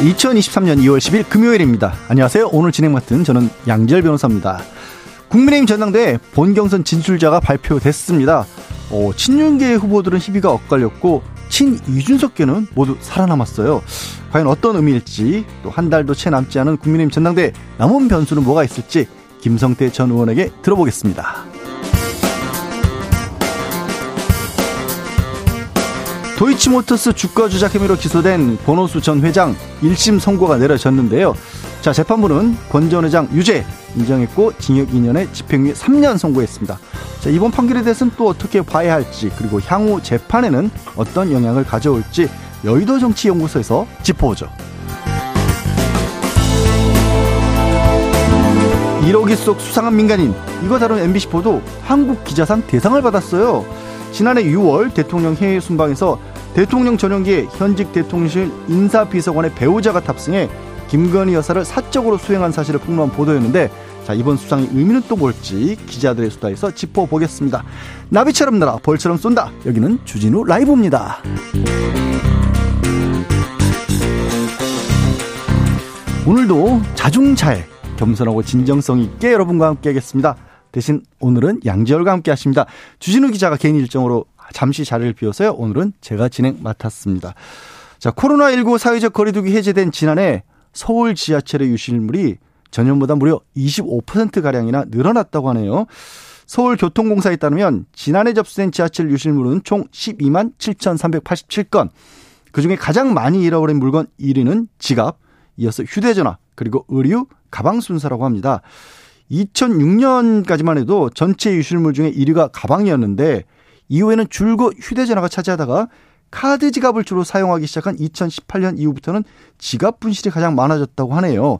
2023년 2월 10일 금요일입니다. 안녕하세요. 오늘 진행 맡은 저는 양지열 변호사입니다. 국민의힘 전당대회 본경선 진출자가 발표됐습니다. 어, 친윤계 후보들은 희비가 엇갈렸고 친 이준석계는 모두 살아남았어요. 과연 어떤 의미일지 또 한 달도 채 남지 않은 국민의힘 전당대회 남은 변수는 뭐가 있을지 김성태 전 의원에게 들어보겠습니다. 도이치모터스 주가 조작 혐의로 기소된 권오수 전 회장 1심 선고가 내려졌는데요. 자, 재판부는 권 전 회장 유죄 인정했고 징역 2년에 집행유예 3년 선고했습니다. 자, 이번 판결에 대해서는 또 어떻게 봐야 할지 그리고 향후 재판에는 어떤 영향을 가져올지 여의도 정치연구소에서 짚어보죠. 1호기 속 수상한 민간인 이거 다룬 MBC 보도 한국 기자상 대상을 받았어요. 지난해 6월 대통령 해외 순방에서 대통령 전용기에 현직 대통령실 인사비서관의 배우자가 탑승해 김건희 여사를 사적으로 수행한 사실을 폭로한 보도였는데 자 이번 수상의 의미는 또 뭘지 기자들의 수다에서 짚어보겠습니다. 나비처럼 날아 벌처럼 쏜다. 여기는 주진우 라이브입니다. 오늘도 자중잘 겸손하고 진정성 있게 여러분과 함께 하겠습니다. 대신 오늘은 양지열과 함께 하십니다. 주진우 기자가 개인 일정으로 잠시 자리를 비워서요. 오늘은 제가 진행 맡았습니다. 자, 코로나19 사회적 거리두기 해제된 지난해 서울 지하철의 유실물이 전년보다 무려 25%가량이나 늘어났다고 하네요. 서울교통공사에 따르면 지난해 접수된 지하철 유실물은 총 12만 7,387건. 그중에 가장 많이 잃어버린 물건 1위는 지갑, 이어서 휴대전화, 그리고 의류, 가방 순서라고 합니다. 2006년까지만 해도 전체 유실물 중에 1위가 가방이었는데 이후에는 줄곧 휴대전화가 차지하다가 카드 지갑을 주로 사용하기 시작한 2018년 이후부터는 지갑 분실이 가장 많아졌다고 하네요.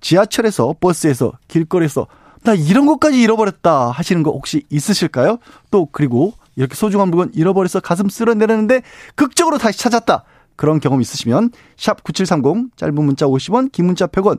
지하철에서 버스에서 길거리에서 나 이런 것까지 잃어버렸다 하시는 거 혹시 있으실까요? 또 그리고 이렇게 소중한 물건 잃어버려서 가슴 쓸어내렸는데 극적으로 다시 찾았다. 그런 경험 있으시면 샵 9730 짧은 문자 50원 긴 문자 100원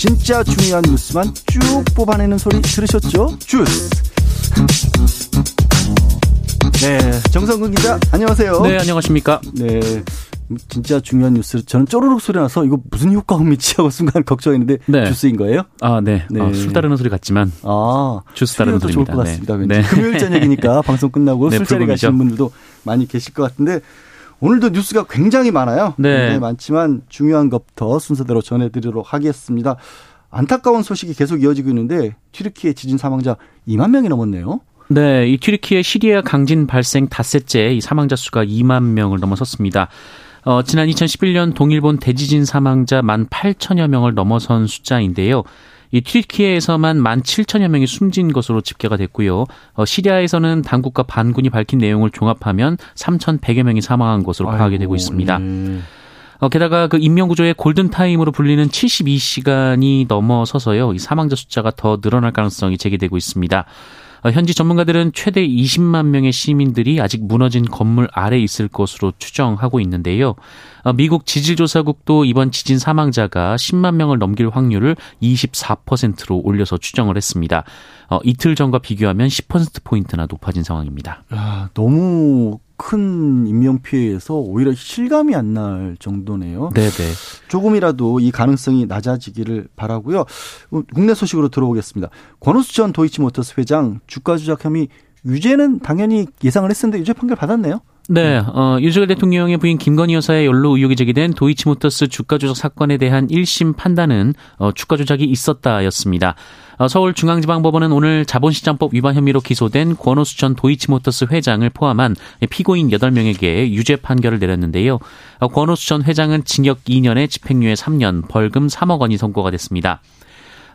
진짜 중요한 뉴스만 쭉 뽑아내는 소리 들으셨죠? 주스. 네, 정성근 기자, 안녕하세요. 네, 안녕하십니까. 네. 진짜 중요한 뉴스. 저는 쪼르륵 소리 나서 이거 무슨 효과가 미치 하고 순간 걱정했는데 네. 주스인 거예요? 아, 네. 네. 아, 술 따르는 소리 같지만. 아, 주스 따르는 소리입니다. 좋을 것 같습니다. 네. 네. 금요일 저녁이니까 방송 끝나고 네, 술자리 가시는 분들도 많이 계실 것 같은데 오늘도 뉴스가 굉장히 많아요. 네. 굉장히 많지만 중요한 것부터 순서대로 전해드리도록 하겠습니다. 안타까운 소식이 계속 이어지고 있는데 튀르키예 지진 사망자 2만 명이 넘었네요. 네, 이 튀르키예 시리아 강진 발생 닷새째 이 사망자 수가 2만 명을 넘어섰습니다. 어, 지난 2011년 동일본 대지진 사망자 1만 8천여 명을 넘어선 숫자인데요. 이 튀르키예에서만 1만 7천여 명이 숨진 것으로 집계가 됐고요. 어, 시리아에서는 당국과 반군이 밝힌 내용을 종합하면 3,100여 명이 사망한 것으로 파악이 되고 있습니다. 네. 어, 게다가 그 인명구조의 골든타임으로 불리는 72시간이 넘어서서요. 이 사망자 숫자가 더 늘어날 가능성이 제기되고 있습니다. 어, 현지 전문가들은 최대 20만 명의 시민들이 아직 무너진 건물 아래 있을 것으로 추정하고 있는데요. 어, 미국 지질조사국도 이번 지진 사망자가 10만 명을 넘길 확률을 24%로 올려서 추정을 했습니다. 어, 이틀 전과 비교하면 10%포인트나 높아진 상황입니다. 야, 너무 큰 인명 피해에서 오히려 실감이 안 날 정도네요. 네네. 네. 조금이라도 이 가능성이 낮아지기를 바라고요. 국내 소식으로 들어오겠습니다. 권오수 전 도이치모터스 회장 주가 조작 혐의 유죄는 당연히 예상을 했었는데 유죄 판결 받았네요. 네, 어, 윤석열 대통령의 부인 김건희 여사의 연루 의혹이 제기된 도이치모터스 주가 조작 사건에 대한 1심 판단은 어, 주가 조작이 있었다였습니다. 어, 서울중앙지방법원은 오늘 자본시장법 위반 혐의로 기소된 권오수 전 도이치모터스 회장을 포함한 피고인 8명에게 유죄 판결을 내렸는데요. 어, 권오수 전 회장은 징역 2년에 집행유예 3년, 벌금 3억 원이 선고가 됐습니다.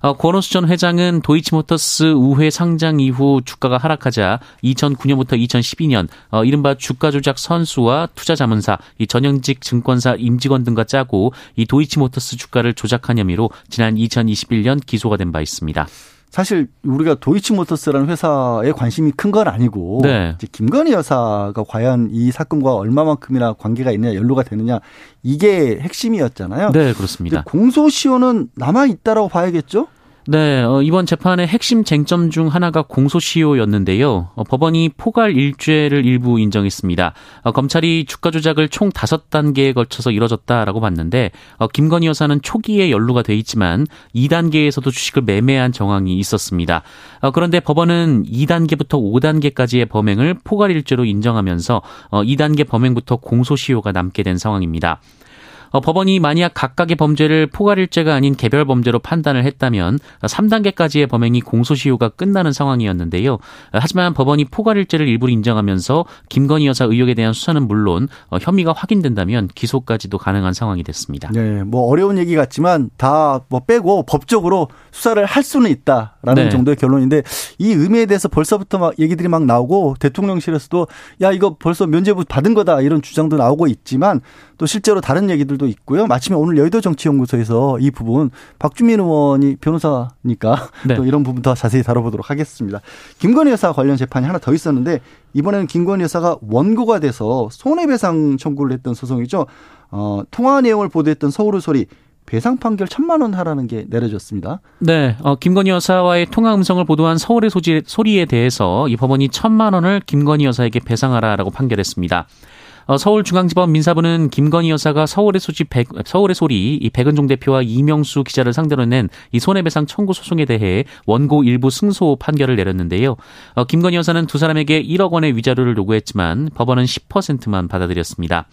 어, 권오수 전 회장은 도이치모터스 우회 상장 이후 주가가 하락하자 2009년부터 2012년 어, 이른바 주가 조작 선수와 투자 자문사, 이 전형직 증권사 임직원 등과 짜고 이 도이치모터스 주가를 조작한 혐의로 지난 2021년 기소가 된 바 있습니다. 사실 우리가 도이치모터스라는 회사에 관심이 큰 건 아니고 네. 이제 김건희 여사가 과연 이 사건과 얼마만큼이나 관계가 있느냐 연루가 되느냐 이게 핵심이었잖아요. 네, 그렇습니다. 공소시효는 남아 있다라고 봐야겠죠? 네, 어, 이번 재판의 핵심 쟁점 중 하나가 공소시효였는데요. 어, 법원이 포괄 일죄를 일부 인정했습니다. 어, 검찰이 주가 조작을 총 다섯 단계에 걸쳐서 이뤄졌다라고 봤는데 어, 김건희 여사는 초기에 연루가 돼 있지만 2단계에서도 주식을 매매한 정황이 있었습니다. 어, 그런데 법원은 2단계부터 5단계까지의 범행을 포괄 일죄로 인정하면서 2단계 어, 범행부터 공소시효가 남게 된 상황입니다. 어, 법원이 만약 각각의 범죄를 포괄일죄가 아닌 개별 범죄로 판단을 했다면 3단계까지의 범행이 공소시효가 끝나는 상황이었는데요. 하지만 법원이 포괄일죄를 일부 인정하면서 김건희 여사 의혹에 대한 수사는 물론 어, 혐의가 확인된다면 기소까지도 가능한 상황이 됐습니다. 네, 뭐 어려운 얘기 같지만 다 뭐 빼고 법적으로 수사를 할 수는 있다라는 네. 정도의 결론인데 이 의미에 대해서 벌써부터 막 얘기들이 막 나오고 대통령실에서도 야 이거 벌써 면죄부 받은 거다 이런 주장도 나오고 있지만 또 실제로 다른 얘기들도 있고요. 마침에 오늘 여의도 정치연구소에서 이 부분 박주민 의원이 변호사니까 네. 또 이런 부분 더 자세히 다뤄보도록 하겠습니다. 김건희 여사 관련 재판이 하나 더 있었는데 이번에는 김건희 여사가 원고가 돼서 손해배상 청구를 했던 소송이죠. 어, 통화 내용을 보도했던 서울의 소리 배상 판결 천만 원 하라는 게 내려졌습니다. 네, 어, 김건희 여사와의 통화 음성을 보도한 서울의 소지, 소리에 대해서 이 법원이 천만 원을 김건희 여사에게 배상하라라고 판결했습니다. 어, 서울중앙지법 민사부는 김건희 여사가 서울의 소지 백, 서울의 소리 이 백은종 대표와 이명수 기자를 상대로 낸 이 손해배상 청구 소송에 대해 원고 일부 승소 판결을 내렸는데요. 어, 김건희 여사는 두 사람에게 1억 원의 위자료를 요구했지만 법원은 10%만 받아들였습니다.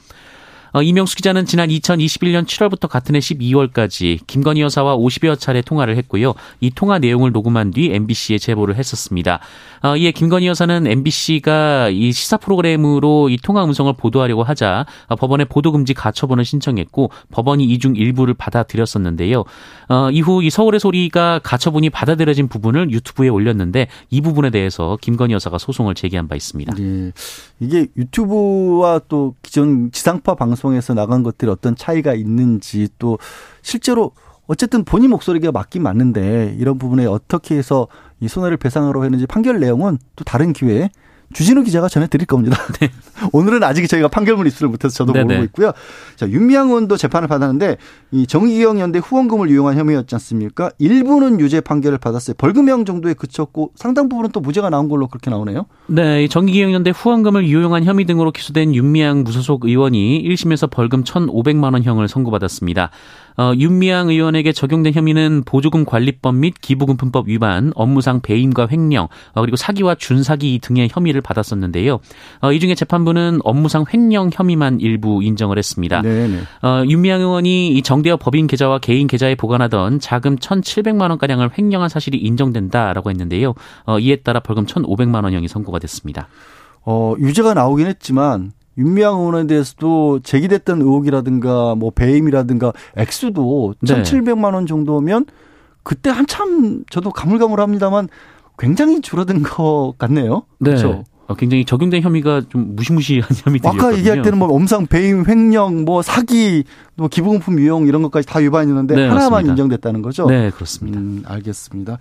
어, 이명수 기자는 지난 2021년 7월부터 같은 해 12월까지 김건희 여사와 50여 차례 통화를 했고요. 이 통화 내용을 녹음한 뒤 MBC에 제보를 했었습니다. 어, 이에 김건희 여사는 MBC가 이 시사 프로그램으로 이 통화 음성을 보도하려고 하자 어, 법원에 보도금지 가처분을 신청했고 법원이 이중 일부를 받아들였었는데요. 어, 이후 이 서울의 소리가 가처분이 받아들여진 부분을 유튜브에 올렸는데 이 부분에 대해서 김건희 여사가 소송을 제기한 바 있습니다. 네. 이게 유튜브와 또 기존 지상파 방송 에서 나간 것들이 어떤 차이가 있는지 또 실제로 어쨌든 본인 목소리가 맞긴 맞는데 이런 부분에 어떻게 해서 이 손해를 배상하러 했는지 판결 내용은 또 다른 기회에 주진우 기자가 전해드릴 겁니다. 네. 오늘은 아직 저희가 판결문 입수를 못해서 저도 네네. 모르고 있고요. 자, 윤미향 의원도 재판을 받았는데 이 정의기억 연대 후원금을 이용한 혐의였지 않습니까? 일부는 유죄 판결을 받았어요. 벌금형 정도에 그쳤고 상당 부분은 또 무죄가 나온 걸로 그렇게 나오네요. 네, 정의기억 연대 후원금을 이용한 혐의 등으로 기소된 윤미향 무소속 의원이 1심에서 벌금 1,500만 원형을 선고받았습니다. 어, 윤미향 의원에게 적용된 혐의는 보조금 관리법 및 기부금품법 위반, 업무상 배임과 횡령, 어, 그리고 사기와 준사기 등의 혐의를 받았었는데요. 어, 이 중에 재판부는 업무상 횡령 혐의만 일부 인정을 했습니다. 네네. 어, 윤미향 의원이 이 정대협 법인 계좌와 개인 계좌에 보관하던 자금 1,700만 원가량을 횡령한 사실이 인정된다라고 했는데요. 어, 이에 따라 벌금 1,500만 원형이 선고가 됐습니다. 어, 유죄가 나오긴 했지만 윤미향 의원에 대해서도 제기됐던 의혹이라든가 뭐 배임이라든가 액수도 네. 1,700만 원 정도면 그때 한참 저도 가물가물합니다만 굉장히 줄어든 것 같네요. 네. 그렇죠. 어, 굉장히 적용된 혐의가 좀 무시무시한 혐의들이었거든요. 아까 얘기할 때는 뭐 엄상 배임, 횡령, 뭐 사기, 뭐 기부금품 유용 이런 것까지 다 위반이었는데 네, 하나만 맞습니다. 인정됐다는 거죠. 네, 그렇습니다. 음, 알겠습니다.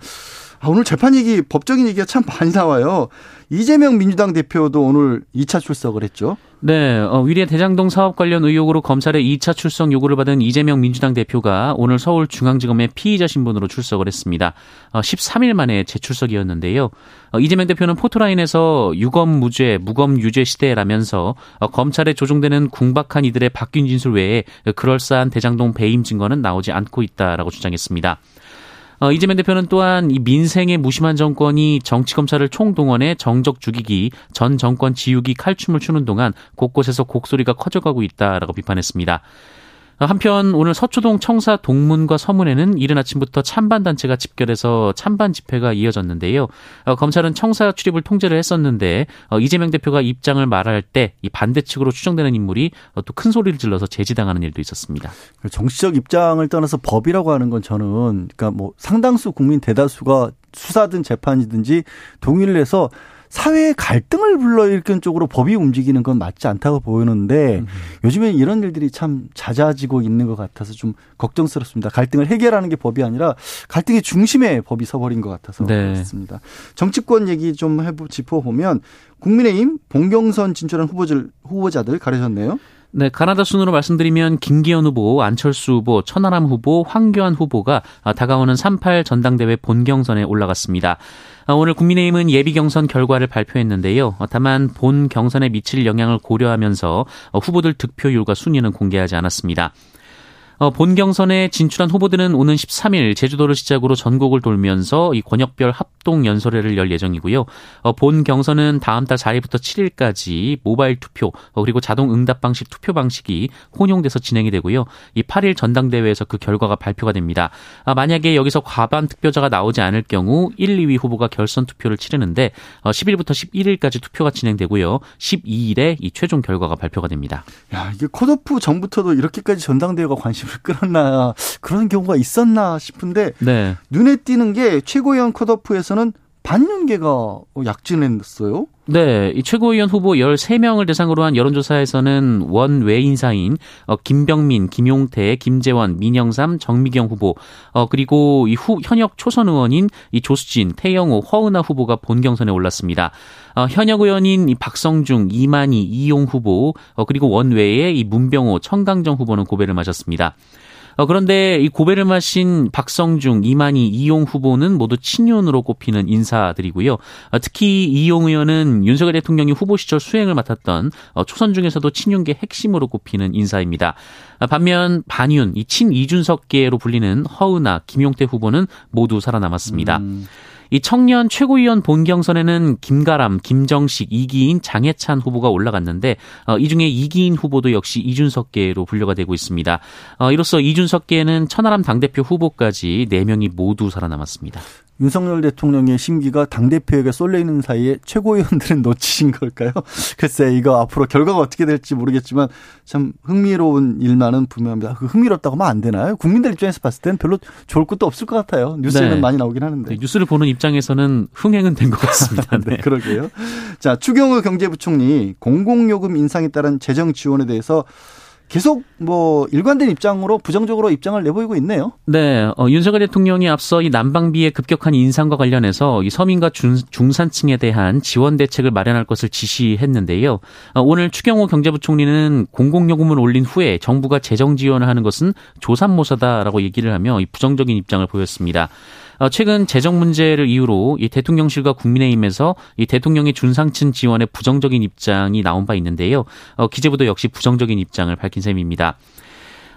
아, 오늘 재판 얘기, 법적인 얘기가 참 많이 나와요. 이재명 민주당 대표도 오늘 2차 출석을 했죠. 네, 어, 위례 대장동 사업 관련 의혹으로 검찰의 2차 출석 요구를 받은 이재명 민주당 대표가 오늘 서울중앙지검의 피의자 신분으로 출석을 했습니다. 어, 13일 만에 재출석이었는데요. 어, 이재명 대표는 포토라인에서 유검 무죄, 무검 유죄 시대라면서 어, 검찰에 조종되는 궁박한 이들의 바뀐 진술 외에 그럴싸한 대장동 배임 증거는 나오지 않고 있다라고 주장했습니다. 어, 이재명 대표는 또한 이 민생의 무심한 정권이 정치 검찰을 총동원해 정적 죽이기, 전 정권 지우기 칼춤을 추는 동안 곳곳에서 곡소리가 커져가고 있다라고 비판했습니다. 한편 오늘 서초동 청사 동문과 서문에는 이른 아침부터 찬반 단체가 집결해서 찬반 집회가 이어졌는데요. 어, 검찰은 청사 출입을 통제를 했었는데 어, 이재명 대표가 입장을 말할 때 이 반대측으로 추정되는 인물이 어, 또큰 소리를 질러서 제지당하는 일도 있었습니다. 정치적 입장을 떠나서 법이라고 하는 건 저는 그러니까 뭐 상당수 국민 대다수가 수사든 재판이든지 동의를 해서 사회의 갈등을 불러일으키는 쪽으로 법이 움직이는 건 맞지 않다고 보이는데 음. 요즘엔 이런 일들이 참 잦아지고 있는 것 같아서 좀 걱정스럽습니다. 갈등을 해결하는 게 법이 아니라 갈등의 중심에 법이 서버린 것 같아서 네. 그렇습니다. 정치권 얘기 좀 해보 짚어보면 국민의힘 봉경선 진출한 후보들 후보자들 가르셨네요. 네, 가나다 순으로 말씀드리면 김기현 후보, 안철수 후보, 천하람 후보, 황교안 후보가 다가오는 38 전당대회 본경선에 올라갔습니다. 아, 오늘 국민의힘은 예비 경선 결과를 발표했는데요. 다만 본 경선에 미칠 영향을 고려하면서 후보들 득표율과 순위는 공개하지 않았습니다. 어, 본 경선에 진출한 후보들은 오는 13일 제주도를 시작으로 전국을 돌면서 이 권역별 합동 연설회를 열 예정이고요. 어, 본 경선은 다음 달 4일부터 7일까지 모바일 투표 어, 그리고 자동 응답 방식 투표 방식이 혼용돼서 진행이 되고요. 이 8일 전당대회에서 그 결과가 발표가 됩니다. 아, 만약에 여기서 과반 득표자가 나오지 않을 경우 1, 2위 후보가 결선 투표를 치르는데 10일부터 11일까지 투표가 진행되고요. 12일에 이 최종 결과가 발표가 됩니다. 야, 이게 컷오프 전부터도 이렇게까지 전당대회가 관심을 끌었나 그런 경우가 있었나 싶은데 네. 눈에 띄는 게 최고위원 컷오프에서는 반윤계가 약진했어요. 네, 이 최고위원 후보 13명을 대상으로 한 여론조사에서는 원외 인사인 어, 김병민, 김용태, 김재원, 민영삼, 정미경 후보, 어, 그리고 이 후, 현역 초선 의원인 이 조수진, 태영호, 허은하 후보가 본경선에 올랐습니다. 어, 현역 의원인 이 박성중, 이만희, 이용 후보, 어, 그리고 원외에 이 문병호, 청강정 후보는 고배를 마셨습니다. 어, 그런데 이 고배를 마신 박성중, 이만희, 이용 후보는 모두 친윤으로 꼽히는 인사들이고요. 어, 특히 이용 의원은 윤석열 대통령이 후보 시절 수행을 맡았던 어, 초선 중에서도 친윤계 핵심으로 꼽히는 인사입니다. 어, 반면 반윤, 이 친이준석계로 불리는 허은아, 김용태 후보는 모두 살아남았습니다. 음. 이 청년 최고위원 본경선에는 김가람, 김정식, 이기인, 장해찬 후보가 올라갔는데 어, 이 중에 이기인 후보도 역시 이준석계로 분류가 되고 있습니다. 어, 이로써 이준석계는 천하람 당대표 후보까지 4명이 모두 살아남았습니다. 윤석열 대통령의 심기가 당대표에게 쏠려 있는 사이에 최고위원들은 놓치신 걸까요? 글쎄, 이거 앞으로 결과가 어떻게 될지 모르겠지만 참 흥미로운 일만은 분명합니다. 그 흥미롭다고 하면 안 되나요? 국민들 입장에서 봤을 때는 별로 좋을 것도 없을 것 같아요. 뉴스에는 네. 많이 나오긴 하는데. 네, 뉴스를 보는 입장에서는 흥행은 된 것 같습니다. 네. 네, 그러게요. 자, 추경호 경제부총리 공공요금 인상에 따른 재정 지원에 대해서 계속 뭐 일관된 입장으로 부정적으로 입장을 내보이고 있네요. 네, 어, 윤석열 대통령이 앞서 이 난방비의 급격한 인상과 관련해서 이 서민과 중, 중산층에 대한 지원 대책을 마련할 것을 지시했는데요. 어, 오늘 추경호 경제부총리는 공공요금을 올린 후에 정부가 재정 지원을 하는 것은 조삼모사다라고 얘기를 하며 이 부정적인 입장을 보였습니다. 어, 최근 재정 문제를 이유로 이 대통령실과 국민의힘에서 이 대통령의 준상층 지원에 부정적인 입장이 나온 바 있는데요. 어, 기재부도 역시 부정적인 입장을 밝힌 셈입니다.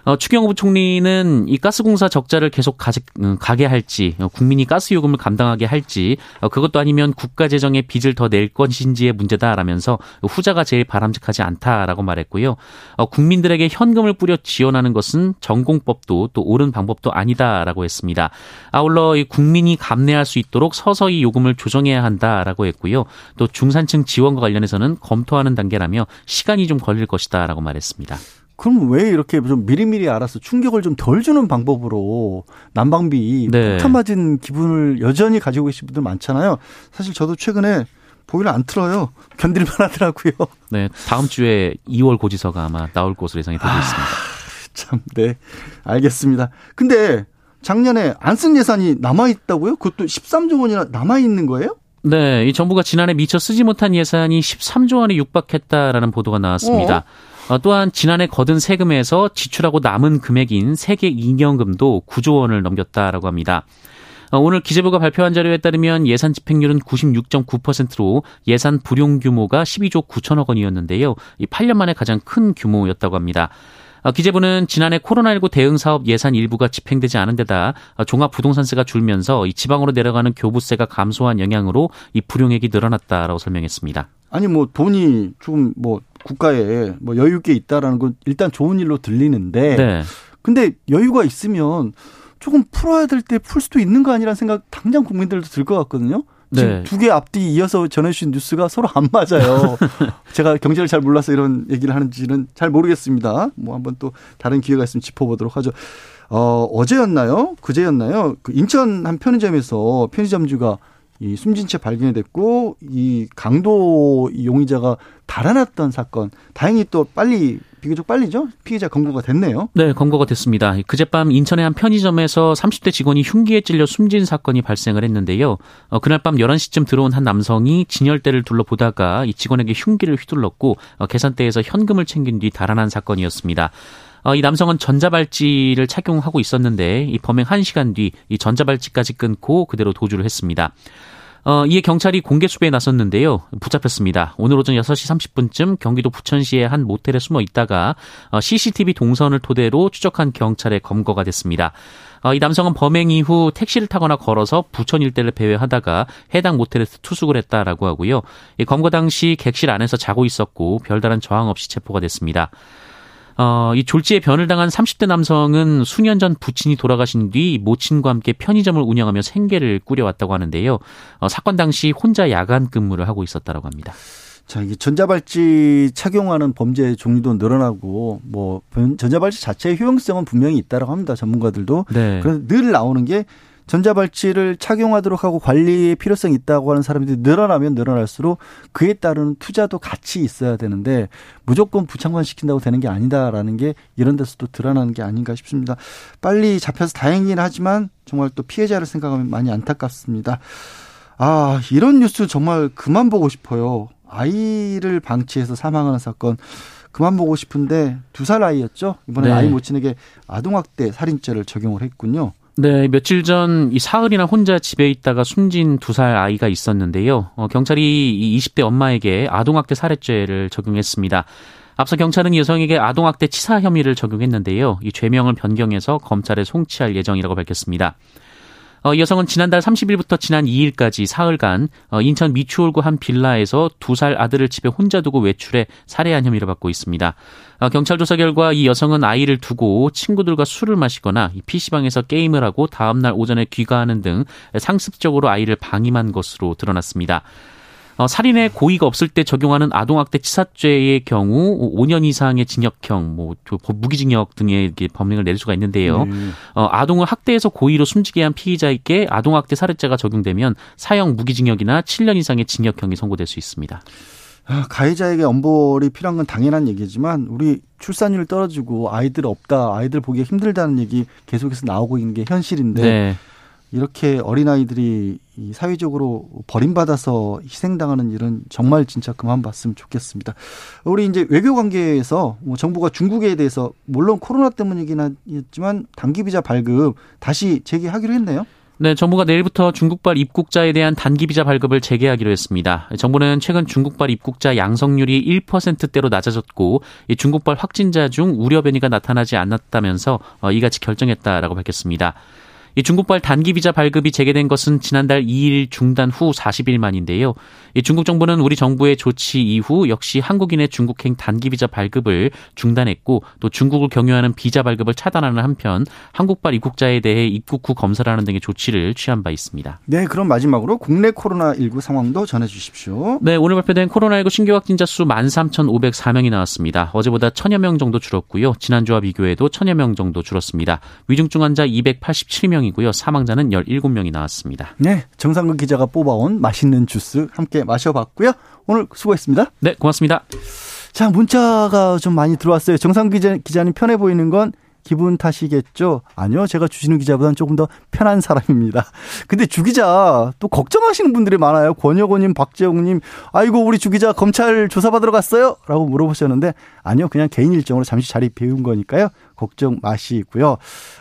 어, 추경호 부총리는 이 가스공사 적자를 계속 가지, 음, 가게 할지, 어, 국민이 가스 요금을 감당하게 할지, 어, 그것도 아니면 국가 재정에 빚을 더 낼 것인지의 문제다라면서 후자가 제일 바람직하지 않다라고 말했고요. 어, 국민들에게 현금을 뿌려 지원하는 것은 전공법도 또 옳은 방법도 아니다라고 했습니다. 아울러 이 국민이 감내할 수 있도록 서서히 요금을 조정해야 한다라고 했고요. 또 중산층 지원과 관련해서는 검토하는 단계라며 시간이 좀 걸릴 것이다라고 말했습니다. 그럼 왜 이렇게 좀 미리미리 알아서 충격을 좀 덜 주는 방법으로 난방비 네. 폭탄 맞은 기분을 여전히 가지고 계신 분들 많잖아요. 사실 저도 최근에 보일러 안 틀어요. 견딜만 하더라고요. 네, 다음 주에 2월 고지서가 아마 나올 것으로 예상이 되고 아, 있습니다. 참, 네. 알겠습니다. 근데 작년에 안 쓴 예산이 남아 있다고요? 그것도 13조 원이나 남아 있는 거예요? 네, 이 정부가 지난해 미처 쓰지 못한 예산이 13조 원에 육박했다라는 보도가 나왔습니다. 어? 어, 또한 지난해 거둔 세금에서 지출하고 남은 금액인 세계 인연금도 9조 원을 넘겼다라고 합니다. 어, 오늘 기재부가 발표한 자료에 따르면 예산 집행률은 96.9%로 예산 불용 규모가 12조 9천억 원이었는데요. 이 8년 만에 가장 큰 규모였다고 합니다. 어, 기재부는 지난해 코로나19 대응 사업 예산 일부가 집행되지 않은 데다 종합 부동산세가 줄면서 이 지방으로 내려가는 교부세가 감소한 영향으로 이 불용액이 늘어났다라고 설명했습니다. 아니 뭐 돈이 좀뭐 국가에 뭐 여유 있게 있다라는 건 일단 좋은 일로 들리는데 네. 근데 여유가 있으면 조금 풀어야 될 때 풀 수도 있는 거 아니라는 생각 당장 국민들도 들 것 같거든요. 지금 네. 두개 앞뒤 이어서 전해주신 뉴스가 서로 안 맞아요. 제가 경제를 잘 몰라서 이런 얘기를 하는지는 잘 모르겠습니다. 뭐 한번 또 다른 기회가 있으면 짚어보도록 하죠. 어, 어제였나요? 그제였나요? 그 인천 한 편의점에서 편의점주가 이 숨진 채 발견이 됐고 이 강도 용의자가 달아났던 사건 다행히 또 빨리 비교적 빨리죠 피해자 검거가 됐네요. 네, 검거가 됐습니다. 그젯밤 인천의 한 편의점에서 30대 직원이 흉기에 찔려 숨진 사건이 발생을 했는데요. 어, 그날 밤 11시쯤 들어온 한 남성이 진열대를 둘러보다가 이 직원에게 흉기를 휘둘렀고 어, 계산대에서 현금을 챙긴 뒤 달아난 사건이었습니다. 어, 이 남성은 전자발찌를 착용하고 있었는데 이 범행 1시간 뒤 이 전자발찌까지 끊고 그대로 도주를 했습니다. 어, 이에 경찰이 공개 수배에 나섰는데요. 붙잡혔습니다. 오늘 오전 6시 30분쯤 경기도 부천시의 한 모텔에 숨어 있다가 어, CCTV 동선을 토대로 추적한 경찰에 검거가 됐습니다. 어, 이 남성은 범행 이후 택시를 타거나 걸어서 부천 일대를 배회하다가 해당 모텔에서 투숙을 했다라고 하고요. 이 검거 당시 객실 안에서 자고 있었고 별다른 저항 없이 체포가 됐습니다. 어, 이 졸지에 변을 당한 30대 남성은 수년 전 부친이 돌아가신 뒤 모친과 함께 편의점을 운영하며 생계를 꾸려왔다고 하는데요. 어, 사건 당시 혼자 야간 근무를 하고 있었다고 합니다. 자, 이게 전자발찌 착용하는 범죄 종류도 늘어나고 뭐 전자발찌 자체의 효용성은 분명히 있다고 합니다. 전문가들도. 네. 그래서 늘 나오는 게 전자발찌를 착용하도록 하고 관리의 필요성이 있다고 하는 사람들이 늘어나면 늘어날수록 그에 따른 투자도 같이 있어야 되는데 무조건 부착만 시킨다고 되는 게 아니다라는 게 이런 데서도 드러나는 게 아닌가 싶습니다. 빨리 잡혀서 다행이긴 하지만 정말 또 피해자를 생각하면 많이 안타깝습니다. 아, 이런 뉴스 정말 그만 보고 싶어요. 아이를 방치해서 사망하는 사건 그만 보고 싶은데 두 살 아이였죠. 이번에 네. 아이 모친에게 아동학대 살인죄를 적용을 했군요. 네, 며칠 전 이 사흘이나 혼자 집에 있다가 숨진 두 살 아이가 있었는데요. 어, 경찰이 이 20대 엄마에게 아동학대 살해죄를 적용했습니다. 앞서 경찰은 여성에게 아동학대 치사 혐의를 적용했는데요. 이 죄명을 변경해서 검찰에 송치할 예정이라고 밝혔습니다. 어, 이 여성은 지난달 30일부터 지난 2일까지 사흘간 어, 인천 미추홀구 한 빌라에서 두 살 아들을 집에 혼자 두고 외출해 살해한 혐의를 받고 있습니다. 어, 경찰 조사 결과 이 여성은 아이를 두고 친구들과 술을 마시거나 PC방에서 게임을 하고 다음날 오전에 귀가하는 등 상습적으로 아이를 방임한 것으로 드러났습니다. 어, 살인의 고의가 없을 때 적용하는 아동학대 치사죄의 경우 5년 이상의 징역형, 뭐 무기징역 등의 범행을 내릴 수가 있는데요. 음. 어, 아동을 학대해서 고의로 숨지게 한 피의자에게 아동학대 살해죄가 적용되면 사형 무기징역이나 7년 이상의 징역형이 선고될 수 있습니다. 아, 가해자에게 엄벌이 필요한 건 당연한 얘기지만 우리 출산율 떨어지고 아이들 없다, 아이들 보기가 힘들다는 얘기 계속해서 나오고 있는 게 현실인데 네. 이렇게 어린아이들이 사회적으로 버림받아서 희생당하는 일은 정말 진짜 그만 봤으면 좋겠습니다. 우리 이제 외교 관계에서 뭐 정부가 중국에 대해서 물론 코로나 때문이긴 하지만 단기 비자 발급 다시 재개하기로 했네요. 네, 정부가 내일부터 중국발 입국자에 대한 단기 비자 발급을 재개하기로 했습니다. 정부는 최근 중국발 입국자 양성률이 1%대로 낮아졌고 중국발 확진자 중 우려 변이가 나타나지 않았다면서 어, 이같이 결정했다라고 밝혔습니다. 이 중국발 단기 비자 발급이 재개된 것은 지난달 2일 중단 후 40일 만인데요. 이 중국 정부는 우리 정부의 조치 이후 역시 한국인의 중국행 단기 비자 발급을 중단했고 또 중국을 경유하는 비자 발급을 차단하는 한편 한국발 입국자에 대해 입국 후 검사를 하는 등의 조치를 취한 바 있습니다. 네, 그럼 마지막으로 국내 코로나19 상황도 전해 주십시오. 네, 오늘 발표된 코로나19 신규 확진자 수 13,504명이 나왔습니다. 어제보다 천여 명 정도 줄었고요. 지난주와 비교해도 천여 명 정도 줄었습니다. 위중증 환자 287명 1명이고요. 사망자는 17명이 나왔습니다. 네, 정상근 기자가 뽑아온 맛있는 주스 함께 마셔봤고요. 오늘 수고했습니다. 네, 고맙습니다. 자, 문자가 좀 많이 들어왔어요. 정상 기자, 기자님 편해 보이는 건 기분 탓이겠죠? 아니요. 제가 주시는 기자보다는 조금 더 편한 사람입니다. 근데 주 기자 또 걱정하시는 분들이 많아요. 권혁호님, 박재홍님, 아이고, 우리 주 기자 검찰 조사받으러 갔어요? 라고 물어보셨는데, 아니요. 그냥 개인 일정으로 잠시 자리 비운 거니까요. 걱정 마시고요.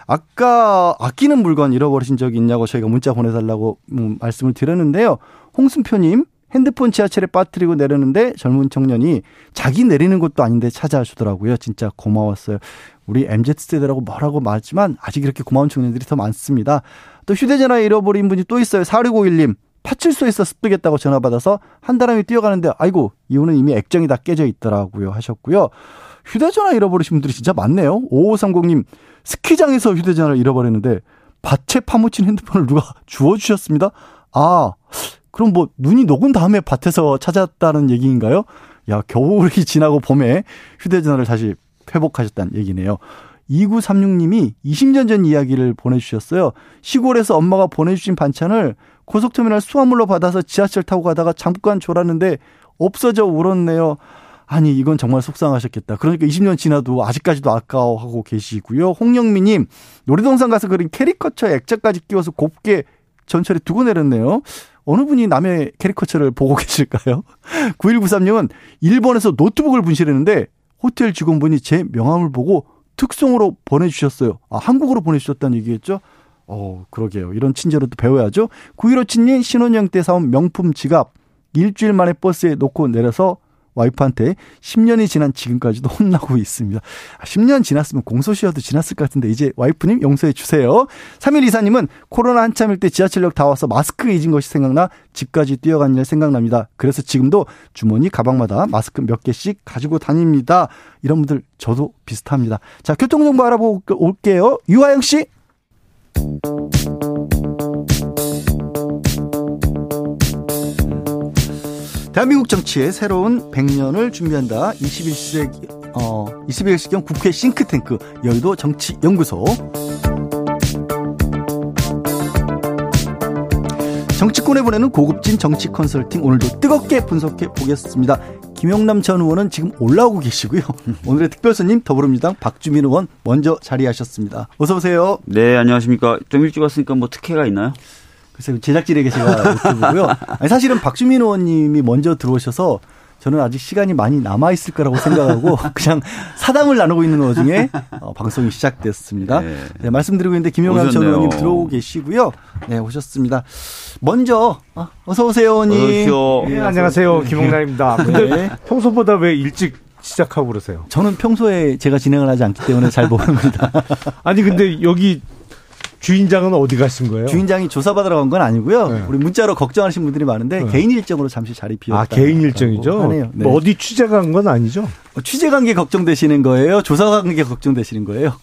아까 아끼는 물건 잃어버리신 적이 있냐고 저희가 문자 보내달라고 음, 말씀을 드렸는데요. 홍순표님, 핸드폰 지하철에 빠뜨리고 내렸는데 젊은 청년이 자기 내리는 것도 아닌데 찾아주더라고요. 진짜 고마웠어요. 우리 MZ세대라고 뭐라고 말했지만 아직 이렇게 고마운 청년들이 더 많습니다. 또 휴대전화 잃어버린 분이 또 있어요. 4651님. 파출소에서 습득했다고 전화 받아서 한 사람이 뛰어가는데 아이고 이유는 이미 액정이 다 깨져 있더라고요 하셨고요. 휴대전화 잃어버리신 분들이 진짜 많네요. 5530님 스키장에서 휴대전화를 잃어버렸는데 밭에 파묻힌 핸드폰을 누가 주워주셨습니다. 아 그럼 뭐 눈이 녹은 다음에 밭에서 찾았다는 얘기인가요? 야 겨울이 지나고 봄에 휴대전화를 다시 회복하셨다는 얘기네요. 2936님이 20년 전 이야기를 보내주셨어요. 시골에서 엄마가 보내주신 반찬을 고속터미널 수화물로 받아서 지하철 타고 가다가 잠깐 졸았는데 없어져 울었네요. 아니 이건 정말 속상하셨겠다. 그러니까 20년 지나도 아직까지도 아까워하고 계시고요. 홍영미님 놀이동산 가서 그린 캐리커처 액자까지 끼워서 곱게 전철에 두고 내렸네요. 어느 분이 남의 캐리커처를 보고 계실까요? 9193님은 일본에서 노트북을 분실했는데 호텔 직원분이 제 명함을 보고 특송으로 보내주셨어요. 아, 한국어로 보내주셨다는 얘기겠죠? 어, 그러게요. 이런 친절을 또 배워야죠. 9157님 신혼여행 때 사온 명품 지갑 일주일 만에 버스에 놓고 내려서 와이프한테 10년이 지난 지금까지도 혼나고 있습니다. 10년 아, 지났으면 공소시효도 지났을 것 같은데 이제 와이프님 용서해 주세요. 3일 이사님은 코로나 한참일 때 지하철역 다 와서 마스크 잊은 것이 생각나 집까지 뛰어간 일 생각납니다. 그래서 지금도 주머니 가방마다 마스크 몇 개씩 가지고 다닙니다. 이런 분들 저도 비슷합니다. 자, 교통정보 알아보고 올게요. 유하영 씨. 대한민국 정치의 새로운 100년을 준비한다. 21세기, 어, 21세기형 국회 싱크탱크 여의도 정치 연구소. 정치권에 보내는 고급진 정치 컨설팅 오늘도 뜨겁게 분석해 보겠습니다. 김용남 전 의원은 지금 올라오고 계시고요. 오늘의 특별 손님 더불어민주당 박주민 의원 먼저 자리하셨습니다. 어서 오세요. 네, 안녕하십니까. 좀 일찍 왔으니까 뭐 특혜가 있나요? 글쎄요, 제작진에게 제가 여쭤보고요. 아니, 사실은 박주민 의원님이 먼저 들어오셔서 저는 아직 시간이 많이 남아 있을 거라고 생각하고 그냥 사담을 나누고 있는 와중에 어, 방송이 시작됐습니다. 네. 네, 말씀드리고 있는데 김용남 전 의원님 들어오고 계시고요. 네, 오셨습니다. 먼저 어, 어서 오세요, 의원님. 네, 안녕하세요, 김용남입니다. 근데 네. 평소보다 왜 일찍 시작하고 그러세요? 저는 평소에 제가 진행을 하지 않기 때문에 잘 모릅니다. 아니 근데 여기 주인장은 어디 가신 거예요? 주인장이 조사받으러 간 건 아니고요. 네. 우리 문자로 걱정하시는 분들이 많은데 네. 개인 일정으로 잠시 자리 비웠다. 아 개인 일정이죠? 네. 뭐 어디 취재 간 건 아니죠? 어, 취재 관계 걱정되시는 거예요? 조사 관계 걱정되시는 거예요?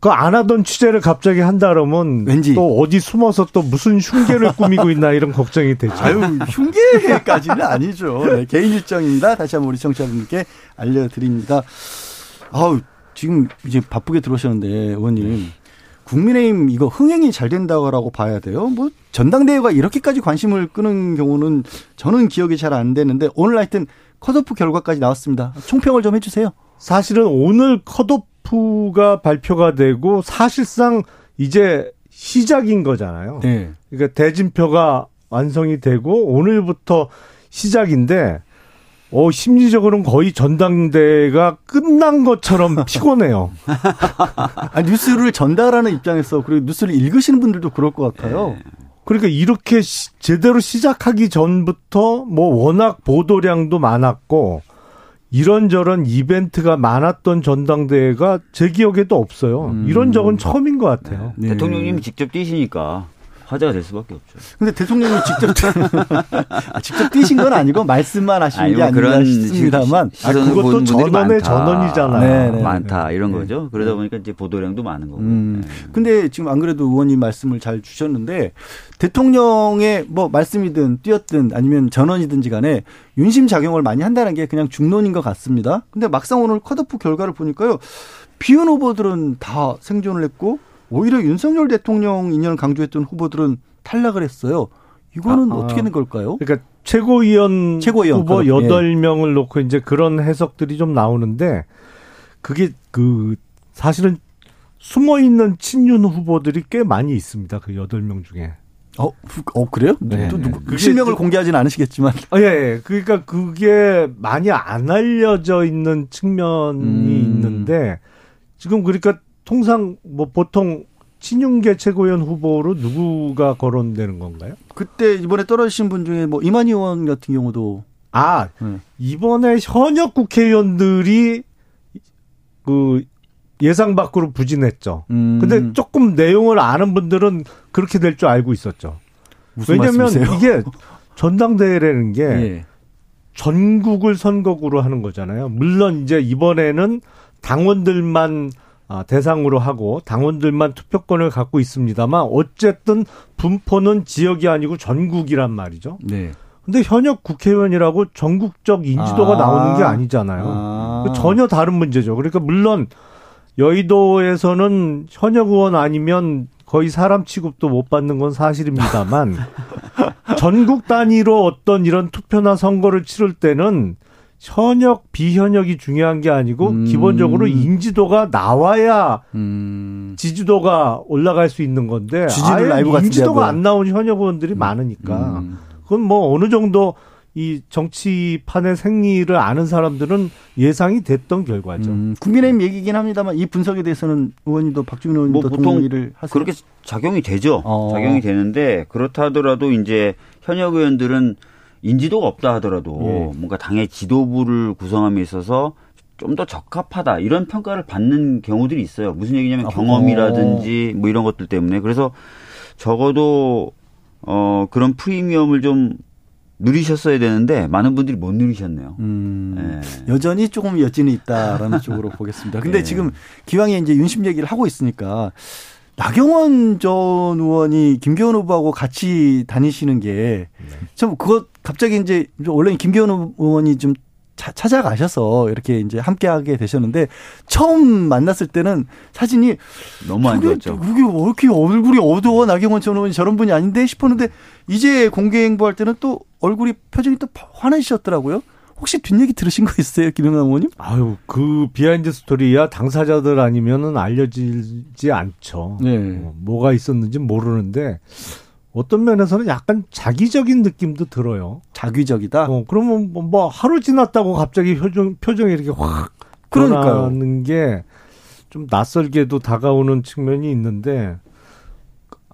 그 안 하던 취재를 갑자기 한다 그러면 왠지 또 어디 숨어서 또 무슨 흉계를 꾸미고 있나 이런 걱정이 되죠. 아유 흉계까지는 아니죠. 네, 개인 일정입니다. 다시 한번 우리 청취자분께 알려드립니다. 아우 지금 이제 바쁘게 들어오셨는데 의원님 국민의힘 이거 흥행이 잘 된다고 봐야 돼요. 뭐 전당대회가 이렇게까지 관심을 끄는 경우는 저는 기억이 잘 안 되는데 오늘 하여튼 컷오프 결과까지 나왔습니다. 총평을 좀 해주세요. 사실은 오늘 컷오프가 발표가 되고 사실상 이제 시작인 거잖아요. 네. 그러니까 대진표가 완성이 되고 오늘부터 시작인데 어, 심리적으로는 거의 전당대가 끝난 것처럼 피곤해요. 아, 뉴스를 전달하는 입장에서 그리고 뉴스를 읽으시는 분들도 그럴 것 같아요. 네. 그러니까 이렇게 시, 제대로 시작하기 전부터 뭐 워낙 보도량도 많았고 이런저런 이벤트가 많았던 전당대회가 제 기억에도 없어요. 음. 이런 적은 처음인 것 같아요. 네. 대통령님이 직접 뛰시니까 화제가 될 수밖에 없죠. 근데 대통령이 직접 아, 직접 뛰신 건 아니고 말씀만 하신 아니, 게 아니라 싶습니다만 아, 그것도 전원의 전원이잖아요. 네, 네, 많다 네. 이런 네. 거죠. 그러다 보니까 이제 보도량도 많은 거고. 음. 네. 근데 지금 안 그래도 의원님 말씀을 잘 주셨는데 대통령의 뭐 말씀이든 뛰었든 아니면 전원이든지 간에 윤심 작용을 많이 한다는 게 그냥 중론인 것 같습니다. 근데 막상 오늘 컷오프 결과를 보니까요. 비윤 후보들은 다 생존을 했고 오히려 윤석열 대통령 인연을 강조했던 후보들은 탈락을 했어요. 이거는 아, 아. 어떻게 된 걸까요? 그러니까 최고위원, 최고위원 후보 여덟 예. 명을 놓고 이제 그런 해석들이 좀 나오는데 그게 그 사실은 숨어 있는 친윤 후보들이 꽤 많이 있습니다. 그 여덟 명 중에. 어, 어 그래요? 네. 또 누구 실명을 공개하지는 않으시겠지만. 아, 예, 예. 그러니까 그게 많이 안 알려져 있는 측면이 음. 있는데 지금 그러니까 통상 뭐 보통 친윤계 최고위원 후보로 누구가 거론되는 건가요? 그때 이번에 떨어지신 분 중에 뭐 이만희 의원 같은 경우도 아 네. 이번에 현역 국회의원들이 그 예상 밖으로 부진했죠. 음. 근데 조금 내용을 아는 분들은 그렇게 될 줄 알고 있었죠. 무슨 왜냐면 말씀이세요? 이게 전당대회라는 게 예. 전국을 선거구로 하는 거잖아요. 물론 이제 이번에는 당원들만 아, 대상으로 하고 당원들만 투표권을 갖고 있습니다만 어쨌든 분포는 지역이 아니고 전국이란 말이죠. 네. 근데 현역 국회의원이라고 전국적 인지도가 아. 나오는 게 아니잖아요. 아. 전혀 다른 문제죠. 그러니까 물론 여의도에서는 현역 의원 아니면 거의 사람 취급도 못 받는 건 사실입니다만 전국 단위로 어떤 이런 투표나 선거를 치를 때는 현역 비현역이 중요한 게 아니고 음. 기본적으로 인지도가 나와야 음. 지지도가 올라갈 수 있는 건데 지지율 아예 인지도가. 안 나온 현역 의원들이 많으니까 음. 그건 뭐 어느 정도 이 정치판의 생리를 아는 사람들은 예상이 됐던 결과죠. 음, 국민의힘 얘기긴 합니다만 이 분석에 대해서는 의원님도 박주민 의원님도 뭐 보통 동의를 하세요. 그렇게 작용이 되죠. 어. 작용이 되는데 그렇다 하더라도 이제 현역 의원들은 인지도가 없다 하더라도 예. 뭔가 당의 지도부를 구성함에 있어서 좀 더 적합하다 이런 평가를 받는 경우들이 있어요. 무슨 얘기냐면 아, 경험이라든지 뭐 이런 것들 때문에 그래서 적어도 어 그런 프리미엄을 좀 누리셨어야 되는데 많은 분들이 못 누리셨네요. 음, 예. 여전히 조금 여진이 있다라는 쪽으로 보겠습니다. 근데 예. 지금 기왕에 이제 윤심 얘기를 하고 있으니까 나경원 전 의원이 김기현 후보하고 같이 다니시는 게참 그거 갑자기 이제 원래 김기현 의원이 좀 차- 찾아가셔서 이렇게 이제 함께하게 되셨는데 처음 만났을 때는 사진이 너무 안 좋았죠. 그게 왜 이렇게 얼굴이 어두워 나경원 전 의원이 저런 분이 아닌데 싶었는데 이제 공개 행보할 때는 또 얼굴이 표정이 또 환해지셨더라고요. 혹시 뒷얘기 들으신 거 있어요, 김영남 의원님? 아유, 그 behind story야 당사자들 아니면은 알려지지 않죠. 네. 어, 뭐가 있었는지 모르는데 어떤 면에서는 약간 작위적인 느낌도 들어요. 작위적이다. 어, 그러면 뭐, 뭐 하루 지났다고 갑자기 표정, 표정이 이렇게 확 그러니까요. 게 좀 낯설게도 다가오는 측면이 있는데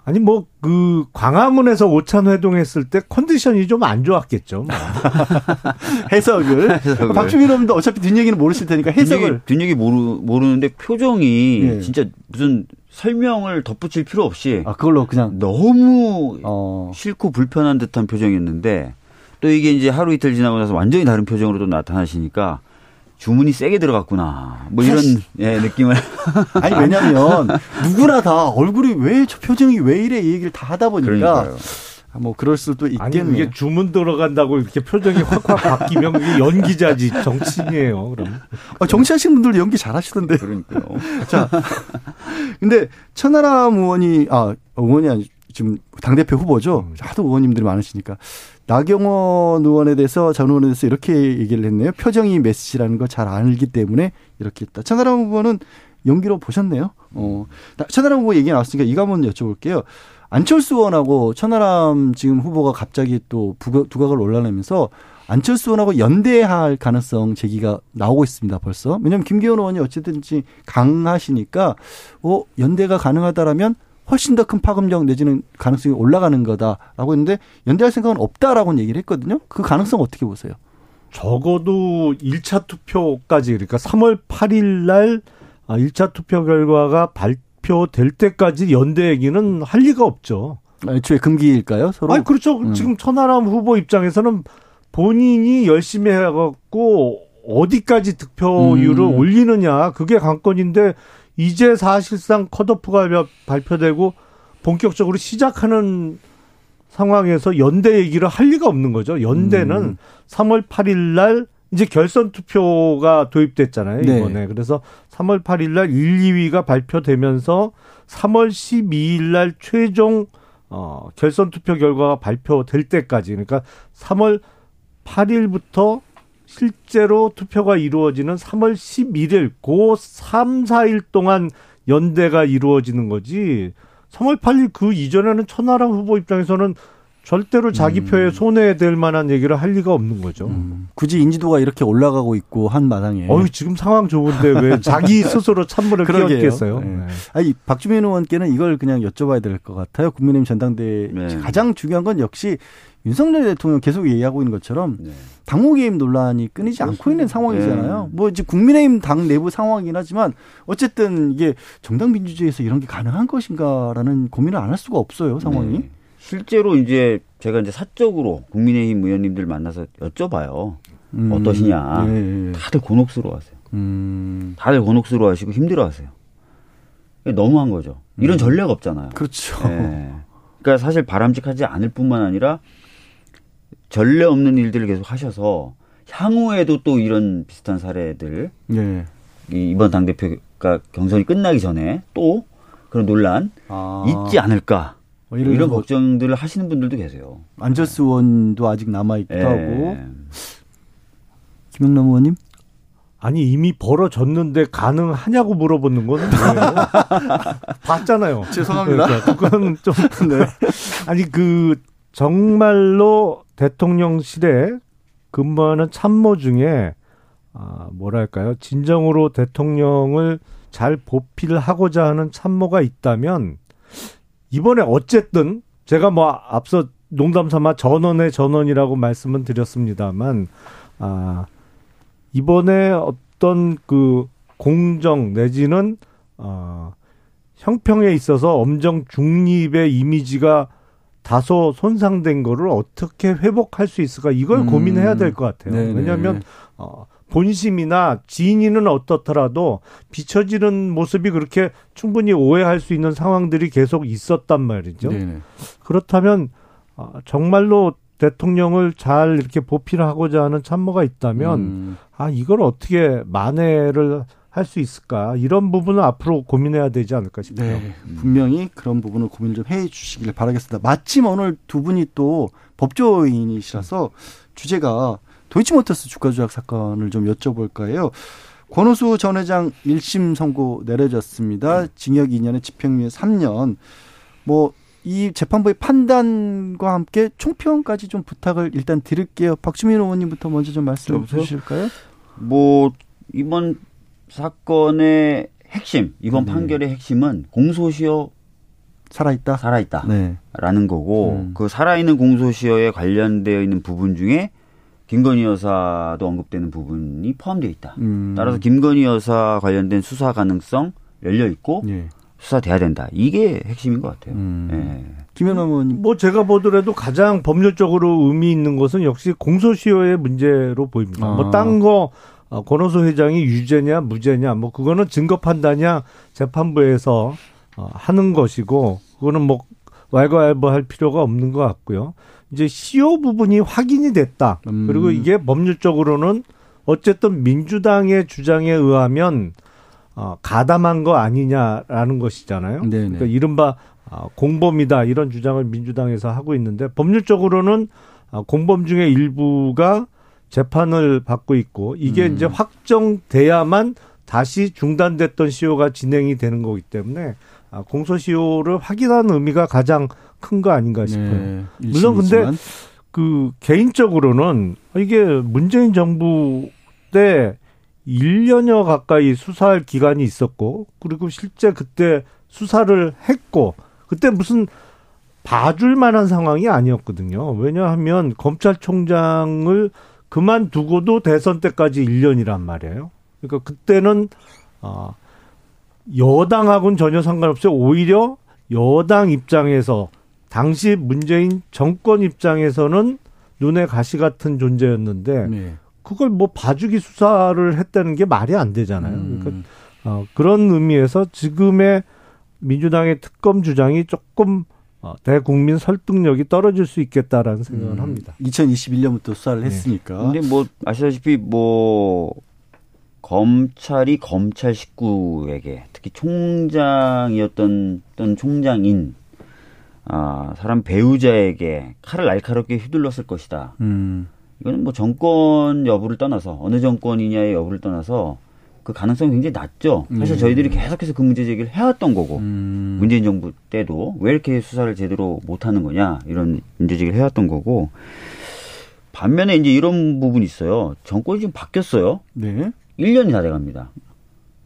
아니 뭐 그 광화문에서 오찬 회동했을 때 컨디션이 좀 안 좋았겠죠. 뭐. 해석을. 해석을. 박주민 의원님도 어차피 뒷얘기는 모르실 테니까 해석을. 뒷얘기, 뒷얘기 모르, 모르는데 표정이 예. 진짜 무슨 설명을 덧붙일 필요 없이 아, 그걸로 그냥. 너무 어. 싫고 불편한 듯한 표정이었는데 또 이게 이제 하루 이틀 지나고 나서 완전히 다른 표정으로 또 나타나시니까 주문이 세게 들어갔구나. 뭐 이런 예, 느낌을 아니, 왜냐면 누구나 다 얼굴이 왜 저 표정이 왜 이래 이 얘기를 다 하다 보니까 그러니까요. 아, 뭐 그럴 수도 아니 있겠네요. 이게 주문 들어간다고 이렇게 표정이 확확 바뀌면 그게 연기자지 정치인이에요. 그럼 아, 정치하시는 분들도 연기 잘하시던데. 그러니까요. 자, 근데 천하람 의원이 아 의원이 아니 지금 당 대표 후보죠. 음. 하도 의원님들이 많으시니까 나경원 의원에 대해서 전 의원에 대해서 이렇게 얘기를 했네요. 표정이 메시지라는 걸 잘 알기 때문에 이렇게 했다. 천하람 후보는 연기로 보셨네요. 어, 나- 천하람 후보 얘기 나왔으니까 이거 한번 여쭤볼게요. 안철수 의원하고 천하람 지금 후보가 갑자기 또 두각을 올라내면서 안철수 의원하고 연대할 가능성 제기가 나오고 있습니다. 벌써. 왜냐하면 김기현 의원이 어쨌든지 강하시니까 어 연대가 가능하다라면 훨씬 더 큰 파급력 내지는 가능성이 올라가는 거다라고 했는데 연대할 생각은 없다라고는 얘기를 했거든요. 그 가능성 어떻게 보세요? 적어도 1차 투표까지 그러니까 3월 8일 날 아, 1차 투표 결과가 발표될 때까지 연대 얘기는 할 리가 없죠. 애초에 금기일까요? 서로. 아니 그렇죠. 음. 지금 천하람 후보 입장에서는 본인이 열심히 해갖고 어디까지 득표율을 음. 올리느냐 그게 관건인데 이제 사실상 컷오프가 발표되고 본격적으로 시작하는 상황에서 연대 얘기를 할 리가 없는 거죠. 연대는 음. 3월 8일 날 이제 결선 투표가 도입됐잖아요. 네. 이번에. 그래서 3월 8일 날 1, 2위가 발표되면서 3월 12일 날 최종 어, 결선 투표 결과가 발표될 때까지 그러니까 3월 8일부터 실제로 투표가 이루어지는 3월 11일 고 3, 4일 동안 연대가 이루어지는 거지. 3월 8일 그 이전에는 천하람 후보 입장에서는 절대로 자기 표에 손해될 만한 얘기를 할 리가 없는 거죠. 음, 굳이 인지도가 이렇게 올라가고 있고 한 마당에. 어유 지금 상황 좋은데 왜 자기 스스로 찬물을. 끼얹겠어요? 네. 네. 아니 박주민 의원께는 이걸 그냥 여쭤봐야 될 것 같아요. 국민의힘 전당대 네. 가장 중요한 건 역시 윤석열 대통령 계속 얘기하고 있는 것처럼 네. 당무 개입 논란이 끊이지 않고 있는 상황이잖아요. 네. 뭐 이제 국민의힘 당 내부 상황이긴 하지만 어쨌든 이게 정당 민주주의에서 이런 게 가능한 것인가라는 고민을 안 할 수가 없어요 상황이. 네. 실제로 이제 제가 이제 사적으로 국민의힘 의원님들 만나서 여쭤봐요. 음. 어떠시냐. 예, 예. 다들 곤혹스러워하세요. 음. 다들 곤혹스러워하시고 힘들어하세요. 너무한 거죠. 이런 전례가 없잖아요. 그렇죠. 예. 그러니까 사실 바람직하지 않을 뿐만 아니라 전례 없는 일들을 계속 하셔서 향후에도 또 이런 비슷한 사례들 예. 이 이번 당 대표가 경선이 끝나기 전에 또 그런 논란 아. 있지 않을까 뭐 이런, 이런 거 걱정들을 하시는 분들도 계세요. 안철수 의원도 아직 남아 있기도 예. 하고 김영남 의원님 아니 이미 벌어졌는데 가능하냐고 물어보는 건 뭐예요? 봤잖아요. 죄송합니다. 그러니까 그건 좀 네. 아니 그 정말로 대통령실에 근무하는 참모 중에 아 뭐랄까요 진정으로 대통령을 잘 보필하고자 하는 참모가 있다면 이번에 어쨌든 제가 뭐 앞서 농담 삼아 전원의 전원이라고 말씀은 드렸습니다만 아 이번에 어떤 그 공정 내지는 어 형평에 있어서 엄정 중립의 이미지가 다소 손상된 거를 어떻게 회복할 수 있을까 이걸 음. 고민해야 될 것 같아요. 네네. 왜냐하면 어, 본심이나 진위는 어떻더라도 비춰지는 모습이 그렇게 충분히 오해할 수 있는 상황들이 계속 있었단 말이죠. 네네. 그렇다면 어, 정말로 대통령을 잘 이렇게 보필하고자 하는 참모가 있다면 음. 아 이걸 어떻게 만회를 할 수 있을까 이런 부분은 앞으로 고민해야 되지 않을까 싶어요. 네, 분명히 그런 부분을 고민을 좀 해 주시길 바라겠습니다. 마침 오늘 두 분이 또 법조인이시라서 주제가 도이치모터스 주가 조작 사건을 좀 여쭤볼까 해요. 권오수 전 회장 1심 선고 내려졌습니다. 징역 2년에 집행유예 3년. 뭐 이 재판부의 판단과 함께 총평까지 좀 부탁을 일단 드릴게요. 박주민 의원님부터 먼저 좀 말씀 여보세요? 주실까요? 뭐 이번 사건의 핵심 이번 네. 판결의 핵심은 공소시효 살아있다. 살아있다. 네. 라는 거고 음. 그 살아있는 공소시효에 관련되어 있는 부분 중에 김건희 여사도 언급되는 부분이 포함되어 있다. 음. 따라서 김건희 여사 관련된 수사 가능성 열려 있고 예. 수사돼야 된다. 이게 핵심인 것 같아요. 음. 예. 김영남 의원님. 뭐 제가 보더라도 가장 법률적으로 의미 있는 것은 역시 공소시효의 문제로 보입니다. 아. 뭐딴거 어, 권오수 회장이 유죄냐 무죄냐 뭐 그거는 증거 판단이야 재판부에서 어, 하는 것이고 그거는 뭐 왈가왈부할 필요가 없는 것 같고요. 이제 시효 부분이 확인이 됐다. 음. 그리고 이게 법률적으로는 어쨌든 민주당의 주장에 의하면 어, 가담한 거 아니냐라는 것이잖아요. 네네. 그러니까 이른바 어, 공범이다 이런 주장을 민주당에서 하고 있는데 법률적으로는 어, 공범 중에 일부가 재판을 받고 있고 이게 음. 이제 확정돼야만 다시 중단됐던 시효가 진행이 되는 거기 때문에 아, 공소시효를 확인하는 의미가 가장 큰 거 아닌가 싶어요. 네, 물론 근데. 그 개인적으로는 이게 문재인 정부 때 1년여 가까이 수사할 기간이 있었고 그리고 실제 그때 수사를 했고 그때 무슨 봐줄 만한 상황이 아니었거든요. 왜냐하면 검찰총장을 그만두고도 대선 때까지 1년이란 말이에요. 그러니까 그때는 어 여당하고는 전혀 상관없이 오히려 여당 입장에서 당시 문재인 정권 입장에서는 눈에 가시 같은 존재였는데 네. 그걸 뭐 봐주기 수사를 했다는 게 말이 안 되잖아요. 음. 그러니까 어, 그런 의미에서 지금의 민주당의 특검 주장이 조금 어, 대국민 설득력이 떨어질 수 있겠다라는 생각을 음, 합니다. 2021년부터 수사를 네. 했으니까. 근데 뭐 아시다시피 뭐 검찰이 검찰 식구에게 특히 총장이었던 어떤 총장인 아 사람 배우자에게 칼을 날카롭게 휘둘렀을 것이다. 음. 이거는 뭐 정권 여부를 떠나서 어느 정권이냐의 여부를 떠나서 그 가능성이 굉장히 낮죠. 사실 음. 저희들이 계속해서 그 문제 제기를 해왔던 거고 음. 문재인 정부 때도 왜 이렇게 수사를 제대로 못하는 거냐 이런 문제 제기를 해왔던 거고 반면에 이제 이런 부분이 있어요. 정권이 지금 바뀌었어요. 네. 1년이 다 돼갑니다.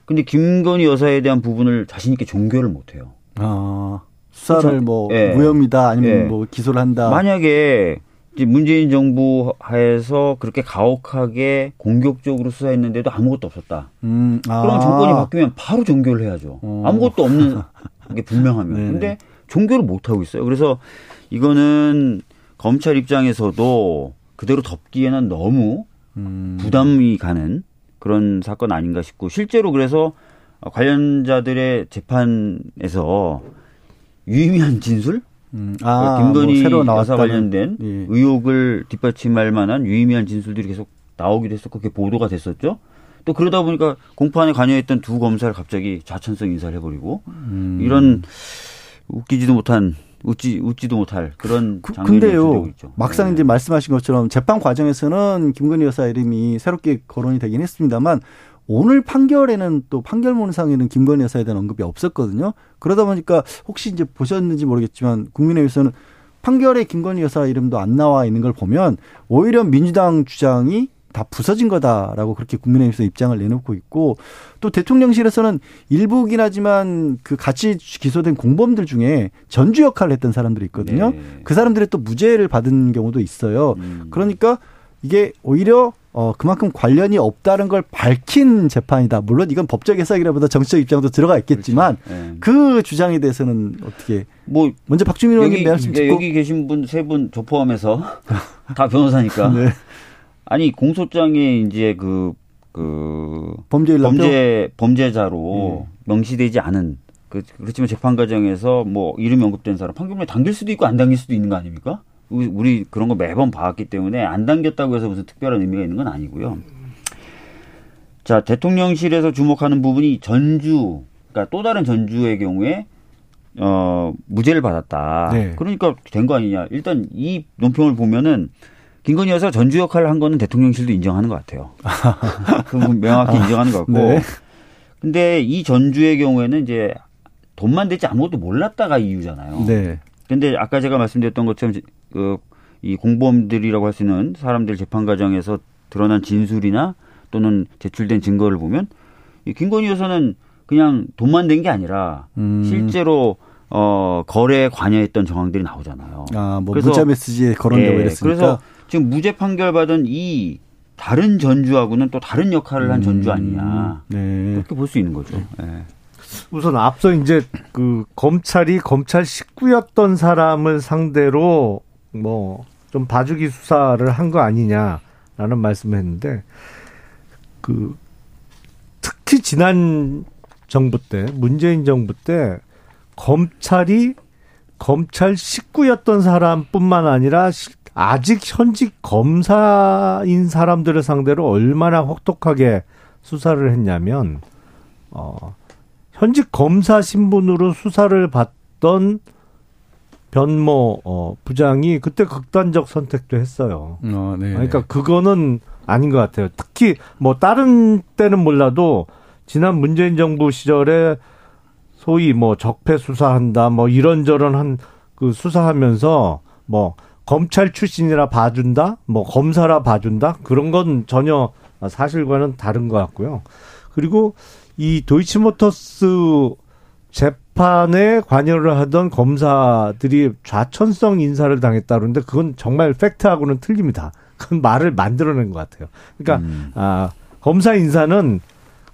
근데 김건희 여사에 대한 부분을 자신 있게 종결을 못해요. 아, 수사를 그렇죠. 뭐 예. 무혐의다 아니면 예. 뭐 기소를 한다. 만약에 문재인 정부 하에서 그렇게 가혹하게 공격적으로 수사했는데도 아무것도 없었다. 음, 아. 그럼 정권이 바뀌면 바로 종결을 해야죠. 어. 아무것도 없는 게 분명하면. 네네. 근데 종교를 못 하고 있어요. 그래서 이거는 검찰 입장에서도 그대로 덮기에는 너무 음. 부담이 가는 그런 사건 아닌가 싶고 실제로 그래서 관련자들의 재판에서 유의미한 진술 음. 그러니까 아, 김건희 뭐 새로 나왔다는 관련된 예. 의혹을 뒷받침할 만한 유의미한 진술들이 계속 나오기도 했었고 그게 보도가 됐었죠. 또 그러다 보니까 공판에 관여했던 두 검사를 갑자기 좌천성 인사를 해버리고 음. 이런 웃기지도 못한 웃지 웃지도 못할 그런 그, 장면이 근데요. 막상 네. 이제 말씀하신 것처럼 재판 과정에서는 김건희 여사 이름이 새롭게 거론이 되긴 했습니다만 오늘 판결에는 또 판결문상에는 김건희 여사에 대한 언급이 없었거든요. 그러다 보니까 혹시 이제 보셨는지 모르겠지만 국민의힘에서는 판결에 김건희 여사 이름도 안 나와 있는 걸 보면 오히려 민주당 주장이 다 부서진 거다라고 그렇게 국민의힘에서 입장을 내놓고 있고 또 대통령실에서는 일부긴 하지만 그 같이 기소된 공범들 중에 전주 역할을 했던 사람들이 있거든요. 네. 그 사람들이 또 무죄를 받은 경우도 있어요. 음. 그러니까 이게 오히려 어 그만큼 관련이 없다는 걸 밝힌 재판이다. 물론 이건 법적 해석이라보다 정치적 입장도 들어가 있겠지만 네. 그 주장에 대해서는 어떻게 뭐 먼저 박주민 의원님 말씀 듣고 여기 계신 분 세 분 저 포함해서 다 변호사니까 네. 아니 공소장에 이제 그그 범죄 범죄 범죄자로 예. 명시되지 않은 그 그렇지만 재판 과정에서 뭐 이름이 언급된 사람 판결문에 당길 수도 있고 안 당길 수도 있는 거 아닙니까? 우리, 우리 그런 거 매번 봐왔기 때문에 안 당겼다고 해서 무슨 특별한 의미가 있는 건 아니고요. 자 대통령실에서 주목하는 부분이 전주 그러니까 또 다른 전주의 경우에 어 무죄를 받았다. 네. 그러니까 된 거 아니냐. 일단 이 논평을 보면은 김건희 여사 전주 역할을 한 거는 대통령실도 인정하는 것 같아요. 그건 명확히 인정하는 것 같고. 네. 근데 이 전주의 경우에는 이제 돈만 대지 아무것도 몰랐다가 이유잖아요. 네. 근데 아까 제가 말씀드렸던 것처럼 그이 공범들이라고 할 수 있는 사람들 재판 과정에서 드러난 진술이나 또는 제출된 증거를 보면 이 김건희 여사는 그냥 돈만 댄게 아니라 음. 실제로 어 거래에 관여했던 정황들이 나오잖아요. 아, 뭐 그래서- 문자 메시지에 거론되고 예, 이랬으니까. 그래서 지금 무죄 판결 받은 이 다른 전주하고는 또 다른 역할을 한 전주 아니냐. 네. 그렇게 볼 수 있는 거죠. 예. 우선 앞서 이제 그 검찰이 검찰 식구였던 사람을 상대로 뭐 좀 봐주기 수사를 한 거 아니냐라는 말씀을 했는데 그 특히 지난 정부 때 문재인 정부 때 검찰이 검찰 식구였던 사람뿐만 아니라 시- 아직 현직 검사인 사람들을 상대로 얼마나 혹독하게 수사를 했냐면 어 현직 검사 신분으로 수사를 받던 변모 어, 부장이 그때 극단적 선택도 했어요. 어, 네. 그러니까 그거는 아닌 것 같아요. 특히 뭐 다른 때는 몰라도 지난 문재인 정부 시절에 소위 뭐 적폐 수사한다 뭐 이런저런 한 그 수사하면서 뭐 검찰 출신이라 봐준다 뭐 검사라 봐준다 그런 건 전혀 사실과는 다른 것 같고요. 그리고 이 도이치모터스 재판에 관여를 하던 검사들이 좌천성 인사를 당했다 그러는데 그건 정말 팩트하고는 틀립니다. 그건 말을 만들어낸 것 같아요. 그러니까 음. 아, 검사 인사는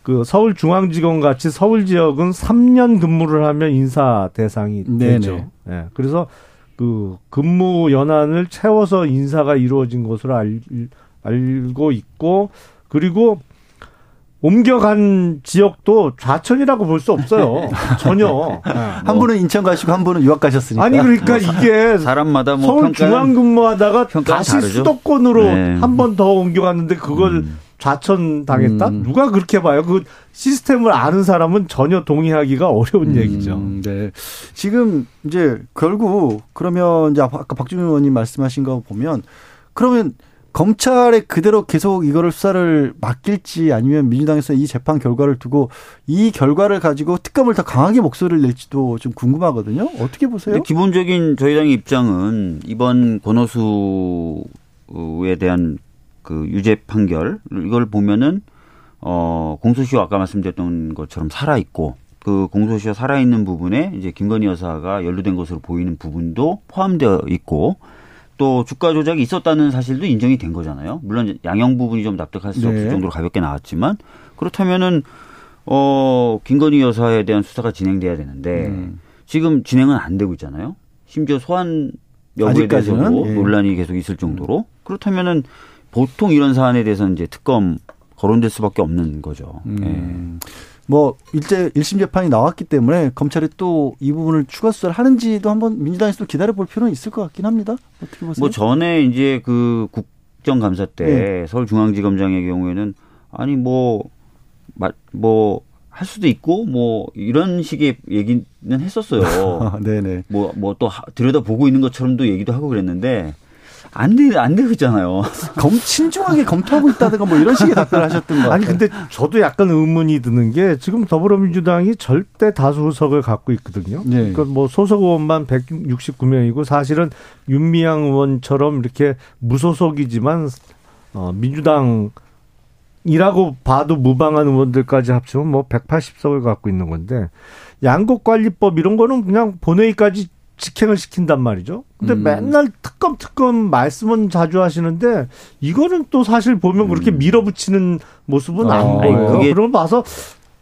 그 서울중앙지검 같이 서울 지역은 3년 근무를 하면 인사 대상이 네네. 되죠. 예. 그래서 그 근무 연한을 채워서 인사가 이루어진 것으로 알, 알고 있고 그리고 옮겨간 지역도 좌천이라고 볼 수 없어요. 전혀. 예. 한 분은 인천 가시고 한 분은 유학 가셨으니까. 아니 그러니까 이게 사람마다 뭐 서울 중앙 근무하다가 다시 다르죠. 수도권으로 네. 한번 더 옮겨갔는데 그걸 음. 좌천 당했다? 음. 누가 그렇게 봐요? 그 시스템을 아는 사람은 전혀 동의하기가 어려운 얘기죠. 음, 네. 지금 이제 결국 그러면 이제 아까 박준민 의원님 말씀하신 거 보면 그러면 검찰에 그대로 계속 이거를 수사를 맡길지 아니면 민주당에서 이 재판 결과를 두고 이 결과를 가지고 특검을 더 강하게 목소리를 낼지도 좀 궁금하거든요. 어떻게 보세요? 기본적인 저희 당의 입장은 이번 권오수에 대한 그 유죄 판결 이걸 보면은 어 공소시효 아까 말씀드렸던 것처럼 살아 있고 그 공소시효 살아 있는 부분에 이제 김건희 여사가 연루된 것으로 보이는 부분도 포함되어 있고 또 주가 조작이 있었다는 사실도 인정이 된 거잖아요. 물론 양형 부분이 좀 납득할 수 네. 없을 정도로 가볍게 나왔지만 그렇다면은 어 김건희 여사에 대한 수사가 진행돼야 되는데 음. 지금 진행은 안 되고 있잖아요. 심지어 소환 여부에 대해서도 예. 논란이 계속 있을 정도로 그렇다면은 보통 이런 사안에 대해서는 이제 특검 거론될 수밖에 없는 거죠. 예. 음. 뭐 일제 1심 재판이 나왔기 때문에 검찰이 또 이 부분을 추가 수사를 하는지도 한번 민주당에서도 기다려 볼 필요는 있을 것 같긴 합니다. 어떻게 보세요? 뭐 전에 이제 그 국정감사 때 네. 서울중앙지검장의 경우에는 아니 뭐뭐할 수도 있고 뭐 이런 식의 얘기는 했었어요. 네네. 뭐 뭐 또 들여다 보고 있는 것처럼도 얘기도 하고 그랬는데 안돼안 되잖아요. 검 친중하게 검토하고 있다든가 뭐 이런 식의 답변을 하셨던 것 같아요. 아니 근데 저도 약간 의문이 드는 게 지금 더불어민주당이 절대 다수석을 갖고 있거든요. 네. 그러니까 뭐 소속 의원만 169명이고 사실은 윤미향 의원처럼 이렇게 무소속이지만 어 민주당 이라고 봐도 무방한 의원들까지 합치면 뭐 180석을 갖고 있는 건데 양곡관리법 이런 거는 그냥 본회의까지 직행을 시킨단 말이죠. 근데 음. 맨날 특검 특검 말씀은 자주 하시는데 이거는 또 사실 보면 그렇게 밀어붙이는 모습은 안 어, 보여요. 그게- 그걸 봐서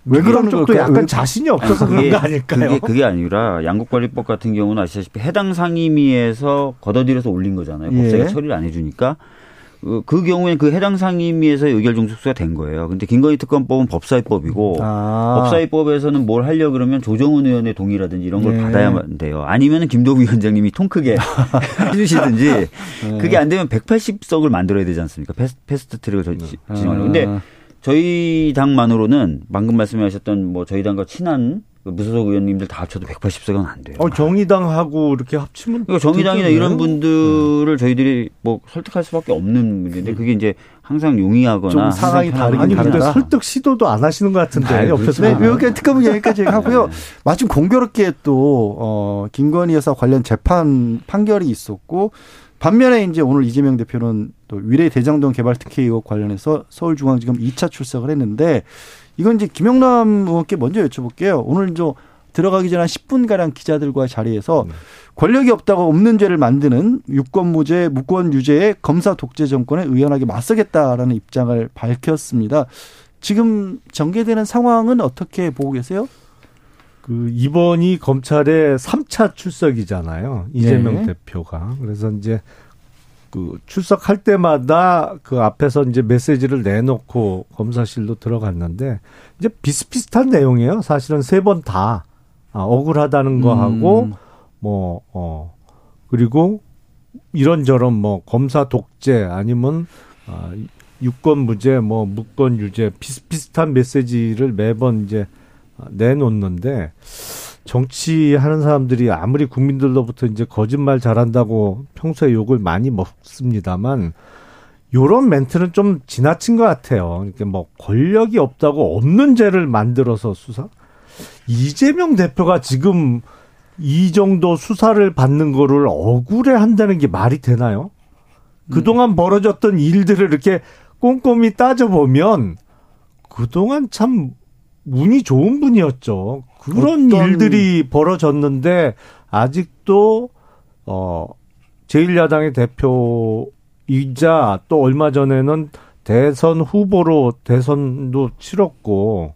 왜 그러는 쪽도 걸까요? 약간 왜- 자신이 없어서 아니, 그런 거 아닐까요? 그게, 그게 아니라 양국관리법 같은 경우는 아시다시피 해당 상임위에서 걷어들여서 올린 거잖아요. 예. 법사위가 처리를 안 해주니까. 그, 그 경우에는 그 해당 상임위에서 의결 종속수가 된 거예요. 근데 김건희 특검법은 법사위법이고 아. 법사위법에서는 뭘 하려 고 그러면 조정훈 의원의 동의라든지 이런 걸 네. 받아야만 돼요. 아니면 김도부 위원장님이 통 크게 해주시든지 네. 그게 안 되면 180석을 만들어야 되지 않습니까? 패스, 패스트 트랙을 저- 지- 진행하려고. 근데 아. 저희 당만으로는 방금 말씀하셨던 뭐 저희 당과 친한 그 무소속 의원님들 다 합쳐도 180석은 안 돼요. 어, 정의당하고 이렇게 합치면 그러니까 정의당이나 되겠네요. 이런 분들을 저희들이 뭐 설득할 수밖에 없는 문제인데 그게 이제 항상 용이하거나 상황이 다르긴 아니 근데. 설득 시도도 안 하시는 것 같은데 아이, 옆에서 네, 보면. 이렇게 특검은 여기까지 하고요. 마침 공교롭게 또, 어, 김건희 여사 관련 재판 판결이 있었고, 반면에 이제 오늘 이재명 대표는 또 위례 대장동 개발 특혜 의혹 관련해서 서울중앙지검 2차 출석을 했는데, 이건 이제 김영남 의원께 먼저 여쭤볼게요. 오늘 저 들어가기 전에 한 10분가량 기자들과의 자리에서 권력이 없다고 없는 죄를 만드는 유권무죄, 무권유죄의 검사 독재 정권에 의연하게 맞서겠다라는 입장을 밝혔습니다. 지금 전개되는 상황은 어떻게 보고 계세요? 그 이번이 검찰의 3차 출석이잖아요. 이재명 네. 대표가. 그래서 이제 그 출석할 때마다 그 앞에서 이제 메시지를 내놓고 검사실로 들어갔는데 이제 비슷비슷한 내용이에요. 사실은 세 번 다 아, 억울하다는 거 하고 음. 뭐 어. 그리고 이런저런 뭐 검사 독재 아니면 아, 유권 무죄 뭐 무권 유죄 비슷비슷한 메시지를 매번 이제 아, 내놓는데 정치하는 사람들이 아무리 국민들로부터 이제 거짓말 잘한다고 평소에 욕을 많이 먹습니다만 요런 멘트는 좀 지나친 것 같아요. 이렇게 뭐 권력이 없다고 없는 죄를 만들어서 수사? 이재명 대표가 지금 이 정도 수사를 받는 거를 억울해 한다는 게 말이 되나요? 그동안 벌어졌던 일들을 이렇게 꼼꼼히 따져보면 그동안 참 운이 좋은 분이었죠. 그런 일들이 벌어졌는데 아직도 어 제1야당의 대표이자 또 얼마 전에는 대선 후보로 대선도 치렀고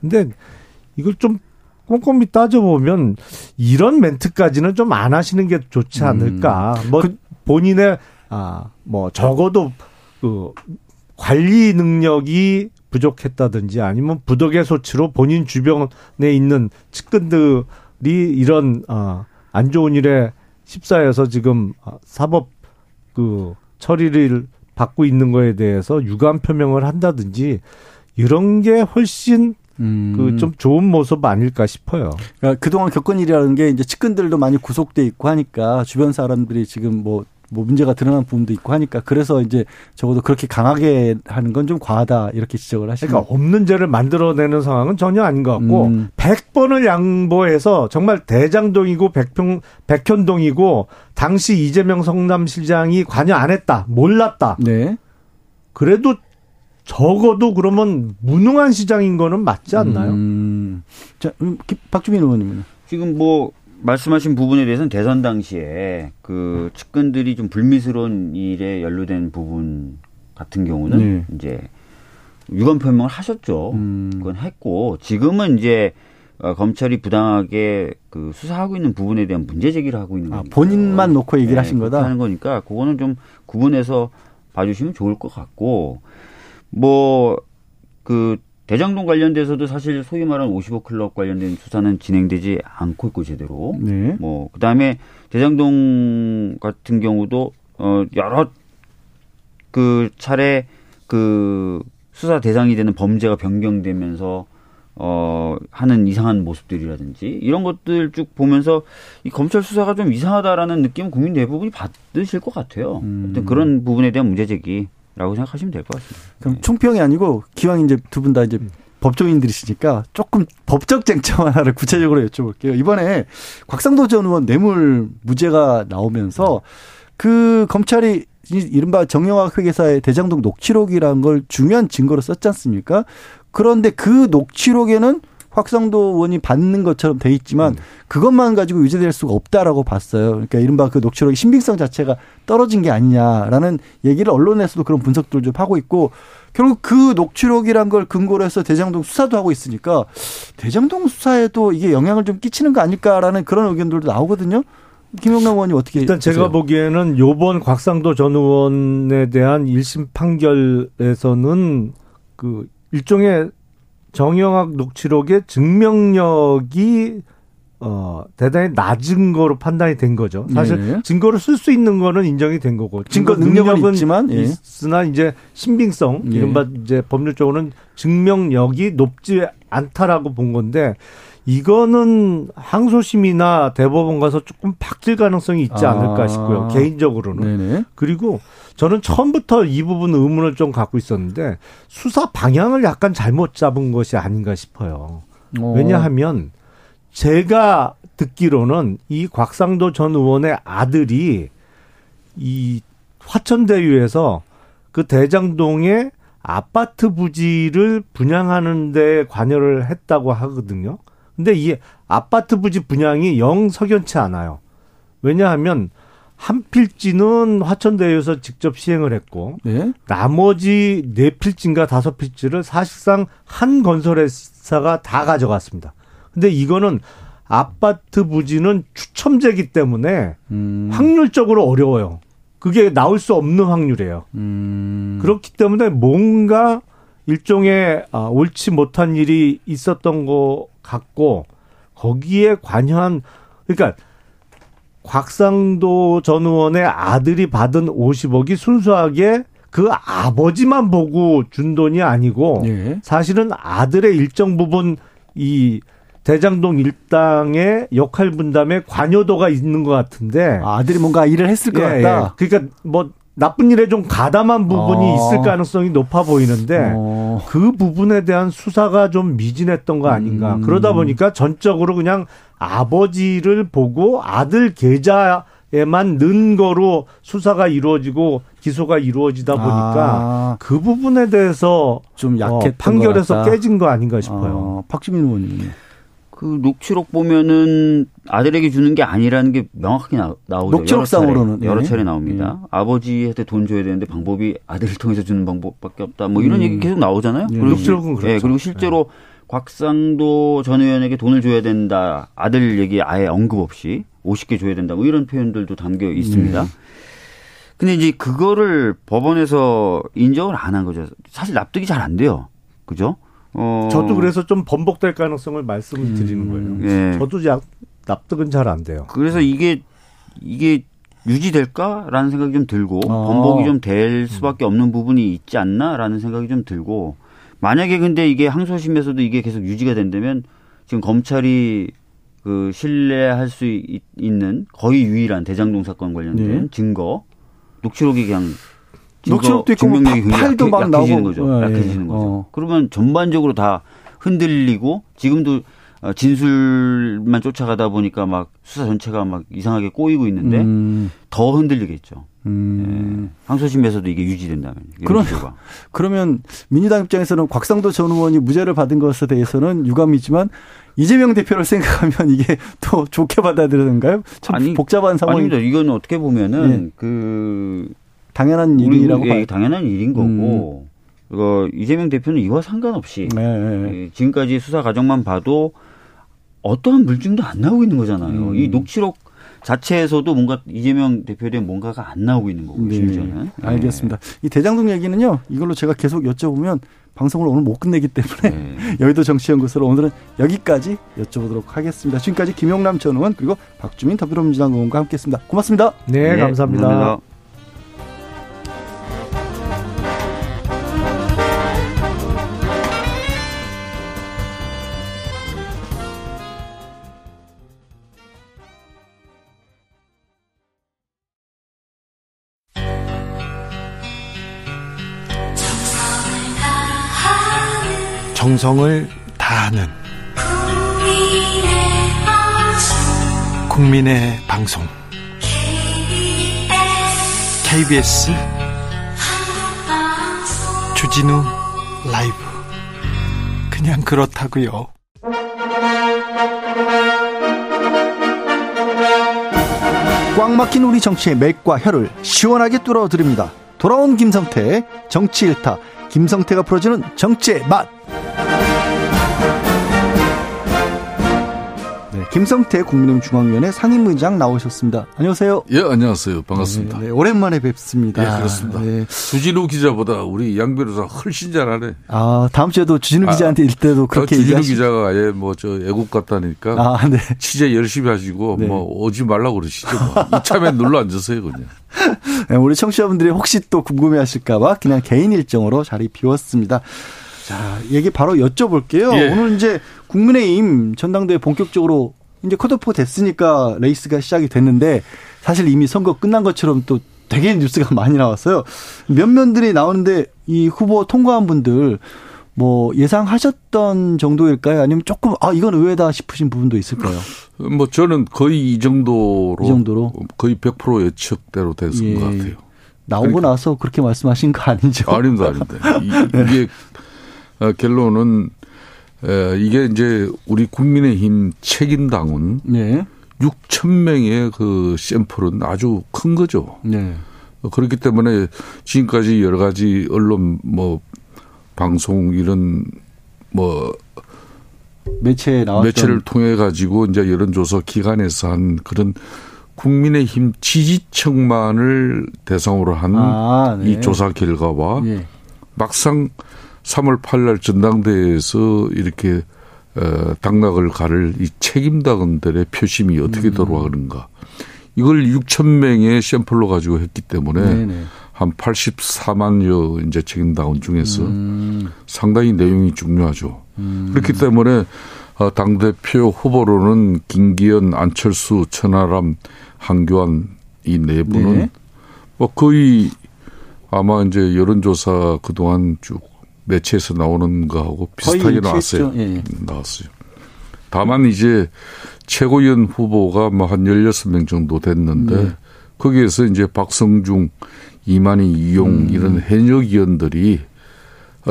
근데 이걸 좀 꼼꼼히 따져보면 이런 멘트까지는 좀 안 하시는 게 좋지 않을까. 뭐 본인의 아 뭐 적어도 그 관리 능력이 부족했다든지 아니면 부덕의 소치로 본인 주변에 있는 측근들이 이런 아안 좋은 일에 휩싸여서 지금 아, 사법 그 처리를 받고 있는 거에 대해서 유감 표명을 한다든지 이런 게 훨씬 음. 그좀 좋은 모습 아닐까 싶어요. 그러니까 그동안 겪은 일이라는 게 이제 측근들도 많이 구속돼 있고 하니까 주변 사람들이 지금 뭐, 뭐 문제가 드러난 부분도 있고 하니까 그래서 이제 적어도 그렇게 강하게 하는 건 좀 과하다 이렇게 지적을 하시는 그러니까 없는 죄를 만들어내는 상황은 전혀 아닌 것 같고 음. 100번을 양보해서 정말 대장동이고 백평 백현동이고 당시 이재명 성남시장이 관여 안 했다. 몰랐다. 네. 그래도 적어도 그러면 무능한 시장인 거는 맞지 않나요? 음. 자, 음, 기- 박주민 의원님은. 지금 뭐 말씀하신 부분에 대해서는 대선 당시에 그 측근들이 좀 불미스러운 일에 연루된 부분 같은 경우는 네. 이제 유감 표명을 하셨죠. 음. 그건 했고 지금은 이제 어, 검찰이 부당하게 그 수사하고 있는 부분에 대한 문제 제기를 하고 있는 아, 거니까. 본인만 놓고 얘기를 하신 그렇게 거다? 하는 거니까 그거는 좀 구분해서 봐주시면 좋을 것 같고 뭐 그 대장동 관련돼서도 사실 소위 말하는 55 클럽 관련된 수사는 진행되지 않고 있고 제대로 네. 뭐 그다음에 대장동 같은 경우도 어 여러 그 차례 그 수사 대상이 되는 범죄가 변경되면서 어 하는 이상한 모습들이라든지 이런 것들 쭉 보면서 이 검찰 수사가 좀 이상하다라는 느낌 국민 대부분이 받으실 것 같아요. 음. 어떤 그런 부분에 대한 문제 제기 라고 생각하시면 될 것 같습니다. 그럼 총평이 아니고 기왕 이제 두 분 다 이제 법조인들이시니까 조금 법적 쟁점 하나를 구체적으로 여쭤볼게요. 이번에 곽상도 전 의원 뇌물 무죄가 나오면서 그 검찰이 이- 이른바 정영학 회계사의 대장동 녹취록이라는 걸 중요한 증거로 썼지 않습니까? 그런데 그 녹취록에는 곽상도 의원이 받는 것처럼 돼 있지만 그것만 가지고 유죄될 수가 없다라고 봤어요. 그러니까 이른바 그 녹취록의 신빙성 자체가 떨어진 게 아니냐라는 얘기를 언론에서도 그런 분석들 좀 하고 있고 결국 그 녹취록이란 걸 근거로 해서 대장동 수사도 하고 있으니까 대장동 수사에도 이게 영향을 좀 끼치는 거 아닐까라는 그런 의견들도 나오거든요. 김영남 의원님 어떻게 일단 제가 보세요? 보기에는 요번 곽상도 전 의원에 대한 1심 판결에서는 그 일종의 정영학 녹취록의 증명력이 어 대단히 낮은 거로 판단이 된 거죠. 사실 네. 증거를 쓸 수 있는 거는 인정이 된 거고 증거 능력은 있지만, 예. 있으나 이제 신빙성 예. 이른바 이제 법률적으로는 증명력이 높지 않다라고 본 건데 이거는 항소심이나 대법원 가서 조금 바뀔 가능성이 있지 않을까 아. 싶고요. 개인적으로는. 네네. 그리고 저는 처음부터 이 부분 의문을 좀 갖고 있었는데 수사 방향을 약간 잘못 잡은 것이 아닌가 싶어요. 어. 왜냐하면 제가 듣기로는 이 곽상도 전 의원의 아들이 이 화천대유에서 그 대장동에 아파트 부지를 분양하는 데 관여를 했다고 하거든요. 근데 이 아파트 부지 분양이 영 석연치 않아요. 왜냐하면 한 필지는 화천대유에서 직접 시행을 했고 네. 나머지 네 필지인가 다섯 필지를 사실상 한 건설회사가 다 가져갔습니다. 근데 이거는 아파트 부지는 추첨제기 때문에 음. 확률적으로 어려워요. 그게 나올 수 없는 확률이에요. 음. 그렇기 때문에 뭔가 일종의 아, 옳지 못한 일이 있었던 것 같고 거기에 관여한 그러니까 곽상도 전 의원의 아들이 받은 50억이 순수하게 그 아버지만 보고 준 돈이 아니고 예. 사실은 아들의 일정 부분 이 대장동 일당의 역할 분담에 관여도가 있는 것 같은데 아 들이 뭔가 일을 했을 것 예, 같다. 예. 그러니까 뭐 나쁜 일에 좀 가담한 부분이 어. 있을 가능성이 높아 보이는데 어. 그 부분에 대한 수사가 좀 미진했던 거 아닌가. 음. 그러다 보니까 전적으로 그냥 아버지를 보고 아들 계좌 에만 넣은 거로 수사가 이루어지고 기소가 이루어지다 보니까 아, 그 부분에 대해서 좀 어, 약했던 판결에서. 깨진 거 아닌가 싶어요. 어, 박주민 의원님. 그 녹취록 보면은 아들에게 주는 게 아니라는 게 명확하게 나, 나오죠. 녹취록상으로는, 여러 차례, 여러 네. 차례 나옵니다. 아버지한테 돈 줘야 되는데 방법이 아들을 통해서 주는 방법밖에 없다. 뭐 이런 음. 얘기 계속 나오잖아요. 예. 녹취록은 그렇죠. 예, 그리고 실제로 곽상도 전 의원에게 돈을 줘야 된다. 아들 얘기 아예 언급 없이 50개 줘야 된다. 뭐 이런 표현들도 담겨 있습니다. 음. 근데 이제 그거를 법원에서 인정을 안 한 거죠. 사실 납득이 잘 안 돼요. 그죠? 어. 저도 그래서 좀 번복될 가능성을 말씀을 드리는 음. 거예요. 예. 저도 약, 납득은 잘 안 돼요. 그래서 이게 이게 유지될까라는 생각이 좀 들고 아. 번복이 좀 될 수밖에 없는 부분이 있지 않나라는 생각이 좀 들고 만약에 근데 이게 항소심에서도 이게 계속 유지가 된다면 지금 검찰이 그 신뢰할 수 있- 있는 거의 유일한 대장동 사건 관련된 네. 증거 녹취록이 그냥 녹취록도 있고 뭐 증명력이 팔도 막 나오고. 거죠. 어, 약해지는 예. 거죠. 어. 그러면 전반적으로 다 흔들리고 지금도 어, 진술만 쫓아가다 보니까 막 수사 전체가 막 이상하게 꼬이고 있는데 음, 더 흔들리겠죠. 음. 예. 항소심에서도 이게 유지된다면. 그럼- 기조가. 그러면 민주당 입장에서는 곽상도 전 의원이 무죄를 받은 것에 대해서는 유감이지만 이재명 대표를 생각하면 이게 또 좋게 받아들이는가요? 참 아니, 복잡한 상황이 아닙니다. 이건 어떻게 보면은 그 당연한 일이라고 예, 봐요. 당연한 일인 거고 어, 이재명 대표는 이와 상관없이 네, 네. 예, 지금까지 수사 과정만 봐도 어떠한 물증도 안 나오고 있는 거잖아요. 음. 이 녹취록 자체에서도 뭔가 이재명 대표에 대한 뭔가가 안 나오고 있는 거고 네. 심지어는. 알겠습니다. 이 대장동 얘기는요. 이걸로 제가 계속 여쭤보면 방송을 오늘 못 끝내기 때문에 네. 여의도 정치연구소로 오늘은 여기까지 여쭤보도록 하겠습니다. 지금까지 김용남 전 의원 그리고 박주민 더불어민주당 의원과 함께했습니다. 고맙습니다. 네, 네, 감사합니다. 감사합니다. 정성을 다하는 국민의 방송 KBS 주진우 라이브 그냥 그렇다고요. 꽉 막힌 우리 정치의 맥과 혀를 시원하게 뚫어드립니다. 돌아온 김성태 정치 일타 김성태가 풀어주는 정치의 맛. 김성태 국민의힘 중앙위원회 상임의장 나오셨습니다. 안녕하세요. 예, 안녕하세요. 반갑습니다. 네, 네, 오랜만에 뵙습니다. 예, 그렇습니다. 네. 주진우 기자보다 우리 양 변호사 훨씬 잘하네. 아 다음 주에도 주진우 아, 기자한테 일 때도 그렇게 주진우 얘기하시. 기자가 아예 뭐 저 애국 같다니까 아 네. 취재 열심히 하시고 네. 뭐 오지 말라고 그러시죠. 뭐. 이참에 눌러 앉으세요 그냥. 네, 우리 청취자분들이 혹시 또 궁금해하실까봐 그냥 개인 일정으로 자리 비웠습니다. 자, 얘기 바로 여쭤볼게요. 예. 오늘 이제 국민의힘 전당대회 본격적으로 이제 컷오프 됐으니까 레이스가 시작이 됐는데 사실 이미 선거 끝난 것처럼 또 되게 뉴스가 많이 나왔어요. 몇 면들이 나오는데 이 후보 통과한 분들 뭐 예상하셨던 정도일까요? 아니면 조금 아 이건 의외다 싶으신 부분도 있을까요? 뭐 저는 거의 이 정도로, 이 정도로? 거의 100% 예측대로 됐은 예. 것 같아요. 나오고 그러니까. 나서 그렇게 말씀하신 거 아니죠? 아닙니다, 아닙니다. 이, 게 어, 결론은 에, 이게 이제 우리 국민의힘 책임당은 네. 6천 명의 그 샘플은 아주 큰 거죠. 네. 어, 그렇기 때문에 지금까지 여러 가지 언론 뭐 방송 이런 뭐 매체에 나왔던 매체를 통해 가지고 이제 여론조사 기관에서 한 그런 국민의힘 지지층만을 대상으로 한이 아, 네. 조사 결과와 예. 막상 3월 8일 전당대회에서 이렇게 어, 당락을 가를 이 책임당원들의 표심이 어떻게 음. 돌아가는가. 이걸 6천 명의 샘플로 가지고 했기 때문에 네네. 한 84만여 이제 책임당원 중에서 음, 상당히 내용이 중요하죠. 그렇기 때문에 어, 당대표 후보로는 김기현, 안철수, 천하람, 한교안 이 네 분은 네. 뭐 거의 아마 이제 여론조사 그동안 쭉 매체에서 나오는 거하고 비슷하게 나왔어요. 예. 음, 나왔어요. 다만 이제 최고위원 후보가 뭐 한 16명 정도 됐는데 네. 거기에서 이제 박성중, 이만희, 이용 음. 이런 현역 의원들이 어,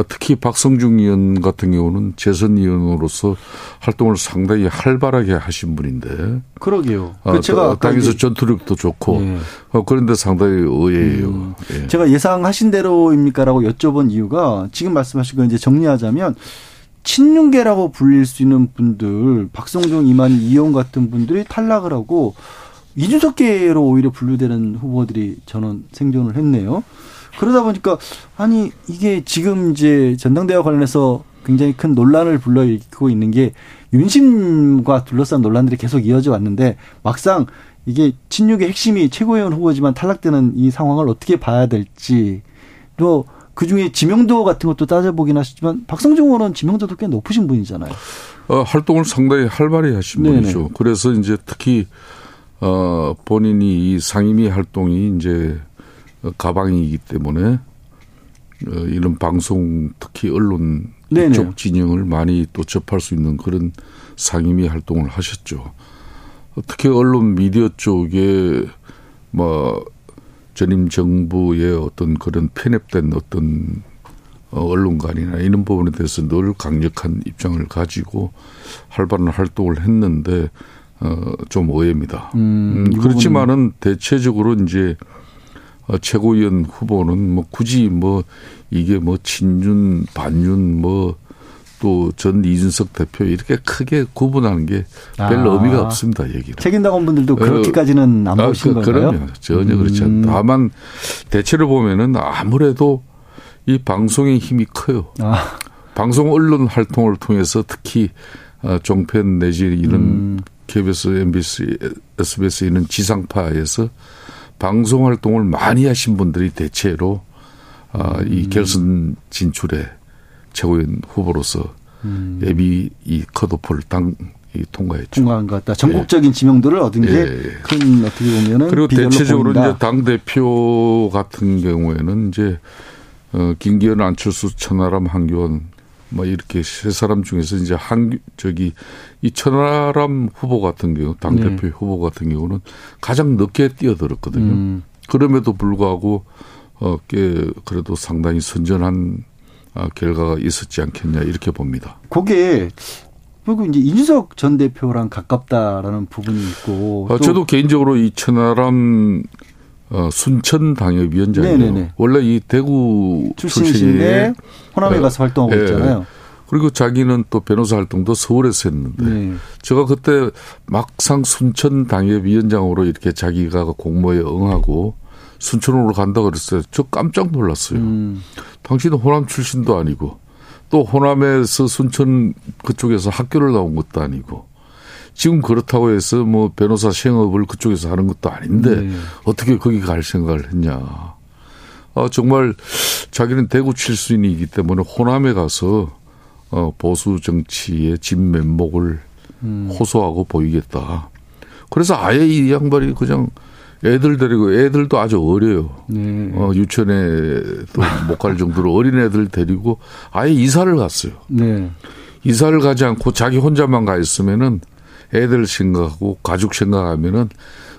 특히 박성중 의원 같은 경우는 재선 의원으로서 활동을 상당히 활발하게 하신 분인데 그러게요. 어, 그 제가 어, 당에서 전투력도 좋고 예. 어, 그런데 상당히 의외예요. 음. 예. 제가 예상하신 대로입니까라고 여쭤본 이유가 지금 말씀하신 거 이제 정리하자면 친윤계라고 불릴 수 있는 분들 박성중, 이만희, 이용 같은 분들이 탈락을 하고 이준석계로 오히려 분류되는 후보들이 저는 생존을 했네요. 그러다 보니까 아니 이게 지금 이제 전당대회와 관련해서 굉장히 큰 논란을 불러일으키고 있는 게 윤심과 둘러싼 논란들이 계속 이어져 왔는데 막상 이게 친윤의 핵심이 최고위원 후보지만 탈락되는 이 상황을 어떻게 봐야 될지 또 그중에 지명도 같은 것도 따져보긴 하시지만 박성중 의원은 지명도도 꽤 높으신 분이잖아요. 어, 활동을 상당히 활발히 하신 네네. 분이죠. 그래서 이제 특히 어, 본인이 이 상임위 활동이 이제 어, 가방이기 때문에 어, 이런 방송 특히 언론 네네. 이쪽 진영을 많이 또 접할 수 있는 그런 상임위 활동을 하셨죠. 어, 특히 언론 미디어 쪽에 뭐 전임 정부의 어떤 그런 편협된 어떤 어, 언론관이나 이런 부분에 대해서 늘 강력한 입장을 가지고 활발한 활동을 했는데 어, 좀 의외입니다. 음, 음, 이 그렇지만은 대체적으로 이제 어, 최고위원 후보는 뭐 굳이 뭐 이게 뭐 친윤 반윤 뭐 또 전 이준석 대표 이렇게 크게 구분하는 게 별로 아. 의미가 없습니다. 얘기를. 책임당원 분들도 어, 그렇게까지는 안 아, 보신 그, 건가요? 그럼요. 전혀 그렇지 음. 않다. 다만 대체로 보면은 아무래도 이 방송의 힘이 커요. 아, 방송 언론 활동을 통해서 특히 어, 종편 내지 이런 음. KBS, MBC, SBS 이런 지상파에서 방송 활동을 많이 하신 분들이 대체로 아, 음. 이 결선 진출에 최고위원 후보로서 음. 예비 이 컷오프를 당 이 통과했죠. 통과한 것 같다. 전국적인 지명도를 얻은 예. 게큰 어떻게 보면은 그리고 대체적으로 보인다. 이제 당 대표 같은 경우에는 이제 어 김기현, 안철수, 천하람, 한교안 뭐 이렇게 세 사람 중에서 이제 한 저기 이 천하람 후보 같은 경우 당 네. 대표 후보 같은 경우는 가장 늦게 뛰어들었거든요. 음. 그럼에도 불구하고 어꽤 그래도 상당히 선전한 아, 결과가 있었지 않겠냐 이렇게 봅니다. 그게 그리고 이제 이준석 전 대표랑 가깝다라는 부분이 있고 아, 또 저도 개인적으로 이 천하람 어, 순천 당협위원장이에요. 원래 이 대구 출신이에 호남에 예. 가서 활동하고 예. 있잖아요. 그리고 자기는 또 변호사 활동도 서울에서 했는데 네. 제가 그때 막상 순천 당협위원장으로 이렇게 자기가 공모에 응하고 순천으로 간다 그랬어요. 저 깜짝 놀랐어요. 음. 당신은 호남 출신도 아니고 또 호남에서 순천 그쪽에서 학교를 나온 것도 아니고 지금 그렇다고 해서 뭐 변호사 시행업을 그쪽에서 하는 것도 아닌데 네. 어떻게 거기 갈 생각을 했냐. 아, 정말 자기는 대구 출신이기 때문에 호남에 가서 어, 보수 정치의 진면목을 음. 호소하고 보이겠다. 그래서 아예 이 양반이 그냥 애들 데리고 애들도 아주 어려요. 네. 어, 유치원에도 못 갈 정도로 어린 애들 데리고 아예 이사를 갔어요. 네. 이사를 가지 않고 자기 혼자만 가 있으면은 애들 생각하고 가족 생각하면은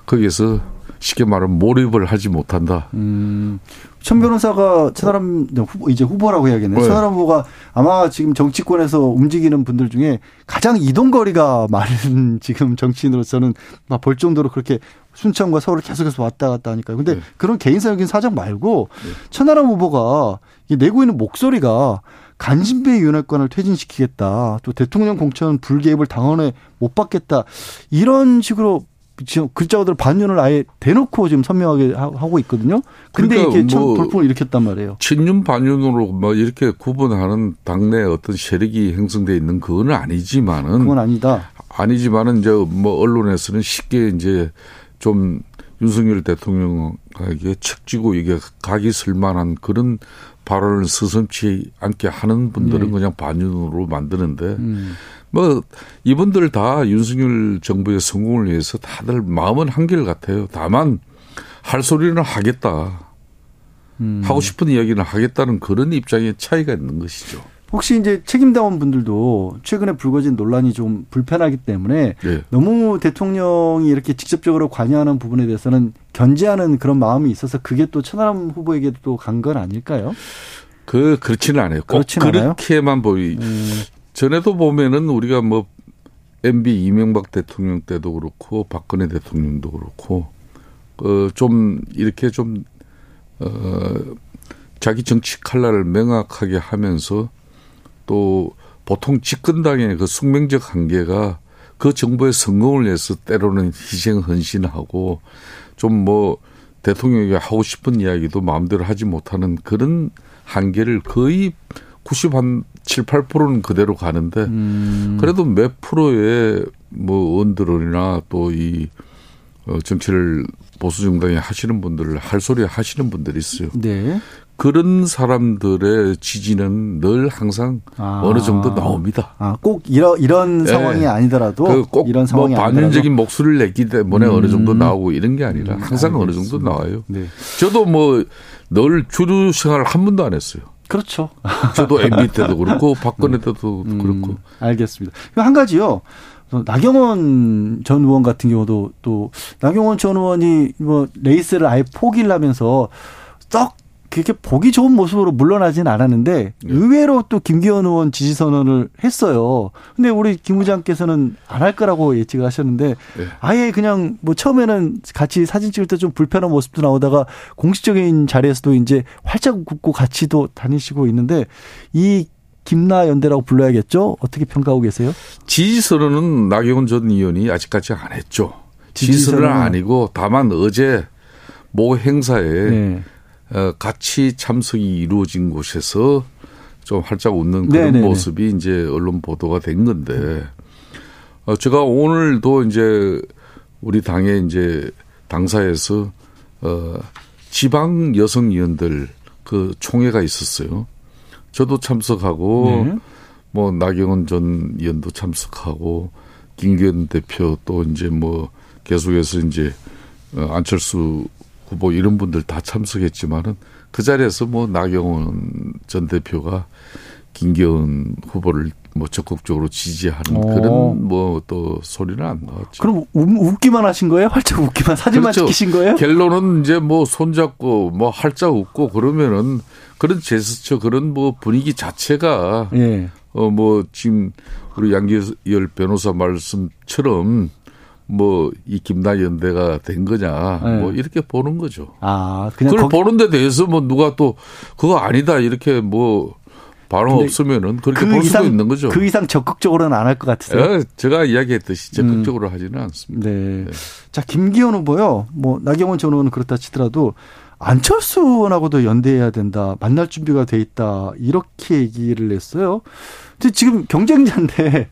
거기에서 쉽게 말하면 몰입을 하지 못한다. 음. 천 변호사가 천하람 후보 이제 후보라고 해야겠네요. 네. 천하람 후보가 아마 지금 정치권에서 움직이는 분들 중에 가장 이동 거리가 많은 지금 정치인으로서는 막 볼 정도로 그렇게 순천과 서울을 계속해서 왔다 갔다 하니까요. 근데 네. 그런 개인적인 사정 말고 천하람 후보가 이 내고 있는 목소리가 간신배 윤회관을 퇴진시키겠다. 또 대통령 공천 불개입을 당원에 못 받겠다. 이런 식으로 지금 글자들 반윤을 아예 대놓고 지금 선명하게 하- 하고 있거든요. 근데 그러니까 이게 참 뭐 돌풍을 일으켰단 말이에요. 친윤 반윤으로 뭐 이렇게 구분하는 당내 어떤 세력이 형성돼 있는 그거는 아니지만은 그건 아니다. 아니지만은 이제 뭐 언론에서는 쉽게 이제 좀 윤석열 대통령에게 책지고 이게 각이 쓸만한 그런 발언을 서슴치 않게 하는 분들은 네. 그냥 반윤으로 만드는데 음. 뭐 이분들 다 윤석열 정부의 성공을 위해서 다들 마음은 한결 같아요. 다만 할 소리는 하겠다. 음. 하고 싶은 이야기는 하겠다는 그런 입장의 차이가 있는 것이죠. 혹시 이제 책임당원 분들도 최근에 불거진 논란이 좀 불편하기 때문에 예. 너무 대통령이 이렇게 직접적으로 관여하는 부분에 대해서는 견제하는 그런 마음이 있어서 그게 또 천하람 후보에게도 또간건 아닐까요? 그 그렇지는 않아요. 않아요? 그렇게만 보이. 음. 전에도 보면은 우리가 뭐 MB 이명박 대통령 때도 그렇고 박근혜 대통령도 그렇고 어좀 이렇게 좀 어, 자기 정치 칼날을 명확하게 하면서 또 보통 집권당의 그 숙명적 한계가 그 정부의 성공을 위해서 때로는 희생 헌신하고 좀 뭐 대통령에게 하고 싶은 이야기도 마음대로 하지 못하는 그런 한계를 거의 90한 7, 8%는 그대로 가는데 음. 그래도 몇 프로의 뭐 의원들이나 또이 어, 정치를 보수 정당에 하시는 분들 할 소리 하시는 분들이 있어요. 네. 그런 사람들의 지지는 늘 항상 아. 어느 정도 나옵니다. 아, 꼭 이런 이런 예. 상황이 아니더라도 그 꼭 이런 뭐 상황이 아니더라도 반윤적인 목소리를 냈기 때문에 음. 어느 정도 나오고 이런 게 아니라 음, 항상 어느 정도 알겠습니다. 나와요. 네. 저도 뭐 늘 주류 생활을 한 번도 안 했어요. 그렇죠. 저도 MB 때도 그렇고 박근혜 때도 음, 그렇고 알겠습니다. 한 가지요. 어, 나경원 전 의원 같은 경우도 또 나경원 전 의원이 뭐 레이스를 아예 포기를 하면서 썩 그렇게 보기 좋은 모습으로 물러나진 않았는데 네. 의외로 또 김기현 의원 지지 선언을 했어요. 근데 우리 김 부장께서는 안 할 거라고 예측을 하셨는데 네. 아예 그냥 뭐 처음에는 같이 사진 찍을 때 좀 불편한 모습도 나오다가 공식적인 자리에서도 이제 활짝 웃고 같이 도 다니시고 있는데 이 김나 연대라고 불러야겠죠? 어떻게 평가하고 계세요? 지지 선언은 나경원 전 의원이 아직까지 안 했죠. 지지 선언은 지지선언은 아니고 다만 어제 모 행사에 네. 어, 같이 참석이 이루어진 곳에서 좀 활짝 웃는 그런 네네네. 모습이 이제 언론 보도가 된 건데 어, 제가 오늘도 이제 우리 당의 이제 당사에서 어, 지방 여성 의원들 그 총회가 있었어요. 저도 참석하고 네. 뭐 나경원 전 의원도 참석하고 김기현 대표 또 이제 뭐 계속해서 이제 어, 안철수 후보 이런 분들 다 참석했지만은 그 자리에서 뭐 나경원 전 대표가 김기현 후보를 뭐 적극적으로 지지하는 오. 그런 뭐 또 소리는 안 나왔죠. 그럼 우- 웃기만 하신 거예요? 활짝 웃기만 사진만 그렇죠. 찍히신 거예요? 결론은 이제 뭐 손잡고 뭐 활짝 웃고 그러면은 그런 제스처 그런 뭐 분위기 자체가 예. 어뭐 지금 우리 양기열 변호사 말씀처럼 뭐 이 김나 연대가 된 거냐 네. 뭐 이렇게 보는 거죠. 아, 그냥 그걸 거기- 보는데 대해서 뭐 누가 또 그거 아니다 이렇게 뭐 반응 근데 없으면은 그렇게 그볼 수도 이상 있는 거죠. 그 이상 적극적으로는 안 할 것 같으세요? 예, 제가 이야기했듯이 적극적으로 하지는 않습니다. 네. 자, 김기현 후보요. 뭐 나경원 전 의원은 그렇다 치더라도 안철수 의원하고도 연대해야 된다. 만날 준비가 돼 있다. 이렇게 얘기를 했어요. 근데 지금 경쟁자인데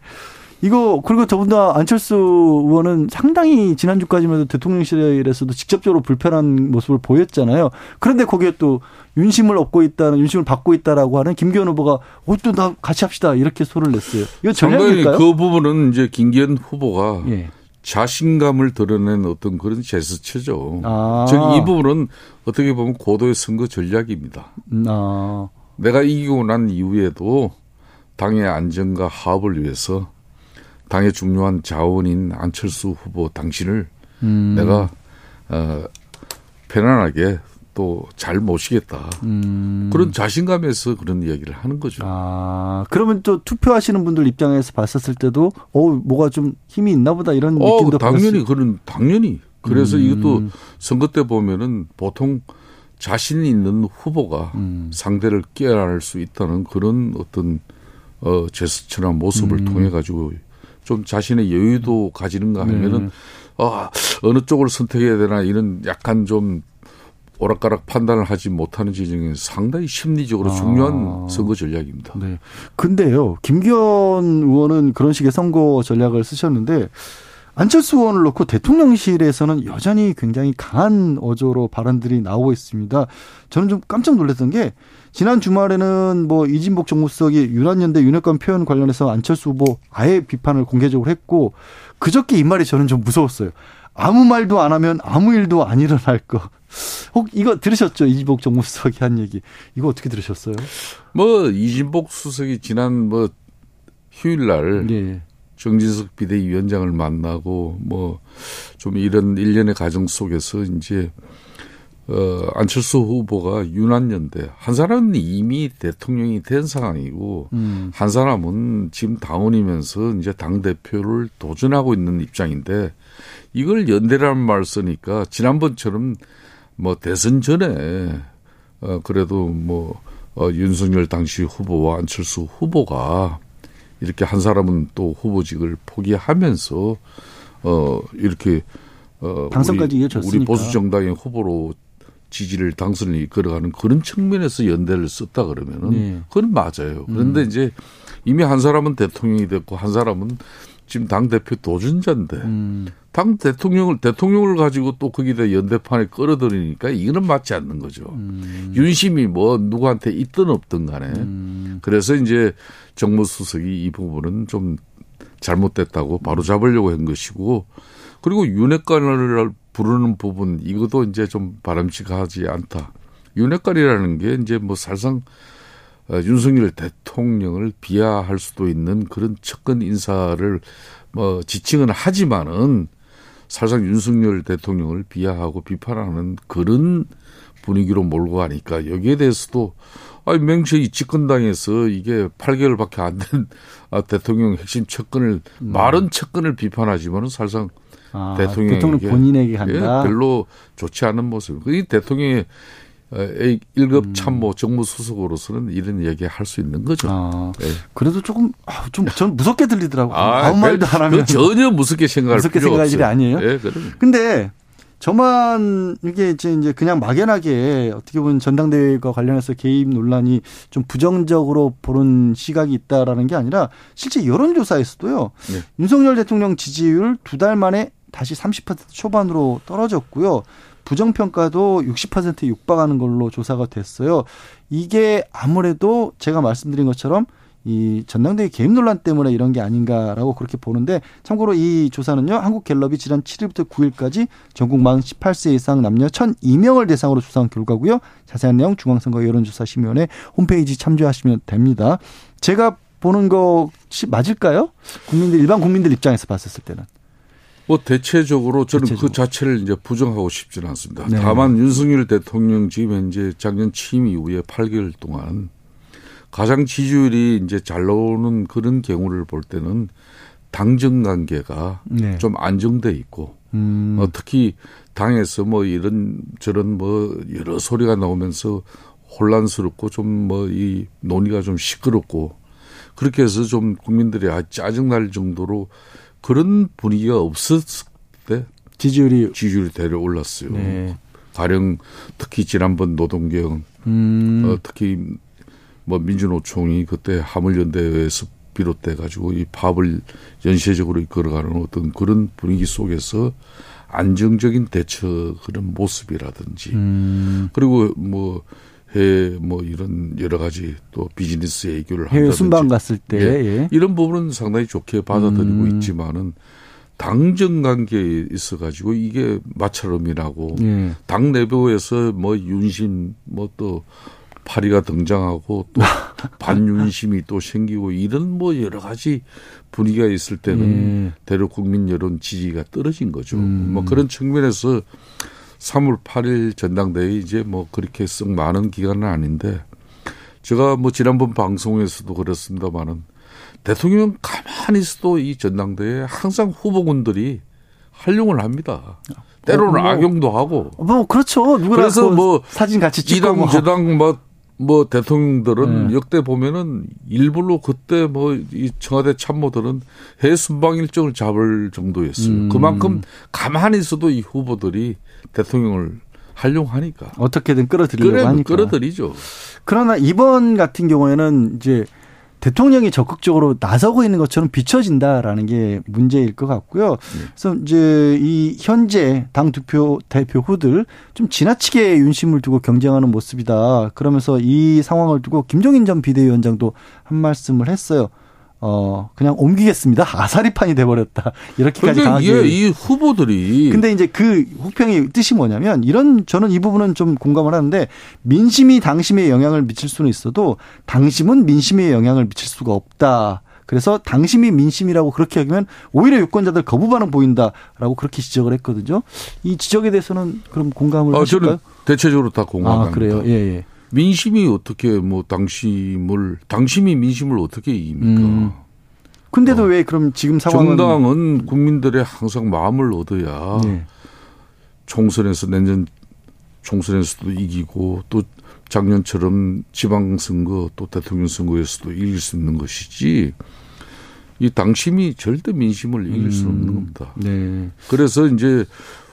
이거 그리고 더군다나 안철수 의원은 상당히 지난주까지만 해도 대통령실에서도 직접적으로 불편한 모습을 보였잖아요. 그런데 거기에 또 윤심을 얻고 있다는 윤심을 받고 있다라고 하는 김기현 후보가 어또나 같이 합시다 이렇게 소를 냈어요. 이거 전략일까요? 그 부분은 이제 김기현 후보가 예. 자신감을 드러낸 어떤 그런 제스처죠. 아. 즉이 부분은 어떻게 보면 고도의 선거 전략입니다. 음, 아. 내가 이기고 난 이후에도 당의 안정과 화합을 위해서 당의 중요한 자원인 안철수 후보 당신을 음. 내가 어, 편안하게 또 잘 모시겠다. 음. 그런 자신감에서 그런 이야기를 하는 거죠. 아, 그러면 또 투표하시는 분들 입장에서 봤었을 때도, 어, 뭐가 좀 힘이 있나 보다 이런 어, 느낌도 당연히 그런 당연히 그래서 음. 이것도 선거 때 보면은 보통 자신 있는 후보가 음. 상대를 깨어날 수 있다는 그런 어떤 어 제스처나 모습을 음. 통해 가지고 좀 자신의 여유도 가지는가 하면은 네. 아 어느 쪽을 선택해야 되나 이런 약간 좀 오락가락 판단을 하지 못하는 지점이 상당히 심리적으로 아. 중요한 선거 전략입니다. 네. 근데요, 김기현 의원은 그런 식의 선거 전략을 쓰셨는데, 안철수 의원을 놓고 대통령실에서는 여전히 굉장히 강한 어조로 발언들이 나오고 있습니다. 저는 좀 깜짝 놀랐던 게, 지난 주말에는 뭐 이진복 정무수석이 유난연대 윤핵관 표현 관련해서 안철수 후보 아예 비판을 공개적으로 했고, 그저께 이 말이 저는 좀 무서웠어요. 아무 말도 안 하면 아무 일도 안 일어날 거. 혹 이거 들으셨죠? 이진복 정무수석이 한 얘기. 이거 어떻게 들으셨어요? 뭐 이진복 수석이 지난 뭐 휴일 날 예. 정진석 비대위원장을 만나고 뭐 좀 이런 일련의 과정 속에서 이제 어 안철수 후보가 유난연대 한 사람은 이미 대통령이 된 상황이고 음. 한 사람은 지금 당원이면서 이제 당 대표를 도전하고 있는 입장인데 이걸 연대라는 말 쓰니까 지난번처럼 뭐 대선 전에 어 그래도 뭐 어, 윤석열 당시 후보와 안철수 후보가 이렇게 한 사람은 또 후보직을 포기하면서 어 이렇게 어 당선까지 우리, 이어졌으니까. 우리 보수 정당의 후보로 지지를 당선을 이끌어가는 그런 측면에서 연대를 썼다 그러면은 네. 그건 맞아요. 그런데 이제 이미 한 사람은 대통령이 됐고 한 사람은 지금 당 대표 도전자인데 음. 당 대통령을 대통령을 가지고 또 거기다 연대판에 끌어들이니까 이거는 맞지 않는 거죠. 음. 윤심이 뭐 누구한테 있든 없든 간에 음. 그래서 이제 정무수석이 이 부분은 좀 잘못됐다고 바로 잡으려고 한 것이고 그리고 윤핵관을 부르는 부분 이것도 이제 좀 바람직하지 않다. 윤핵관이라는 게 이제 뭐 사실상 어, 윤석열 대통령을 비하할 수도 있는 그런 측근 인사를 뭐 지칭은 하지만은 사실상 윤석열 대통령을 비하하고 비판하는 그런 분위기로 몰고 가니까 여기에 대해서도 아니 맹세히 집권당에서 이게 8개월밖에 안된 아, 대통령 핵심 측근을 말은 측근을 비판하지만은 사실상 아, 대통령에게 대통령 본인에게 예, 간다. 별로 좋지 않은 모습. 이 대통령의 A 1급 참모 정무 수석으로서는 이런 얘기 할 수 있는 거죠. 아, 네. 그래도 조금 아, 좀전 무섭게 들리더라고. 요 아, 아무 말도 그- 안 하면 그 전혀 무섭게 생각할 무섭게 생각할 없어요. 일이 아니에요? 예, 그럼. 근데 저만 이게 이제 이제 그냥 막연하게 어떻게 보면 전당대회와 관련해서 개입 논란이 좀 부정적으로 보는 시각이 있다라는 게 아니라 실제 여론조사에서도요. 네. 윤석열 대통령 지지율 두 달 만에 다시 30% 초반으로 떨어졌고요. 부정평가도 60%에 육박하는 걸로 조사가 됐어요. 이게 아무래도 제가 말씀드린 것처럼 이 전당대회 개입 논란 때문에 이런 게 아닌가라고 그렇게 보는데 참고로 이 조사는요 한국갤럽이 지난 7일부터 9일까지 전국 만 18세 이상 남녀 1,002명을 대상으로 조사한 결과고요 자세한 내용 중앙선거 여론조사 심의원회 홈페이지 참조하시면 됩니다. 제가 보는 것이 맞을까요? 국민들 일반 국민들 입장에서 봤었을 때는 뭐 대체적으로 저는 대체적으로. 그 자체를 이제 부정하고 싶지는 않습니다. 네. 다만 윤석열 대통령 지금 현재 작년 취임 이후에 8개월 동안 가장 지지율이 이제 잘 나오는 그런 경우를 볼 때는 당정 관계가 네. 좀 안정돼 있고 음, 어, 특히 당에서 뭐 이런 저런 뭐 여러 소리가 나오면서 혼란스럽고 좀 뭐 이 논의가 좀 시끄럽고 그렇게 해서 좀 국민들이 아 짜증 날 정도로 그런 분위기가 없었을 때 지지율이 지지율이 대려 올랐어요. 네. 가령 특히 지난번 노동경 음, 어, 특히 뭐 민주노총이 그때 화물연대에서 비롯돼 가지고 이 파업을 연쇄적으로 이끌어가는 어떤 그런 분위기 속에서 안정적인 대처 그런 모습이라든지 음, 그리고 뭐 해외 뭐 이런 여러 가지 또 비즈니스 애교를 해외 한다든지 순방 갔을 때 예. 예. 이런 부분은 상당히 좋게 받아들이고 음. 있지만은 당정 관계에 있어 가지고 이게 마찰음이 나고 예. 당 내부에서 뭐 윤심 뭐또 파리가 등장하고 또 반윤심이 또 생기고 이런 뭐 여러 가지 분위기가 있을 때는 예. 대로 국민 여론 지지가 떨어진 거죠. 음. 뭐 그런 측면에서 3월 8일 전당대회 이제 뭐 그렇게 썩 많은 기간은 아닌데 제가 뭐 지난번 방송에서도 그랬습니다만은 대통령 가만히 있어도 이 전당대회에 항상 후보군들이 활용을 합니다. 때로는 어, 뭐. 악용도 하고 뭐 그렇죠. 누구나 그래서 그뭐 사진 같이 찍고 이당 뭐. 저당 뭐, 뭐 대통령들은 네. 역대 보면은 일부러 그때 뭐 이 청와대 참모들은 해외 순방 일정을 잡을 정도였어요. 음. 그만큼 가만히 있어도 이 후보들이 대통령을 활용하니까. 어떻게든 끌어들이려고 그래 하니까. 끌어들이죠. 그러나 이번 같은 경우에는 이제 대통령이 적극적으로 나서고 있는 것처럼 비춰진다라는 게 문제일 것 같고요. 그래서 이제 이 현재 당 대표 대표 후들 좀 지나치게 윤심을 두고 경쟁하는 모습이다. 그러면서 이 상황을 두고 김종인 전 비대위원장도 한 말씀을 했어요. 어 그냥 옮기겠습니다. 아사리판이 돼버렸다. 이렇게까지 강하게. 이게 이 후보들이 근데 이제 그 호평의 뜻이 뭐냐면 이런 저는 이 부분은 좀 공감을 하는데 민심이 당심에 영향을 미칠 수는 있어도 당심은 민심에 영향을 미칠 수가 없다. 그래서 당심이 민심이라고 그렇게 하면 오히려 유권자들 거부 반응 보인다라고 그렇게 지적을 했거든요. 이 지적에 대해서는 그럼 공감을 아, 하실까요? 저는 대체적으로 다 공감합니다. 아 그래요. 예 예. 민심이 어떻게 뭐 당심을 당심이 민심을 어떻게 이깁니까? 음. 근데도 왜 그럼 지금 상황은 정당은 국민들의 항상 마음을 얻어야 예. 총선에서 내년 총선에서도 이기고 또 작년처럼 지방선거 또 대통령 선거에서도 이길 수 있는 것이지 이 당심이 절대 민심을 이길 수 없는 겁니다. 네. 그래서 이제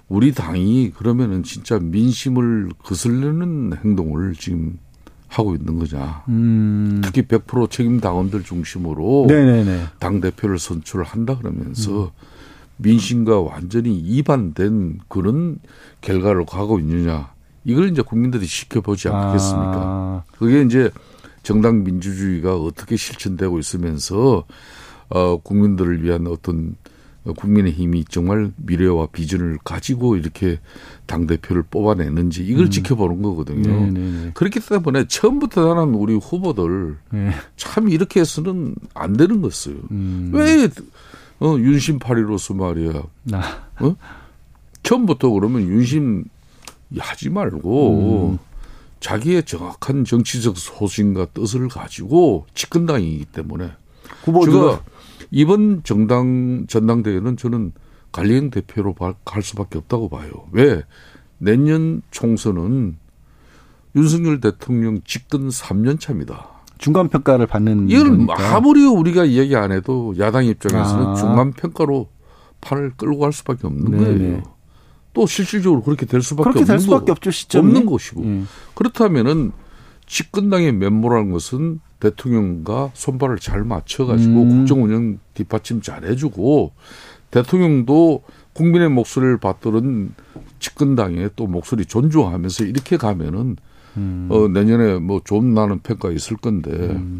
우리 당이 그러면은 진짜 민심을 거슬리는 행동을 지금 하고 있는 거냐. 음. 특히 100% 책임 당원들 중심으로 네네네. 당 대표를 선출한다 그러면서 민심과 완전히 이반된 그런 결과를 가고 있느냐. 이걸 이제 국민들이 지켜보지 않겠습니까? 아, 그게 이제 정당 민주주의가 어떻게 실천되고 있으면서 어 국민들을 위한 어떤 어, 국민의 힘이 정말 미래와 비전을 가지고 이렇게 당 대표를 뽑아내는지 이걸 지켜보는 거거든요. 음. 네네네. 그렇기 때문에 처음부터 나는 우리 후보들 네. 참 이렇게 해서는 안 되는 거였어요. 음. 왜 어, 윤심파리로서 말이야. 아, 어? 처음부터 그러면 윤심 하지 말고 음. 자기의 정확한 정치적 소신과 뜻을 가지고 집권당이기 때문에 후보들 제가 이번 정당 전당대회는 저는 관리형 대표로 바- 갈 수밖에 없다고 봐요. 왜 내년 총선은 윤석열 대통령 집권 3년 차입니다. 중간 평가를 받는 이건. 아무리 우리가 이야기 안 해도 야당 입장에서는 아. 중간 평가로 판을 끌고 갈 수밖에 없는 네네. 거예요. 또 실질적으로 그렇게 될 수밖에 그렇게 없는 될 수밖에 거, 없죠 시점이. 없는 것이고 예. 그렇다면은 집권당의 면모라는 것은 대통령과 손발을 잘 맞춰가지고 음. 국정 운영 뒷받침 잘 해주고 대통령도 국민의 목소리를 받들은 집권당의 또 목소리 존중하면서 이렇게 가면은 음. 어, 내년에 뭐 좀 나는 평가 있을 건데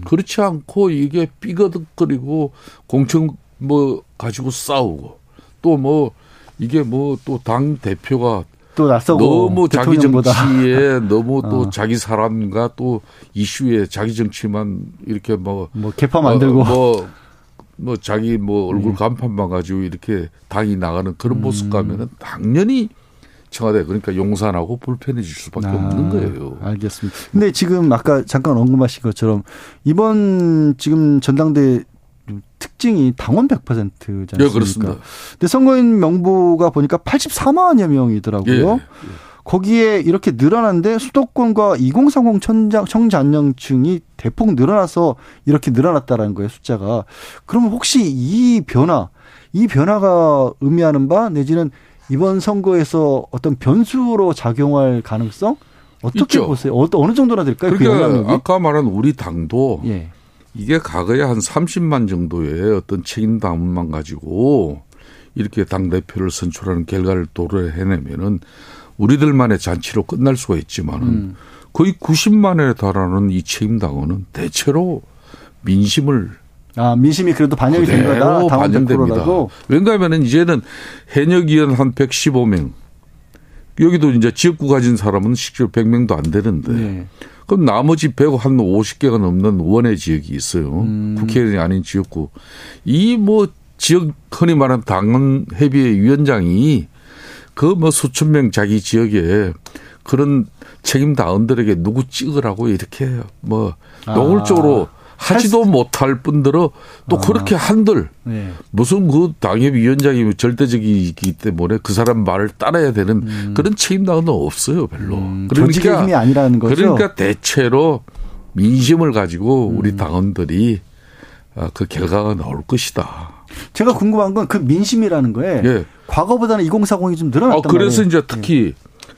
그렇지 않고 이게 삐거덕거리고 공청 뭐 가지고 싸우고 또 뭐 이게 뭐 또 당 대표가 또 낯서고 너무 자기. 정치에 너무 또 어. 자기 사람과 또 이슈에 자기 정치만 이렇게 뭐뭐 개파 만들고 어, 뭐, 뭐 자기 뭐 얼굴 네. 간판만 가지고 이렇게 당이 나가는 그런 음. 모습 가면은 당연히 청와대 그러니까 용산하고 불편해질 수밖에 아, 없는 거예요. 알겠습니다. 근데 지금 아까 잠깐 언급하신 것처럼 이번 지금 전당대 특징이 당원 100%지 않습니까? 예, 그렇습니다. 근데 선거인 명부가 보니까 84만여 명이더라고요. 예. 거기에 이렇게 늘어난데 수도권과 2030 청장, 청장년층이 대폭 늘어나서 이렇게 늘어났다라는 거예요, 숫자가. 그러면 혹시 이 변화, 이 변화가 의미하는 바 내지는 이번 선거에서 어떤 변수로 작용할 가능성? 어떻게 있죠. 보세요? 어, 어느 정도나 될까요? 그 그러니까 영향력이? 아까 말한 우리 당도 예. 이게 과거에 한 30만 정도의 어떤 책임 당원만 가지고 이렇게 당 대표를 선출하는 결과를 도래해내면은 우리들만의 잔치로 끝날 수가 있지만은 음. 거의 90만에 달하는 이 책임 당원은 대체로 민심을 아, 민심이 그래도 반영이 된 거다. 반영됩니다. 100%라고. 왜냐하면은 이제는 의원 한 115명 여기도 이제 지역구 가진 사람은 실제로 100명도 안 되는데 네. 그럼 나머지 100, 한 50개가 넘는 원외 지역이 있어요. 음. 국회의원이 아닌 지역구. 이 뭐 지역 흔히 말하는 당원 협의회 위원장이 그 뭐 수천 명 자기 지역에 그런 책임 당원들에게 누구 찍으라고 이렇게 뭐 아. 노골적으로 하지도 못할 뿐더러 또 아. 그렇게 한들 네. 무슨 그 당협위원장이 절대적이기 때문에 그 사람 말을 따라야 되는 그런 책임당은 없어요, 별로. 음, 조직의 힘이 아니라는 거죠. 그러니까 대체로 민심을 가지고 음. 우리 당원들이 아, 그 결과가 나올 것이다. 제가 궁금한 건 그 민심이라는 거에 예. 과거보다는 2040이 좀 어, 늘어났단 그래서 말이에요. 이제 특히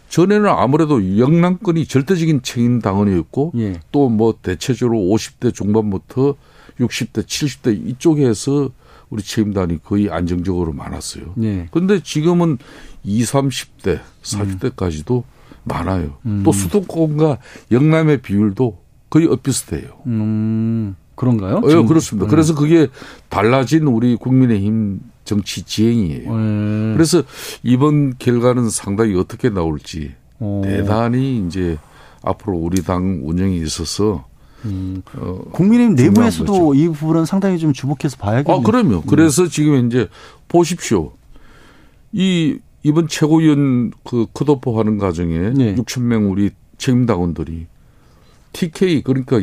전에는 아무래도 영남권이 절대적인 책임 당원이었고 예. 또뭐 대체적으로 50대 중반부터 60대, 70대 이쪽에서 우리 책임단이 거의 안정적으로 많았어요. 예. 근데 지금은 20, 30대, 40대까지도 많아요. 음. 또 수도권과 영남의 비율도 거의 엇비슷해요. 음, 그런가요? 어, 예? 그렇습니다. 음. 그래서 그게 달라진 우리 국민의힘 정치 지행이에요. 음. 그래서 이번 결과는 상당히 어떻게 나올지 어. 대단히 이제 앞으로 우리 당 운영에 있어서 음. 어, 국민의힘 내부에서도. 이 부분은 상당히 좀 주목해서 봐야겠네요. 아, 그럼요. 그래서 지금 이제 보십시오. 이 이번 최고위원 그 컷오프 하는 과정에 네. 6천 명 우리 책임당원들이 TK 그러니까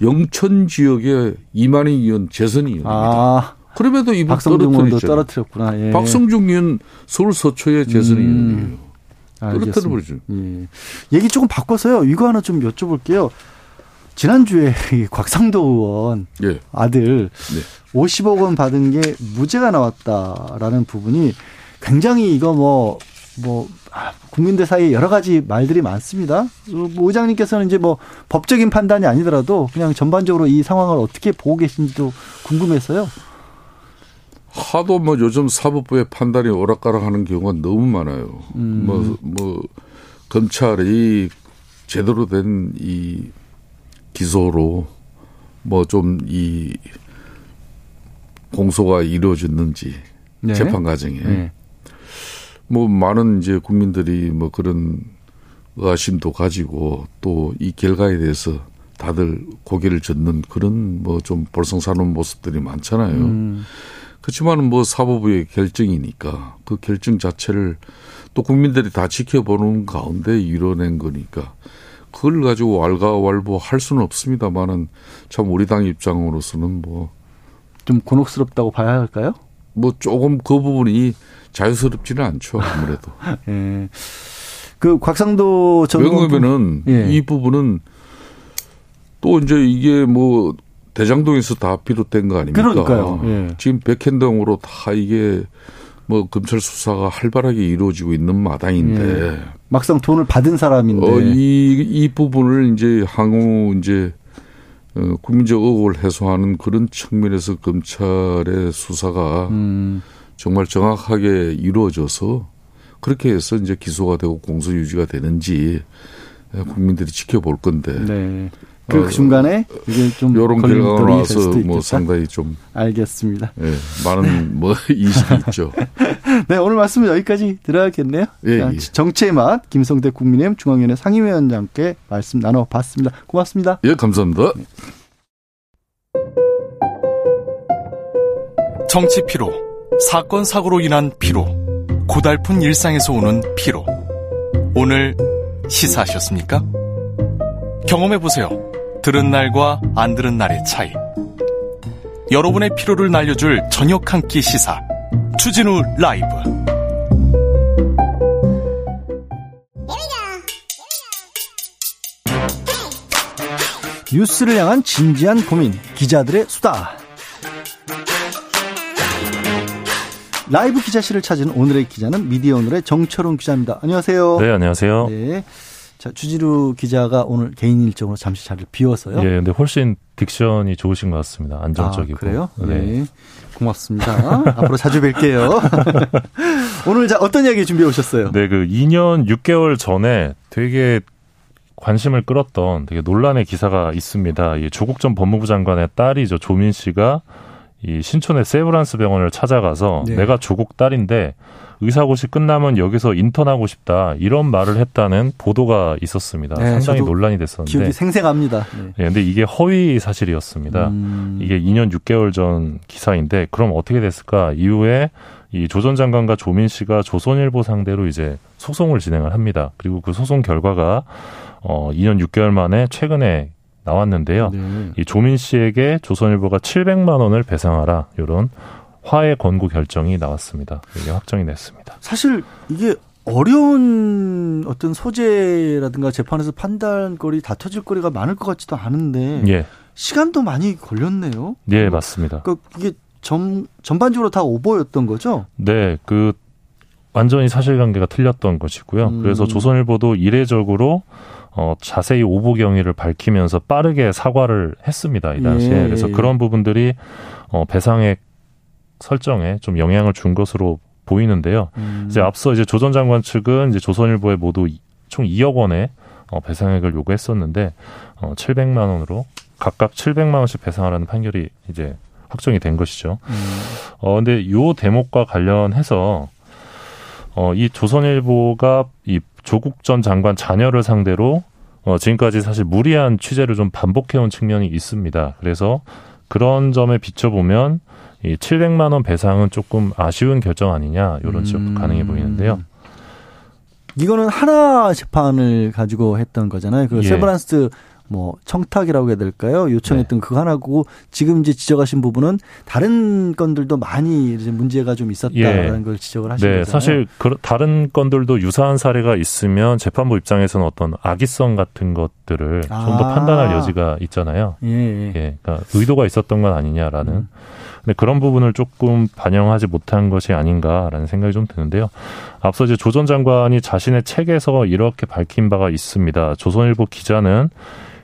영천 지역에 이만희 의원 재선이입니다. 아, 그럼에도 이번 박성중 의원도. 떨어뜨렸구나. 예. 박성중 의원 서울 서초의 재선 음. 의원이에요. 알겠습니다. 떨어뜨려 버리죠. 예. 얘기 조금 바꿔서요. 이거 하나 좀 여쭤볼게요. 지난주에 이 곽상도 의원 예. 아들 네. 50억 원 받은 게 무죄가 나왔다라는 부분이 굉장히 이거 뭐, 뭐, 아, 국민들 사이에 여러 가지 말들이 많습니다. 어, 뭐 의장님께서는 이제 뭐 법적인 판단이 아니더라도 그냥 전반적으로 이 상황을 어떻게 보고 계신지도 궁금해서요. 하도 뭐 요즘 사법부의 판단이 오락가락하는 경우가 너무 많아요. 음. 뭐, 뭐 검찰이 제대로 된 이 기소로 뭐 좀 이 공소가 이루어졌는지 네. 재판 과정에 네. 뭐 많은 이제 국민들이 뭐 그런 의아심도 가지고 또 이 결과에 대해서 다들 고개를 젓는 그런 뭐 좀 볼썽사는 모습들이 많잖아요. 음. 그렇지만은 뭐 사법부의 결정이니까 그 결정 자체를 또 국민들이 다 지켜보는 가운데 이뤄낸 거니까 그걸 가지고 왈가왈부 할 수는 없습니다만은 참 우리 당 입장으로서는 뭐, 좀 곤혹스럽다고 봐야 할까요? 뭐 조금 그 부분이 자유스럽지는 않죠, 아무래도. 예. 그 곽상도 전 왜냐면은 예. 이 부분은 또 이제 이게 뭐 대장동에서 다 비롯된 거 아닙니까? 그러니까요. 예. 지금 백현동으로 다 이게 뭐 검찰 수사가 활발하게 이루어지고 있는 마당인데 막상 돈을 받은 사람인데 어, 이, 이 부분을 이제 향후 이제 어, 국민적 의혹을 해소하는 그런 측면에서 검찰의 수사가 음, 정말 정확하게 이루어져서 그렇게 해서 이제 기소가 되고 공소 유지가 되는지 국민들이 지켜볼 건데 네. 그 어, 중간에 이게 좀 이런 결과가 될 나와서 뭐. 상당히 좀 알겠습니다. 예, 많은 뭐 이식이 있죠. 네, 오늘 말씀은 여기까지 들어야겠네요. 예, 자, 예. 정치의 맛 김성대 국민의힘 중앙위원회 상임위원장께 말씀 나눠봤습니다. 고맙습니다. 예, 감사합니다. 정치 피로, 사건 사고로 인한 피로, 고달픈 일상에서 오는 피로. 오늘 시사하셨습니까? 경험해 보세요. 들은 날과 안 들은 날의 차이. 여러분의 피로를 날려줄 저녁 한 끼 시사. 추진우 라이브. 뉴스를 향한 진지한 고민, 기자들의 수다. 라이브 기자실을 찾은 오늘의 기자는 미디어 오늘의 정철웅 기자입니다. 안녕하세요. 네, 안녕하세요. 네. 자, 주지루 기자가 오늘 개인 일정으로 잠시 자리를 비워서요. 예, 근데 훨씬 딕션이 좋으신 것 같습니다. 안정적이고. 아, 그래요? 네. 네. 고맙습니다. 앞으로 자주 뵐게요. 오늘 자, 어떤 이야기 준비해 오셨어요? 네, 그 2년 6개월 전에 되게 관심을 끌었던 되게 논란의 기사가 있습니다. 이 조국 전 법무부 장관의 딸이죠. 조민 씨가 이 신촌의 세브란스 병원을 찾아가서 네. 내가 조국 딸인데 의사고시 끝나면 여기서 인턴하고 싶다 이런 말을 했다는 보도가 있었습니다. 네, 상당히 논란이 됐었는데 기억이 생생합니다. 네. 예, 근데 이게 허위 사실이었습니다. 음, 이게 2년 6개월 전 기사인데 그럼 어떻게 됐을까? 이후에 이 조전 장관과 조민 씨가 조선일보 상대로 이제 소송을 진행을 합니다. 그리고 그 소송 결과가 어 2년 6개월 만에 최근에 나왔는데요. 네. 이 조민 씨에게 조선일보가 700만 원을 배상하라 이런 화해 권고 결정이 나왔습니다. 이게 확정이 됐습니다. 사실 이게 어려운 어떤 소재라든가 재판에서 판단거리 다퉈질 거리가 많을 것 같지도 않은데 예, 시간도 많이 걸렸네요. 예 맞습니다. 그 이게 전 전반적으로 다 오버였던 거죠? 네, 그 완전히 사실관계가 틀렸던 것이고요. 음. 그래서 조선일보도 이례적으로 어, 자세히 오보 경위를 밝히면서 빠르게 사과를 했습니다. 이 당시에. 예, 그래서 예. 그런 부분들이 어, 배상액 설정에 좀 영향을 준 것으로 보이는데요. 음. 이제 앞서 이제 조전 장관 측은 이제 조선일보에 모두 이- 총 2억 원의 어, 배상액을 요구했었는데 어, 700만 원으로 각각 700만 원씩 배상하라는 판결이 이제 확정이 된 것이죠. 음. 어, 근데 요 대목과 관련해서 어, 이 조선일보가 이 조국 전 장관 자녀를 상대로 어, 지금까지 사실 무리한 취재를 좀 반복해 온 측면이 있습니다. 그래서 그런 점에 비춰보면 이 700만 원 배상은 조금 아쉬운 결정 아니냐 이런 지적도 음. 가능해 보이는데요. 이거는 하나 재판을 가지고 했던 거잖아요. 그 예. 세브란스 뭐 청탁이라고 해야 될까요? 요청했던 그거 하나고 지금 이제 지적하신 부분은 다른 건들도 많이 이제 문제가 좀 있었다라는 예. 걸 지적을 하신 네, 거잖아요. 사실 그, 다른 건들도 유사한 사례가 있으면 재판부 입장에서는 어떤 악의성 같은 것들을 좀더 아. 판단할 여지가 있잖아요. 예, 예. 예, 그러니까 의도가 있었던 건 아니냐라는. 음. 근데 그런 부분을 조금 반영하지 못한 것이 아닌가라는 생각이 좀 드는데요. 앞서 이제 조 전 장관이 자신의 책에서 이렇게 밝힌 바가 있습니다. 조선일보 기자는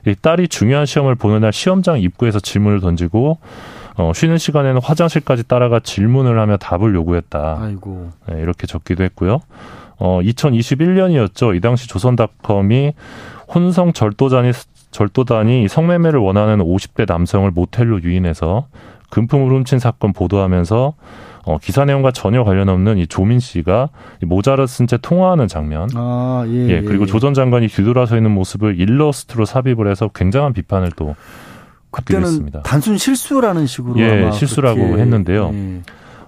이 딸이 중요한 시험을 보는 날 시험장 입구에서 질문을 던지고 어, 쉬는 시간에는 화장실까지 따라가 질문을 하며 답을 요구했다. 아이고. 네, 이렇게 적기도 했고요. 어, 2021년이었죠. 이 당시 조선닷컴이 혼성 절도단이 절도단이 성매매를 원하는 50대 남성을 모텔로 유인해서 금품을 훔친 사건 보도하면서 어, 기사 내용과 전혀 관련 없는 이 조민 씨가 이 모자를 쓴 채 통화하는 장면. 아, 예. 예, 그리고 조전 장관이 뒤돌아서 있는 모습을 일러스트로 삽입을 해서 굉장한 비판을 또 그때는 했습니다. 단순 실수라는 식으로 예, 실수라고 그렇게, 했는데요. 예.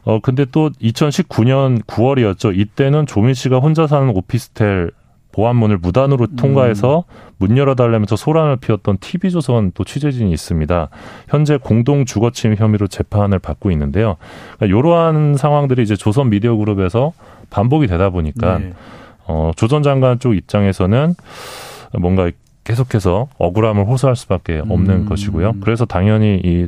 어, 근데 또 2019년 9월이었죠. 이때는 조민 씨가 혼자 사는 오피스텔 보안문을 무단으로 통과해서 문 열어달라면서 소란을 피웠던 TV조선 또 취재진이 있습니다. 현재 공동 주거침 혐의로 재판을 받고 있는데요. 그러니까 이러한 상황들이 이제 조선 미디어 그룹에서 반복이 되다 보니까 네. 어, 조전 장관 쪽 입장에서는 뭔가 계속해서 억울함을 호소할 수밖에 없는 음. 것이고요. 그래서 당연히 이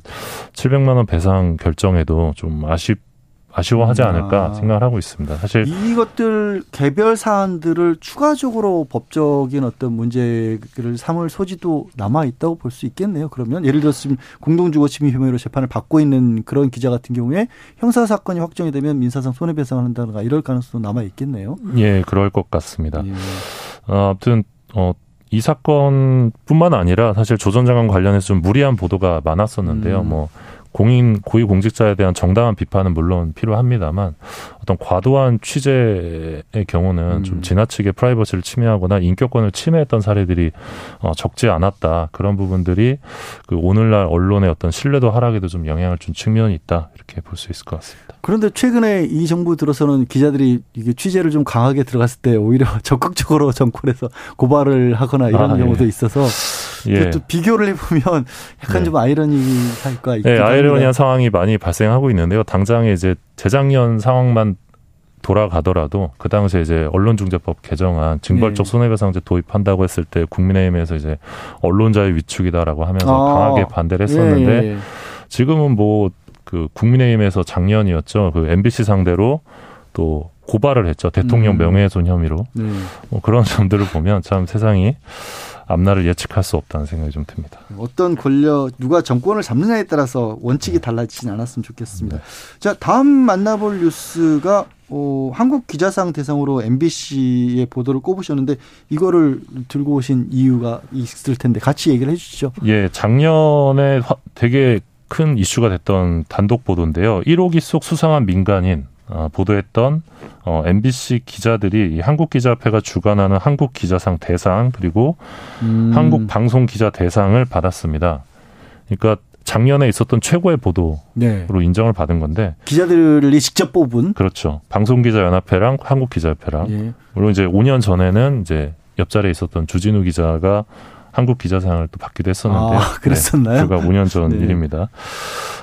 700만 원 배상 결정에도 좀 아쉽 아쉬워하지 않을까 아. 생각을 하고 있습니다. 사실 이것들 개별 사안들을 추가적으로 법적인 어떤 문제를 삼을 소지도 남아 있다고 볼 수 있겠네요. 그러면 예를 들어서 지금 공동주거침해 혐의로 재판을 받고 있는 그런 기자 같은 경우에 형사 사건이 확정이 되면 민사상 손해배상을 한다든가 이럴 가능성도 남아 있겠네요. 예, 그럴 것 같습니다. 예. 어, 아무튼 어, 이 사건뿐만 아니라 사실 조 전 장관 관련해서 좀 무리한 보도가 많았었는데요. 음. 뭐 공인 고위 공직자에 대한 정당한 비판은 물론 필요합니다만 어떤 과도한 취재의 경우는 음. 좀 지나치게 프라이버시를 침해하거나 인격권을 침해했던 사례들이 어, 적지 않았다 그런 부분들이 그 오늘날 언론의 어떤 신뢰도 하락에도 좀 영향을 준 측면이 있다 이렇게 볼 수 있을 것 같습니다. 그런데 최근에 이 정부 들어서는 기자들이 이게 취재를 좀 강하게 들어갔을 때 오히려 적극적으로 정권에서 고발을 하거나 이런 아, 경우도 예. 있어서 예. 그것도 비교를 해보면 약간 네. 좀 아이러니할까 네, 아이러니한 합니다. 상황이 많이 발생하고 있는데요. 당장에 이제 재작년 상황만 돌아가더라도 그 당시에 이제 언론중재법 개정안 징벌적 네. 손해배상제 도입한다고 했을 때 국민의힘에서 이제 언론자의 위축이다라고 하면서 아. 강하게 반대를 했었는데 예, 예. 지금은 뭐 그 국민의힘에서 작년이었죠. 그 MBC 상대로 또 고발을 했죠. 대통령 음. 명예훼손 혐의로. 네. 뭐 그런 점들을 보면 참 세상이 앞날을 예측할 수 없다는 생각이 좀 듭니다. 어떤 권력 누가 정권을 잡느냐에 따라서 원칙이 달라지진 않았으면 좋겠습니다. 네. 자 다음 만나볼 뉴스가 어, 한국 기자상 대상으로 MBC의 보도를 꼽으셨는데 이거를 들고 오신 이유가 있을 텐데 같이 얘기를 해주시죠. 예, 작년에 화- 되게 큰 이슈가 됐던 단독 보도인데요. 1호기 속 수상한 민간인 어, 보도했던 어, MBC 기자들이 이 한국 기자협회가 주관하는 한국 기자상 대상 그리고 음. 한국 방송 기자 대상을 받았습니다. 그러니까 작년에 있었던 최고의 보도로 네. 인정을 받은 건데 기자들이 직접 뽑은 그렇죠. 방송 기자 연합회랑 한국 기자협회랑 예. 물론 이제 5년 전에는 이제 옆자리에 있었던 주진우 기자가 한국 기자상을 또 받기도 했었는데요. 아, 그랬었나요? 네, 불과 5년 전 네. 일입니다.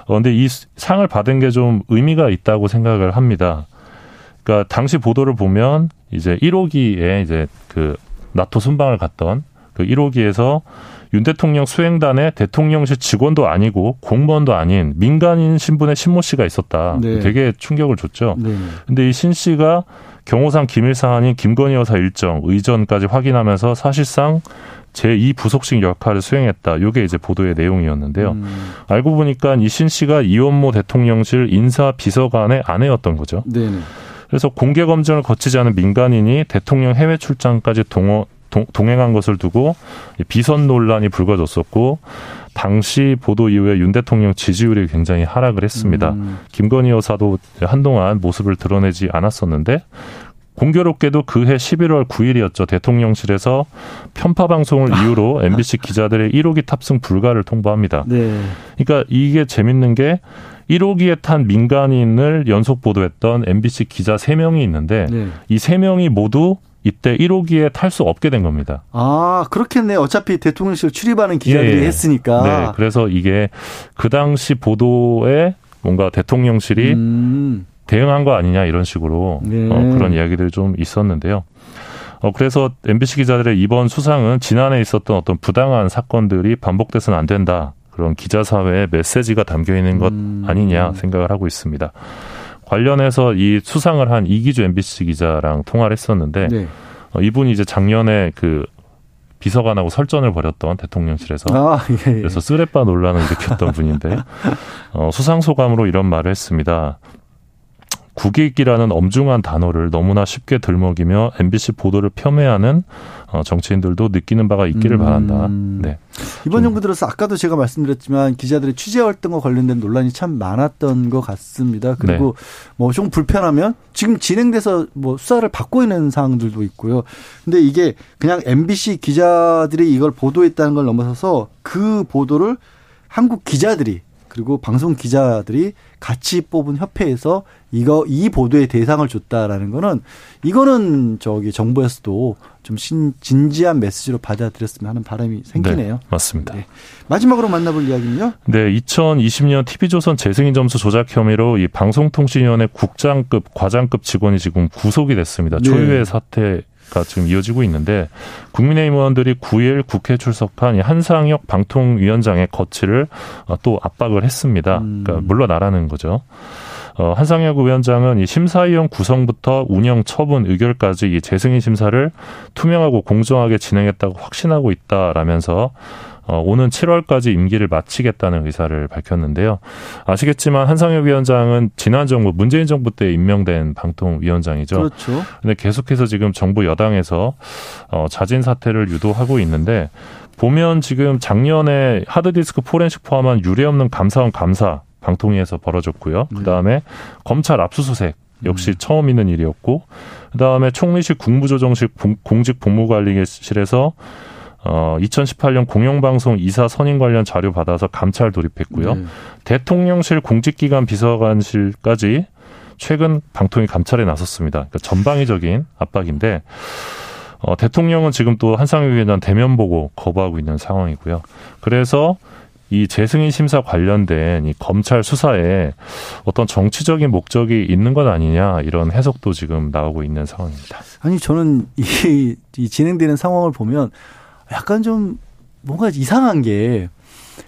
어, 근데 이 수- 상을 받은 게 좀 의미가 있다고 생각을 합니다. 그러니까 당시 보도를 보면 이제 1호기에 이제 그 나토 순방을 갔던 그 1호기에서 윤 대통령 수행단에 대통령실 직원도 아니고 공무원도 아닌 민간인 신분의 신모 씨가 있었다. 네. 되게 충격을 줬죠. 네. 근데 이 신 씨가 경호상 기밀 사안인 김건희 여사 일정 의전까지 확인하면서 사실상 제2 부속식 역할을 수행했다. 이게 이제 보도의 내용이었는데요. 음. 알고 보니까 이 신 씨가 이원모 대통령실 인사 비서관의 아내였던 거죠. 네네. 그래서 공개 검증을 거치지 않은 민간인이 대통령 해외 출장까지 동어, 동, 동행한 것을 두고 이 비선 논란이 불거졌었고 당시 보도 이후에 윤 대통령 지지율이 굉장히 하락을 했습니다. 음. 김건희 여사도 한동안 모습을 드러내지 않았었는데 공교롭게도 그해 11월 9일이었죠. 대통령실에서 편파 방송을 이유로 MBC 기자들의 1호기 탑승 불가를 통보합니다. 네. 그러니까 이게 재밌는 게 1호기에 탄 민간인을 연속 보도했던 MBC 기자 3명이 있는데 네. 이 3명이 모두 이때 1호기에 탈 수 없게 된 겁니다. 아 그렇겠네. 어차피 대통령실 출입하는 기자들이 예, 예. 했으니까. 네, 그래서 이게 그 당시 보도에 뭔가 대통령실이 음. 대응한 거 아니냐 이런 식으로 네. 어, 그런 이야기들이 좀 있었는데요. 어, 그래서 MBC 기자들의 이번 수상은 지난해 있었던 어떤 부당한 사건들이 반복돼서는 안 된다. 그런 기자 사회의 메시지가 담겨 있는 것 음. 아니냐 생각을 하고 있습니다. 관련해서 이 수상을 한 이기주 MBC 기자랑 통화를 했었는데 네. 어, 이분이 이제 작년에 그 비서관하고 설전을 벌였던 대통령실에서 아 예. 예. 그래서 쓰레빠 논란을 일으켰던 분인데 어, 수상 소감으로 이런 말을 했습니다. 국익이라는 엄중한 단어를 너무나 쉽게 들먹이며 MBC 보도를 폄훼하는 어, 정치인들도 느끼는 바가 있기를 음. 바란다. 네. 이번 좀- 정부 들어서 아까도 제가 말씀드렸지만 기자들의 취재 활동과 관련된 논란이 참 많았던 것 같습니다. 그리고 네. 뭐좀 불편하면 지금 진행돼서 뭐 수사를 받고 있는 사항들도 있고요. 근데 이게 그냥 MBC 기자들이 이걸 보도했다는 걸 넘어서서 그 보도를 한국 기자들이 그리고 방송 기자들이 같이 뽑은 협회에서 이거 이 보도의 대상을 줬다라는 거는 이거는 저기 정부에서도 좀 신, 진지한 메시지로 받아들였으면 하는 바람이 생기네요. 네, 맞습니다. 네. 마지막으로 만나볼 이야기는요. 네, 2020년 TV조선 재승인 점수 조작 혐의로 이 방송통신위원회 국장급, 과장급 직원이 지금 구속이 됐습니다. 네. 초유의 사태 가 지금 이어지고 있는데 국민의힘 의원들이 9일 국회 출석한 이 한상혁 방통위원장의 거취를 어, 또 압박을 했습니다. 그러니까 물러나라는 거죠. 어, 한상혁 위원장은 이 심사위원 구성부터 운영 처분 의결까지 이 재승인 심사를 투명하고 공정하게 진행했다고 확신하고 있다라면서 어, 오는 7월까지 임기를 마치겠다는 의사를 밝혔는데요. 아시겠지만 한상혁 위원장은 지난 정부 문재인 정부 때 임명된 방통위원장이죠. 그렇죠. 근데 계속해서 지금 정부 여당에서 어, 자진 사퇴를 유도하고 있는데 보면 지금 작년에 하드디스크 포렌식 포함한 유례 없는 감사원 감사 방통위에서 벌어졌고요. 그 다음에 검찰 압수수색 역시 처음 있는 일이었고, 그 다음에 총리실 국무조정실 공직 복무관리실에서 어 2018년 공영방송 이사 선임 관련 자료 받아서 감찰 돌입했고요. 네. 대통령실 공직기관 비서관실까지 최근 방통위 감찰에 나섰습니다. 그러니까 전방위적인 압박인데 어, 대통령은 지금 또 한상혁 위원장 대면 보고 거부하고 있는 상황이고요. 그래서 이 재승인 심사 관련된 이 검찰 수사에 어떤 정치적인 목적이 있는 것 아니냐 이런 해석도 지금 나오고 있는 상황입니다. 아니 저는 이, 이 진행되는 상황을 보면 약간 좀 뭔가 이상한 게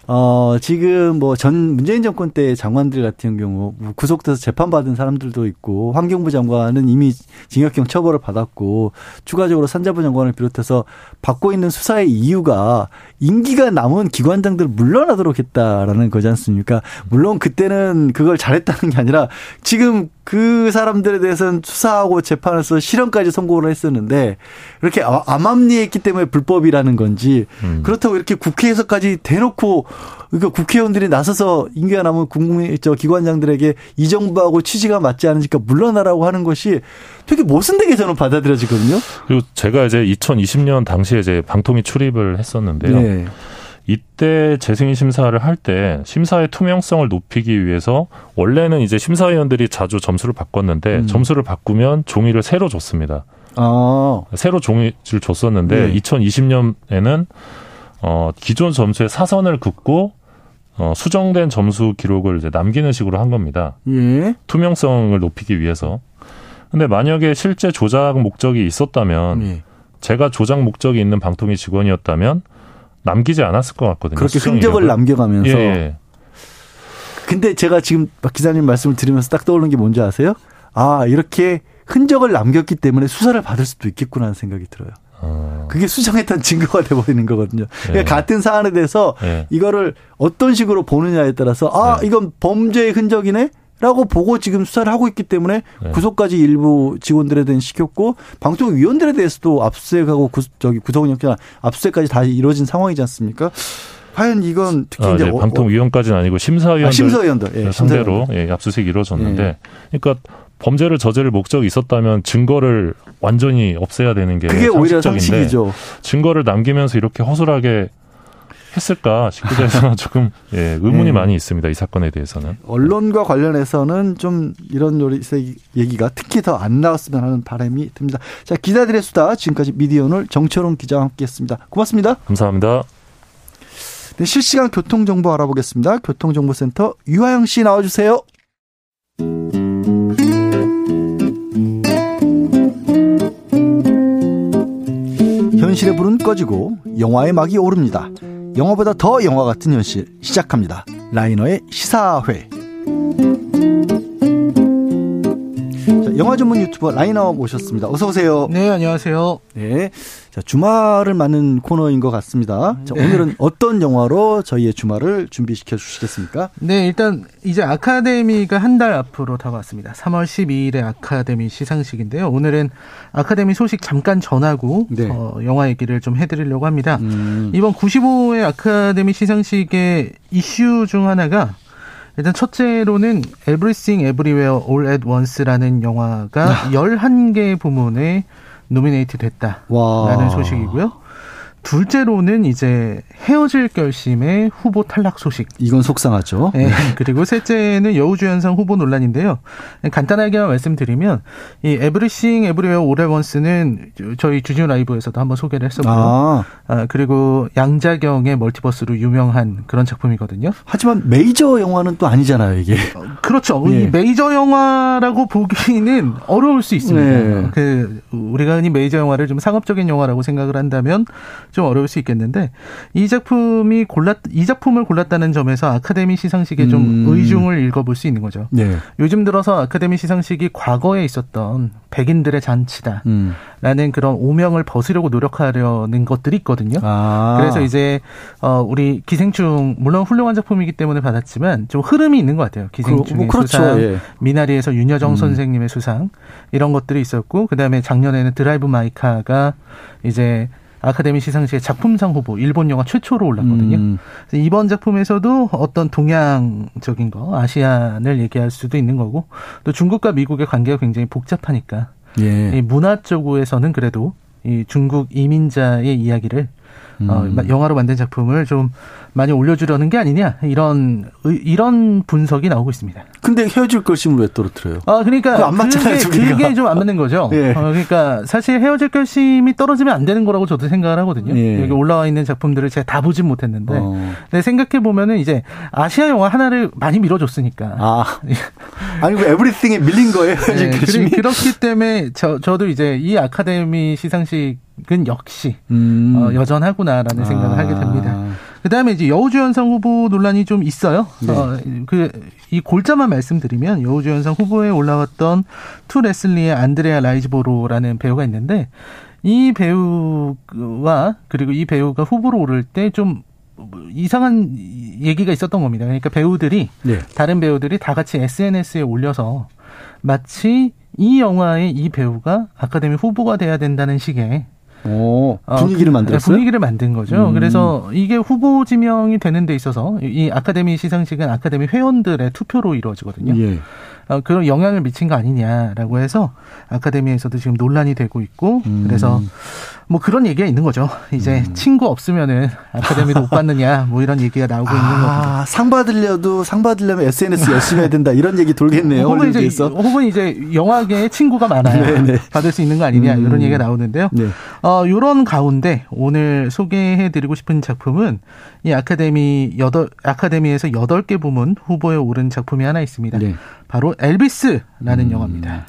어, 지금 뭐 전 문재인 정권 때 장관들 같은 경우 뭐 구속돼서 재판받은 사람들도 있고 환경부 장관은 이미 징역형 처벌을 받았고 추가적으로 산자부 장관을 비롯해서 받고 있는 수사의 이유가 임기가 남은 기관장들 물러나도록 했다라는 거지 않습니까? 물론 그때는 그걸 잘했다는 게 아니라 지금 그 사람들에 대해서는 수사하고 재판에서 실형까지 선고를 했었는데 이렇게 아, 암암리했기 때문에 불법이라는 건지 음. 그렇다고 이렇게 국회에서까지 대놓고 그러니까 국회의원들이 나서서 임기가 남은 국민 저 기관장들에게 이 정부하고 취지가 맞지 않으니까 물러나라고 하는 것이 되게 모순되게 저는 받아들여지거든요. 그리고 제가 이제 2020년 당시에 이제 방통위 출입을 했었는데요. 네. 이때 재승인 심사를 할 때 심사의 투명성을 높이기 위해서 원래는 이제 심사위원들이 자주 점수를 바꿨는데 음. 점수를 바꾸면 종이를 새로 줬습니다. 아, 새로 종이를 줬었는데 네. 2020년에는 어 기존 점수에 사선을 긋고 어 수정된 점수 기록을 이제 남기는 식으로 한 겁니다. 예. 투명성을 높이기 위해서. 근데 만약에 실제 조작 목적이 있었다면 예. 제가 조작 목적이 있는 방통위 직원이었다면 남기지 않았을 것 같거든요. 그렇게 흔적을 이력을. 남겨가면서. 예, 예. 근데 제가 지금 박 기자님 말씀을 들으면서 딱 떠오르는 게 뭔지 아세요? 아, 이렇게 흔적을 남겼기 때문에 수사를 받을 수도 있겠구나 하는 생각이 들어요. 어, 그게 수정했던 증거가 돼버리는 거거든요. 그러니까 예. 같은 사안에 대해서 예. 이거를 어떤 식으로 보느냐에 따라서 아, 네. 이건 범죄의 흔적이네? 라고 보고 지금 수사를 하고 있기 때문에 네. 구속까지 일부 직원들에 대한 시켰고 방통위원들에 대해서도 압수수색하고 구, 저기 구속영장 압수수색까지 다 이루어진 상황이지 않습니까? 과연 이건 특히 아, 이제 어- 방통위원까지는 아니고 심사위원들 아, 심사위원들 예, 상대로 심사위원들. 예, 압수수색이 이루어졌는데, 그러니까 범죄를 저지를 목적이 있었다면 증거를 완전히 없애야 되는 게 그게 오히려 상식적인데 상식이죠. 증거를 남기면서 이렇게 허술하게 했을까 싶기도 해서 조금 예, 의문이 네. 많이 있습니다. 이 사건에 대해서는. 언론과 관련해서는 좀 이런 얘기가 특히 더 안 나왔으면 하는 바람이 듭니다. 자, 기자들의 수다 지금까지 미디어오늘 정철웅 기자와 함께했습니다. 고맙습니다. 감사합니다. 네, 실시간 교통 정보 알아보겠습니다. 교통정보센터 유하영 씨 나와주세요. 현실의 불은 꺼지고 영화의 막이 오릅니다. 영화보다 더 영화 같은 현실 시작합니다. 라이너의 시사회. 자, 영화 전문 유튜버 라이너 모셨습니다. 어서 오세요. 네, 안녕하세요. 네. 자, 주말을 맞는 코너인 것 같습니다. 자, 네. 오늘은 어떤 영화로 저희의 주말을 준비시켜 주시겠습니까? 네, 일단 이제 아카데미가 한 달 앞으로 다가왔습니다. 3월 12일에 아카데미 시상식인데요. 오늘은 아카데미 소식 잠깐 전하고 네. 어, 영화 얘기를 좀 해드리려고 합니다. 음, 이번 95회 아카데미 시상식의 이슈 중 하나가 일단 첫째로는 Everything Everywhere All at Once라는 영화가 11개 부문에 노미네이트 됐다라는 와. 소식이고요. 둘째로는 이제 헤어질 결심의 후보 탈락 소식. 이건 속상하죠. 네. 그리고 셋째는 여우주연상 후보 논란인데요. 간단하게만 말씀드리면 이 Everything Everywhere All at Once는 저희 주진우 라이브에서도 한번 소개를 했었고요. 아. 아. 그리고 양자경의 멀티버스로 유명한 그런 작품이거든요. 하지만 메이저 영화는 또 아니잖아요, 이게. 어, 그렇죠. 네. 이 메이저 영화라고 보기는 어려울 수 있습니다. 네. 그 우리가 흔히 메이저 영화를 좀 상업적인 영화라고 생각을 한다면 좀 어려울 수 있겠는데 이 작품이 골랐 이 작품을 골랐다는 점에서 아카데미 시상식에 음. 좀 의중을 읽어볼 수 있는 거죠. 네. 요즘 들어서 아카데미 시상식이 과거에 있었던 백인들의 잔치다라는 음. 그런 오명을 벗으려고 노력하려는 것들이 있거든요. 아. 그래서 이제 어 우리 기생충 물론 훌륭한 작품이기 때문에 받았지만 좀 흐름이 있는 것 같아요. 기생충의 뭐 그렇죠. 수상, 예. 미나리에서 윤여정 음. 선생님의 수상 이런 것들이 있었고 그다음에 작년에는 드라이브 마이카가 이제 아카데미 시상식의 작품상 후보 일본 영화 최초로 올랐거든요. 음. 이번 작품에서도 어떤 동양적인 거 아시안을 얘기할 수도 있는 거고 또 중국과 미국의 관계가 굉장히 복잡하니까 예. 이 문화 쪽에서는 그래도 이 중국 이민자의 이야기를 어, 음. 어, 영화로 만든 작품을 좀 많이 올려주려는 게 아니냐 이런 이런 분석이 나오고 있습니다. 근데 헤어질 결심을 왜 떨어뜨려요? 아 그러니까 안 맞잖아요. 그게, 그게 좀 안 맞는 거죠. 예. 어, 그러니까 사실 헤어질 결심이 떨어지면 안 되는 거라고 저도 생각을 하거든요. 예. 여기 올라와 있는 작품들을 제가 다 보진 못했는데, 어. 근데 생각해 보면은 이제 아시아 영화 하나를 많이 밀어줬으니까. 아 아니 뭐 Everything에 밀린 거예요 헤어질 네, 결심이. 그렇기 때문에 저 저도 이제 이 아카데미 시상식 은 역시 음. 어, 여전하구나라는 생각을 아. 하게 됩니다. 그다음에 이제 여우주연상 후보 논란이 좀 있어요. 네. 어, 그이 골자만 말씀드리면 여우주연상 후보에 올라왔던 To Leslie의 안드레아 라이즈보로라는 배우가 있는데 이 배우와 그리고 이 배우가 후보로 오를 때좀 이상한 얘기가 있었던 겁니다. 그러니까 배우들이 네. 다른 배우들이 다 같이 SNS에 올려서 마치 이 영화의 이 배우가 아카데미 후보가 돼야 된다는 식의 오, 어, 분위기를 어, 만들었어요? 분위기를 만든 거죠. 음. 그래서 이게 후보 지명이 되는 데 있어서 이 아카데미 시상식은 아카데미 회원들의 투표로 이루어지거든요. 예. 어, 그런 영향을 미친 거 아니냐라고 해서 아카데미에서도 지금 논란이 되고 있고 음. 그래서 뭐 그런 얘기가 있는 거죠. 이제 음. 친구 없으면은 아카데미도 못 받느냐 뭐 이런 얘기가 나오고 아, 있는 거죠. 상 받으려도 상 받으려면 SNS 열심히 해야 된다 이런 얘기 돌겠네요. 혹은 이제 혹은 이제 영화계에 친구가 많아야 네네. 네. 받을 수 있는 거 아니냐 음. 이런 얘기가 나오는데요. 네. 어 이런 가운데 오늘 소개해드리고 싶은 작품은 이 아카데미 여덟 아카데미에서 여덟 개 부문 후보에 오른 작품이 하나 있습니다. 네. 바로 엘비스라는 음. 영화입니다.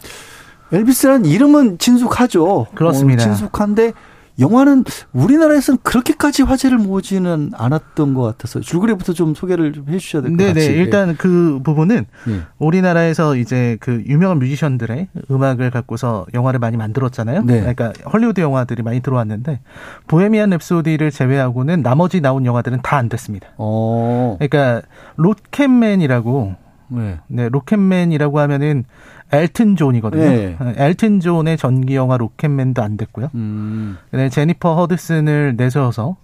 엘비스라는 이름은 친숙하죠. 그렇습니다. 어, 친숙한데 영화는 우리나라에서는 그렇게까지 화제를 모으지는 않았던 것 같아서 줄거리부터 좀 소개를 좀 해주셔야 될 것 같아요. 네네. 일단 그 부분은 네. 우리나라에서 이제 그 유명한 뮤지션들의 음악을 갖고서 영화를 많이 만들었잖아요. 네. 그러니까 헐리우드 영화들이 많이 들어왔는데 보헤미안 랩소디를 제외하고는 나머지 나온 영화들은 다 안 됐습니다. 어. 그러니까 Rocketman이라고 네. 네, Rocketman이라고 하면은 엘튼 존이거든요. 네. 엘튼 존의 전기 영화 Rocketman도 안 됐고요. 음. 네, 제니퍼 허드슨을 내세워서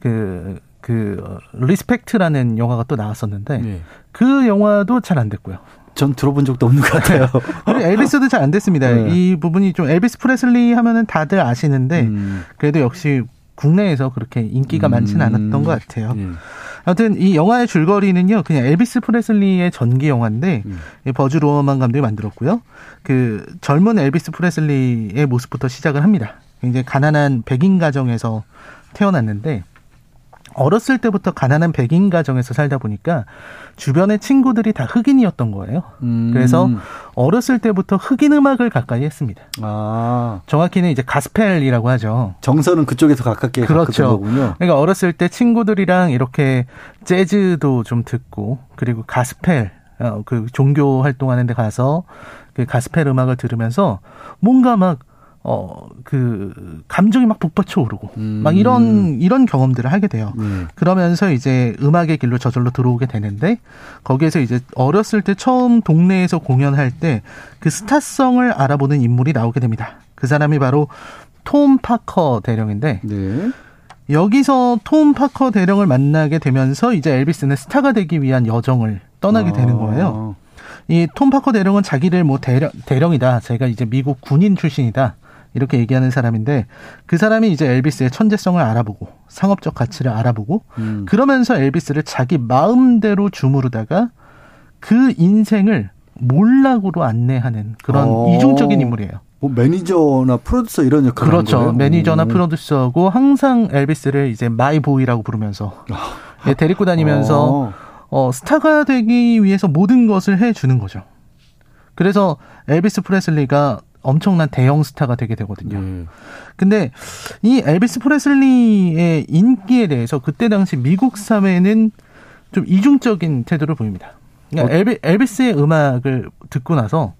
그, 그, 어, Respect라는 영화가 또 나왔었는데 네. 그 영화도 잘 안 됐고요. 전 들어본 적도 없는 것 같아요. 그리고 엘비스도 잘 안 됐습니다. 네. 이 부분이 좀 엘비스 프레슬리 하면은 다들 아시는데 음. 그래도 역시 국내에서 그렇게 인기가 음. 많지는 않았던 것 같아요. 네. 아무튼 이 영화의 줄거리는요, 그냥 엘비스 프레슬리의 전기 영화인데 음. 바즈 루어만 감독이 만들었고요. 그 젊은 엘비스 프레슬리의 모습부터 시작을 합니다. 굉장히 가난한 백인 가정에서 태어났는데 어렸을 때부터 가난한 백인 가정에서 살다 보니까 주변의 친구들이 다 흑인이었던 거예요. 음. 그래서 어렸을 때부터 흑인 음악을 가까이 했습니다. 아. 정확히는 이제 가스펠이라고 하죠. 정서는 그쪽에서 가깝게 그렇죠. 거군요. 그러니까 어렸을 때 친구들이랑 이렇게 재즈도 좀 듣고 그리고 가스펠 어, 그 종교 활동하는 데 가서 그 가스펠 음악을 들으면서 뭔가 막 어, 그, 감정이 막 북받쳐 오르고, 음. 막 이런, 이런 경험들을 하게 돼요. 음. 그러면서 이제 음악의 길로 저절로 들어오게 되는데, 거기에서 이제 어렸을 때 처음 동네에서 공연할 때 그 스타성을 알아보는 인물이 나오게 됩니다. 그 사람이 바로 톰 파커 대령인데, 네. 여기서 톰 파커 대령을 만나게 되면서 이제 엘비스는 스타가 되기 위한 여정을 떠나게 아. 되는 거예요. 이 톰 파커 대령은 자기를 뭐 대령, 대령이다. 제가 이제 미국 군인 출신이다. 이렇게 얘기하는 사람인데 그 사람이 이제 엘비스의 천재성을 알아보고 상업적 가치를 알아보고 음. 그러면서 엘비스를 자기 마음대로 주무르다가 그 인생을 몰락으로 안내하는 그런 어. 이중적인 인물이에요. 뭐 매니저나 프로듀서 이런 역할을 한 그렇죠. 매니저나 음. 프로듀서고 항상 엘비스를 이제 my boy라고 부르면서 예, 데리고 다니면서 어. 어, 스타가 되기 위해서 모든 것을 해 주는 거죠. 그래서 엘비스 프레슬리가 엄청난 대형 스타가 되게 되거든요. 예. 근데 이 엘비스 프레슬리의 인기에 대해서 그때 당시 미국 사회는 좀 이중적인 태도를 보입니다. 그러니까 어. 엘비, 엘비스의 음악을 듣고 나서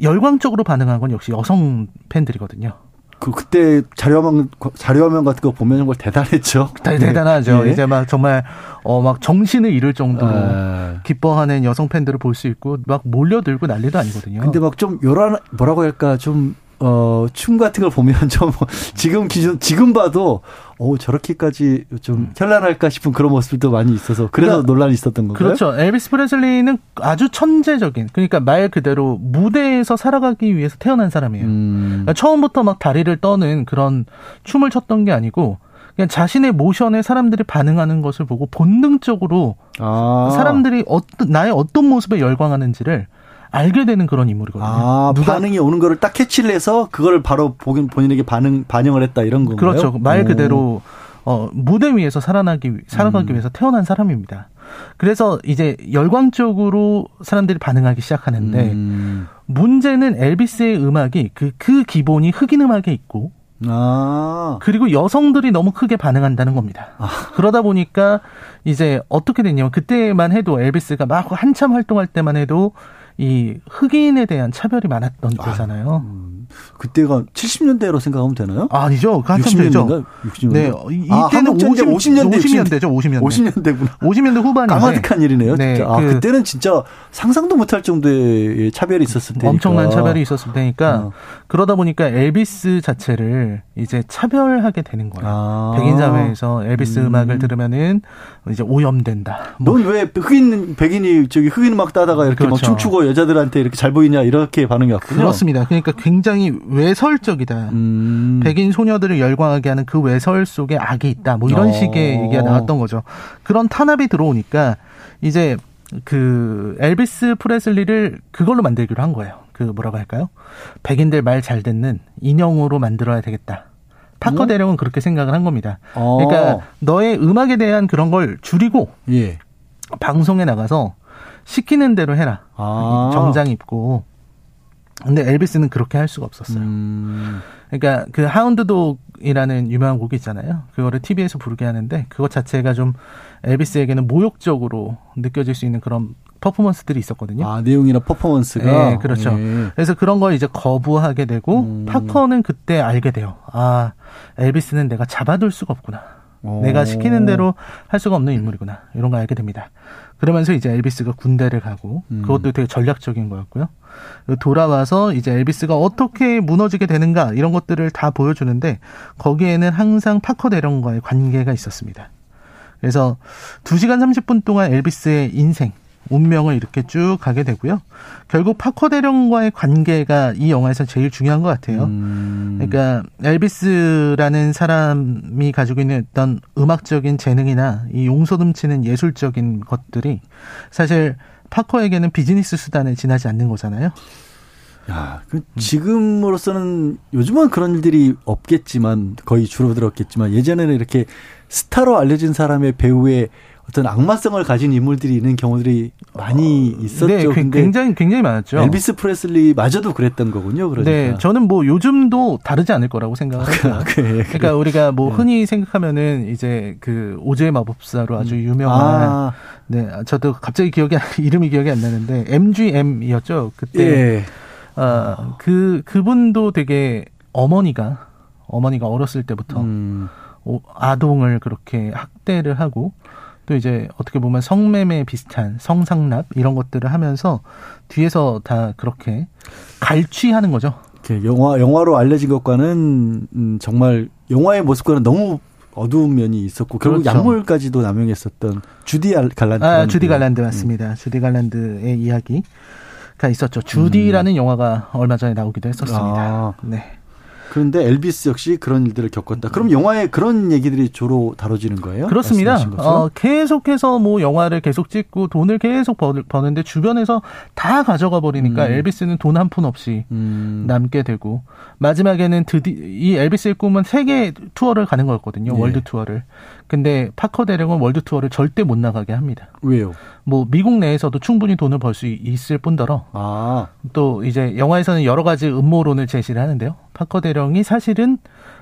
열광적으로 반응한 건 역시 여성 팬들이거든요. 그 그때 자료화면 자료화면 같은 거 보면 정말 대단했죠. 대- 대단하죠. 예. 이제 막 정말 어 막 정신을 잃을 정도로 예. 기뻐하는 여성 팬들을 볼 수 있고 막 몰려들고 난리도 아니거든요. 근데 막 좀 요란 뭐라고 할까 좀 어, 춤 같은 걸 보면 좀 지금 기준 지금 봐도 어 저렇게까지 좀 현란할까 싶은 그런 모습도 많이 있어서 그래서 그러니까 논란이 있었던 건가요? 그렇죠. 엘비스 프레슬리는 아주 천재적인 그러니까 말 그대로 무대에서 살아가기 위해서 태어난 사람이에요. 음. 그러니까 처음부터 막 다리를 떠는 그런 춤을 췄던 게 아니고 그냥 자신의 모션에 사람들이 반응하는 것을 보고 본능적으로 아. 사람들이 어떤 나의 어떤 모습에 열광하는지를 알게 되는 그런 인물이거든요. 아, 반응이 오는 거를 딱 캐치를 해서 그걸 바로 보긴 본인에게 반응 반영을 했다 이런 건가요? 그렇죠. 말 오. 그대로 어, 무대 위에서 살아나기 위- 살아가기 음. 위해서 태어난 사람입니다. 그래서 이제 열광적으로 사람들이 반응하기 시작하는데 음. 문제는 엘비스의 음악이 그, 그 기본이 흑인 음악에 있고 아. 그리고 여성들이 너무 크게 반응한다는 겁니다. 그러다 보니까 이제 어떻게 됐냐면 그때만 해도 엘비스가 막 한참 활동할 때만 해도 이 흑인에 대한 차별이 많았던 때잖아요. 음. 그때가 70년대로 생각하면 되나요? 아, 니죠 그 한참 되죠. 60년대인가? 60년대. 네, 아, 이때는 한국전쟁 50, 50 년대 50년대죠, 50년대. 50년대구나. 50년대 후반인데 까마득한 일이네요. 네, 진짜. 아, 그 그때는 진짜 상상도 못할 정도의 차별이 있었을 때니까. 엄청난 차별이 있었을 테니까 어. 그러다 보니까 엘비스 자체를 이제 차별하게 되는 거예요. 아. 백인 사회에서 엘비스 음. 음. 악을 들으면은 이제 오염된다. 뭐 넌왜 흑인 백인이 저기 흑인 음악 따다가 이렇게 막 그렇죠. 춤추고 여자들한테 이렇게 잘 보이냐 이렇게 반응이 왔군요. 그렇습니다. 그러니까 굉장히 외설적이다. 음. 백인 소녀들을 열광하게 하는 그 외설 속에 악이 있다. 뭐 이런 어. 식의 얘기가 나왔던 거죠. 그런 탄압이 들어오니까 이제 그 엘비스 프레슬리를 그걸로 만들기로 한 거예요. 그 뭐라고 할까요? 백인들 말 잘 듣는 인형으로 만들어야 되겠다. 파커 음? 대령은 그렇게 생각을 한 겁니다. 어. 그러니까 너의 음악에 대한 그런 걸 줄이고 예. 방송에 나가서 시키는 대로 해라. 아. 정장 입고. 근데 엘비스는 그렇게 할 수가 없었어요. 음. 그러니까 그 하운드독이라는 유명한 곡이 있잖아요. 그거를 TV에서 부르게 하는데 그것 자체가 좀 엘비스에게는 모욕적으로 느껴질 수 있는 그런 퍼포먼스들이 있었거든요. 아, 내용이나 퍼포먼스가. 네, 그렇죠. 예. 그래서 그런 걸 이제 거부하게 되고 음. 파커는 그때 알게 돼요. 아, 엘비스는 내가 잡아둘 수가 없구나. 오. 내가 시키는 대로 할 수가 없는 인물이구나. 이런 걸 알게 됩니다. 그러면서 이제 엘비스가 군대를 가고 음. 그것도 되게 전략적인 거였고요. 돌아와서 이제 엘비스가 어떻게 무너지게 되는가 이런 것들을 다 보여주는데 거기에는 항상 파커 대령과의 관계가 있었습니다. 그래서 2시간 30분 동안 엘비스의 인생, 운명을 이렇게 쭉 가게 되고요. 결국 파커 대령과의 관계가 이 영화에서 제일 중요한 것 같아요. 음. 그러니까 엘비스라는 사람이 가지고 있는 어떤 음악적인 재능이나 이 용서듬치는 예술적인 것들이 사실 파커에게는 비즈니스 수단에 지나지 않는 거잖아요. 야, 그 지금으로서는 요즘은 그런 일들이 없겠지만 거의 줄어들었겠지만 예전에는 이렇게 스타로 알려진 사람의 배우의 어떤 악마성을 가진 인물들이 있는 경우들이 많이 있었죠. 네, 굉- 근데 굉장히 굉장히 많았죠. 엘비스 프레슬리 마저도 그랬던 거군요. 그러니까. 네, 저는 뭐 요즘도 다르지 않을 거라고 생각을 해요. 그, 그러니까 우리가 뭐 네. 흔히 생각하면은 이제 그 오즈의 마법사로 아주 유명한 아, 네, 저도 갑자기 기억이 안- 이름이 기억이 안 나는데 MGM이었죠. 그때 예. 아, 그 그분도 되게 어머니가 어머니가 어렸을 때부터 음, 오- 아동을 그렇게 학대를 하고 또 이제 어떻게 보면 성매매 비슷한 성상납 이런 것들을 하면서 뒤에서 다 그렇게 갈취하는 거죠. 영화 영화로 알려진 것과는 음, 정말 영화의 모습과는 너무 어두운 면이 있었고 결국 그렇죠. 약물까지도 남용했었던 주디 알- 갈란드. 아, 주디 음. 갈란드 맞습니다. 주디 갈란드의 이야기가 있었죠. 주디라는 영화가 얼마 전에 나오기도 했었습니다. 아. 네. 그런데 엘비스 역시 그런 일들을 겪었다. 그럼 영화에 그런 얘기들이 주로 다뤄지는 거예요? 그렇습니다. 어, 계속해서 뭐 영화를 계속 찍고 돈을 계속 버, 버는데 주변에서 다 가져가 버리니까 음. 엘비스는 돈 한 푼 없이 음. 남게 되고 마지막에는 드디 이 엘비스의 꿈은 세계 투어를 가는 거였거든요. 예. world tour를. 근데 파커 대령은 world tour를 절대 못 나가게 합니다. 왜요? 뭐 미국 내에서도 충분히 돈을 벌 수 있을 뿐더러 아, 또 이제 영화에서는 여러 가지 음모론을 제시를 하는데요. 파커 대령이 사실은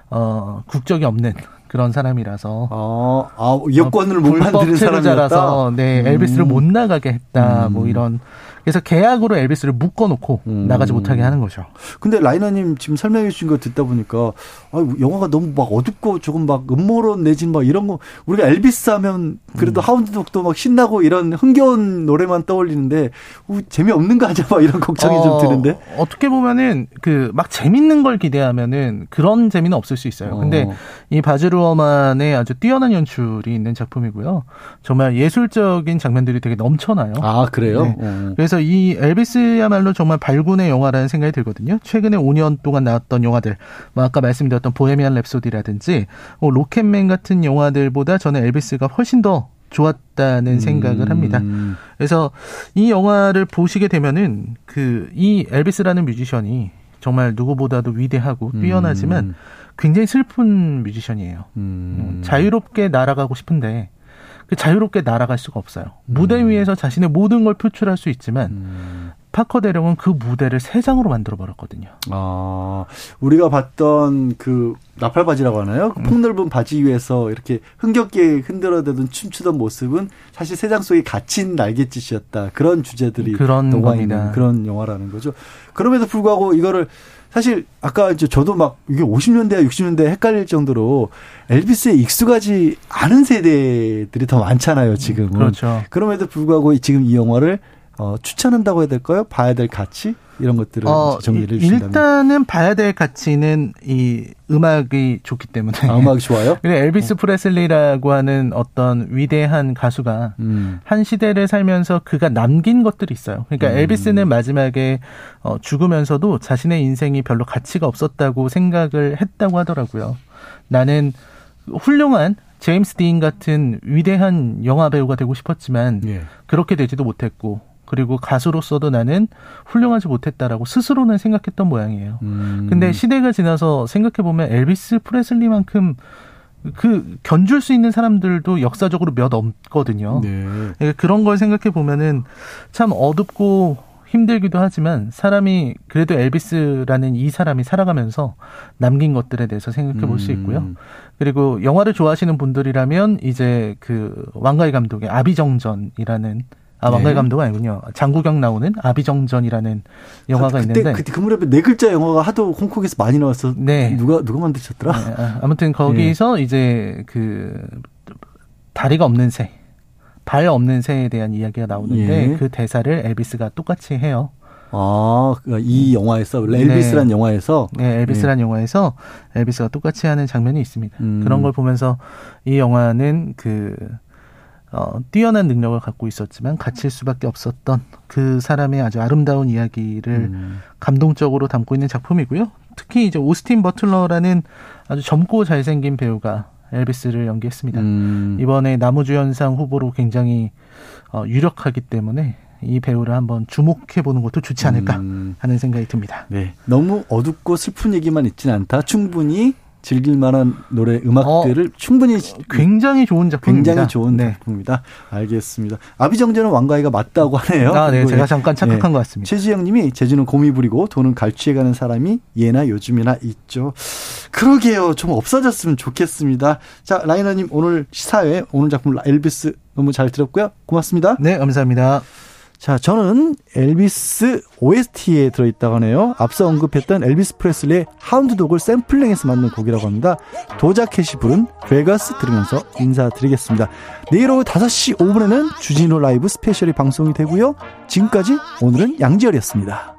어 국적이 없는 그런 사람이라서 아, 아 여권을 못 만드는 사람이었다. 체류자라서 네 엘비스를 음. 못 나가게 했다 음. 뭐 이런 그래서 계약으로 엘비스를 묶어놓고 음. 나가지 못하게 하는 거죠. 근데 라이너님 지금 설명해 주신 거 듣다 보니까 아, 영화가 너무 막 어둡고 조금 막 음모론 내진 막 이런 거 우리가 엘비스 하면 그래도 하운드독도 막 신나고 이런 흥겨운 노래만 떠올리는데 우, 재미없는 거 아니야 막 이런 걱정이 좀 어, 드는데. 어떻게 보면은 그 막 재밌는 걸 기대하면은 그런 재미는 없을 수 있어요. 근데 어. 이 바즈루어만의 아주 뛰어난 연출이 있는 작품이고요. 정말 예술적인 장면들이 되게 넘쳐나요. 아 그래요? 네. 어. 그래서 이 엘비스야말로 정말 발군의 영화라는 생각이 들거든요. 최근에 5년 동안 나왔던 영화들, 뭐 아까 말씀드렸던 Bohemian Rhapsody라든지 뭐 Rocketman 같은 영화들보다 저는 엘비스가 훨씬 더 좋았다는 생각을 합니다. 음. 그래서 이 영화를 보시게 되면은 그 이 엘비스라는 뮤지션이 정말 누구보다도 위대하고 뛰어나지만 굉장히 슬픈 뮤지션이에요. 음. 자유롭게 날아가고 싶은데 그 자유롭게 날아갈 수가 없어요. 무대 위에서 자신의 모든 걸 표출할 수 있지만 음. 파커 대령은 그 무대를 세 장으로 만들어 버렸거든요. 아, 우리가 봤던 그 나팔 바지라고 하나요? 음. 그 폭넓은 바지 위에서 이렇게 흥겹게 흔들어대던 춤추던 모습은 사실 세상 속에 갇힌 날갯짓이었다. 그런 주제들이 그런 녹아 겁니다. 있는 그런 영화라는 거죠. 그럼에도 불구하고 이거를 사실 아까 이제 저도 막 이게 50년대와 60년대 헷갈릴 정도로 엘비스에 익숙하지 않은 세대들이 더 많잖아요, 지금은. 그렇죠. 그럼에도 불구하고 지금 이 영화를 어, 추천한다고 해야 될까요? 봐야 될 가치 이런 것들을 어, 정리를 이- 해주신다면. 일단은 봐야 될 가치는 이 음악이 좋기 때문에. 아, 음악이 좋아요? 그리고 엘비스 프레슬리라고 하는 어떤 위대한 가수가 음. 한 시대를 살면서 그가 남긴 것들이 있어요. 그러니까 음. 엘비스는 마지막에 어, 죽으면서도 자신의 인생이 별로 가치가 없었다고 생각을 했다고 하더라고요. 나는 훌륭한 제임스 딘 같은 위대한 영화 배우가 되고 싶었지만 예. 그렇게 되지도 못했고 그리고 가수로서도 나는 훌륭하지 못했다라고 스스로는 생각했던 모양이에요. 음. 근데 시대가 지나서 생각해 보면 엘비스 프레슬리만큼 그 견줄 수 있는 사람들도 역사적으로 몇 없거든요. 네. 그러니까 그런 걸 생각해 보면은 참 어둡고 힘들기도 하지만 사람이 그래도 엘비스라는 이 사람이 살아가면서 남긴 것들에 대해서 생각해 볼 수 있고요. 음. 그리고 영화를 좋아하시는 분들이라면 이제 그 왕가희 감독의 아비정전이라는 아 왕가희 네. 감독 아니군요. 장국영 나오는 아비정전이라는 영화가 그때 있는데 그때 그 무렵에 네 글자 영화가 하도 홍콩에서 많이 나왔어. 네. 누가 누가 만드셨더라? 네, 아, 아무튼 거기서 이제 그 다리가 없는 새, 발 없는 새에 대한 이야기가 나오는데 예. 그 대사를 엘비스가 똑같이 해요. 아, 그이 영화에서 엘비스란 영화에서 네, 엘비스란 영화에서 엘비스가 똑같이 하는 장면이 있습니다. 음. 그런 걸 보면서 이 영화는 그 어, 뛰어난 능력을 갖고 있었지만 갇힐 수밖에 없었던 그 사람의 아주 아름다운 이야기를 음. 감동적으로 담고 있는 작품이고요. 특히 이제 오스틴 버틀러라는 아주 젊고 잘생긴 배우가 엘비스를 연기했습니다. 음. 이번에 나무주연상 후보로 굉장히 어, 유력하기 때문에 이 배우를 한번 주목해 보는 것도 좋지 않을까 음. 하는 생각이 듭니다. 네. 너무 어둡고 슬픈 얘기만 있진 않다. 충분히 즐길 만한 노래 음악들을 충분히 굉장히 좋은 작품입니다. 굉장히 좋은 네. 작품입니다. 알겠습니다. 아비정전은 왕가이가 맞다고 하네요. 아, 네. 제가 예. 잠깐 착각한 예. 것 같습니다. 최지영 님이 제주는 곰이 부리고 돈은 갈취해 가는 사람이 예나 요즘이나 있죠. 그러게요. 좀 없어졌으면 좋겠습니다. 자, 라이너 님 오늘 시사회 오늘 작품 엘비스 너무 잘 들었고요. 고맙습니다. 네, 감사합니다. 자, 저는 엘비스 OST에 들어있다고 하네요. 앞서 언급했던 엘비스 프레슬리의 Hound Dog을 샘플링해서 만든 곡이라고 합니다. 도자캣이 부른 베가스 들으면서 인사드리겠습니다. 내일 오후 5시 5분에는 주진우 라이브 스페셜이 방송이 되고요. 지금까지 오늘은 양지열이었습니다.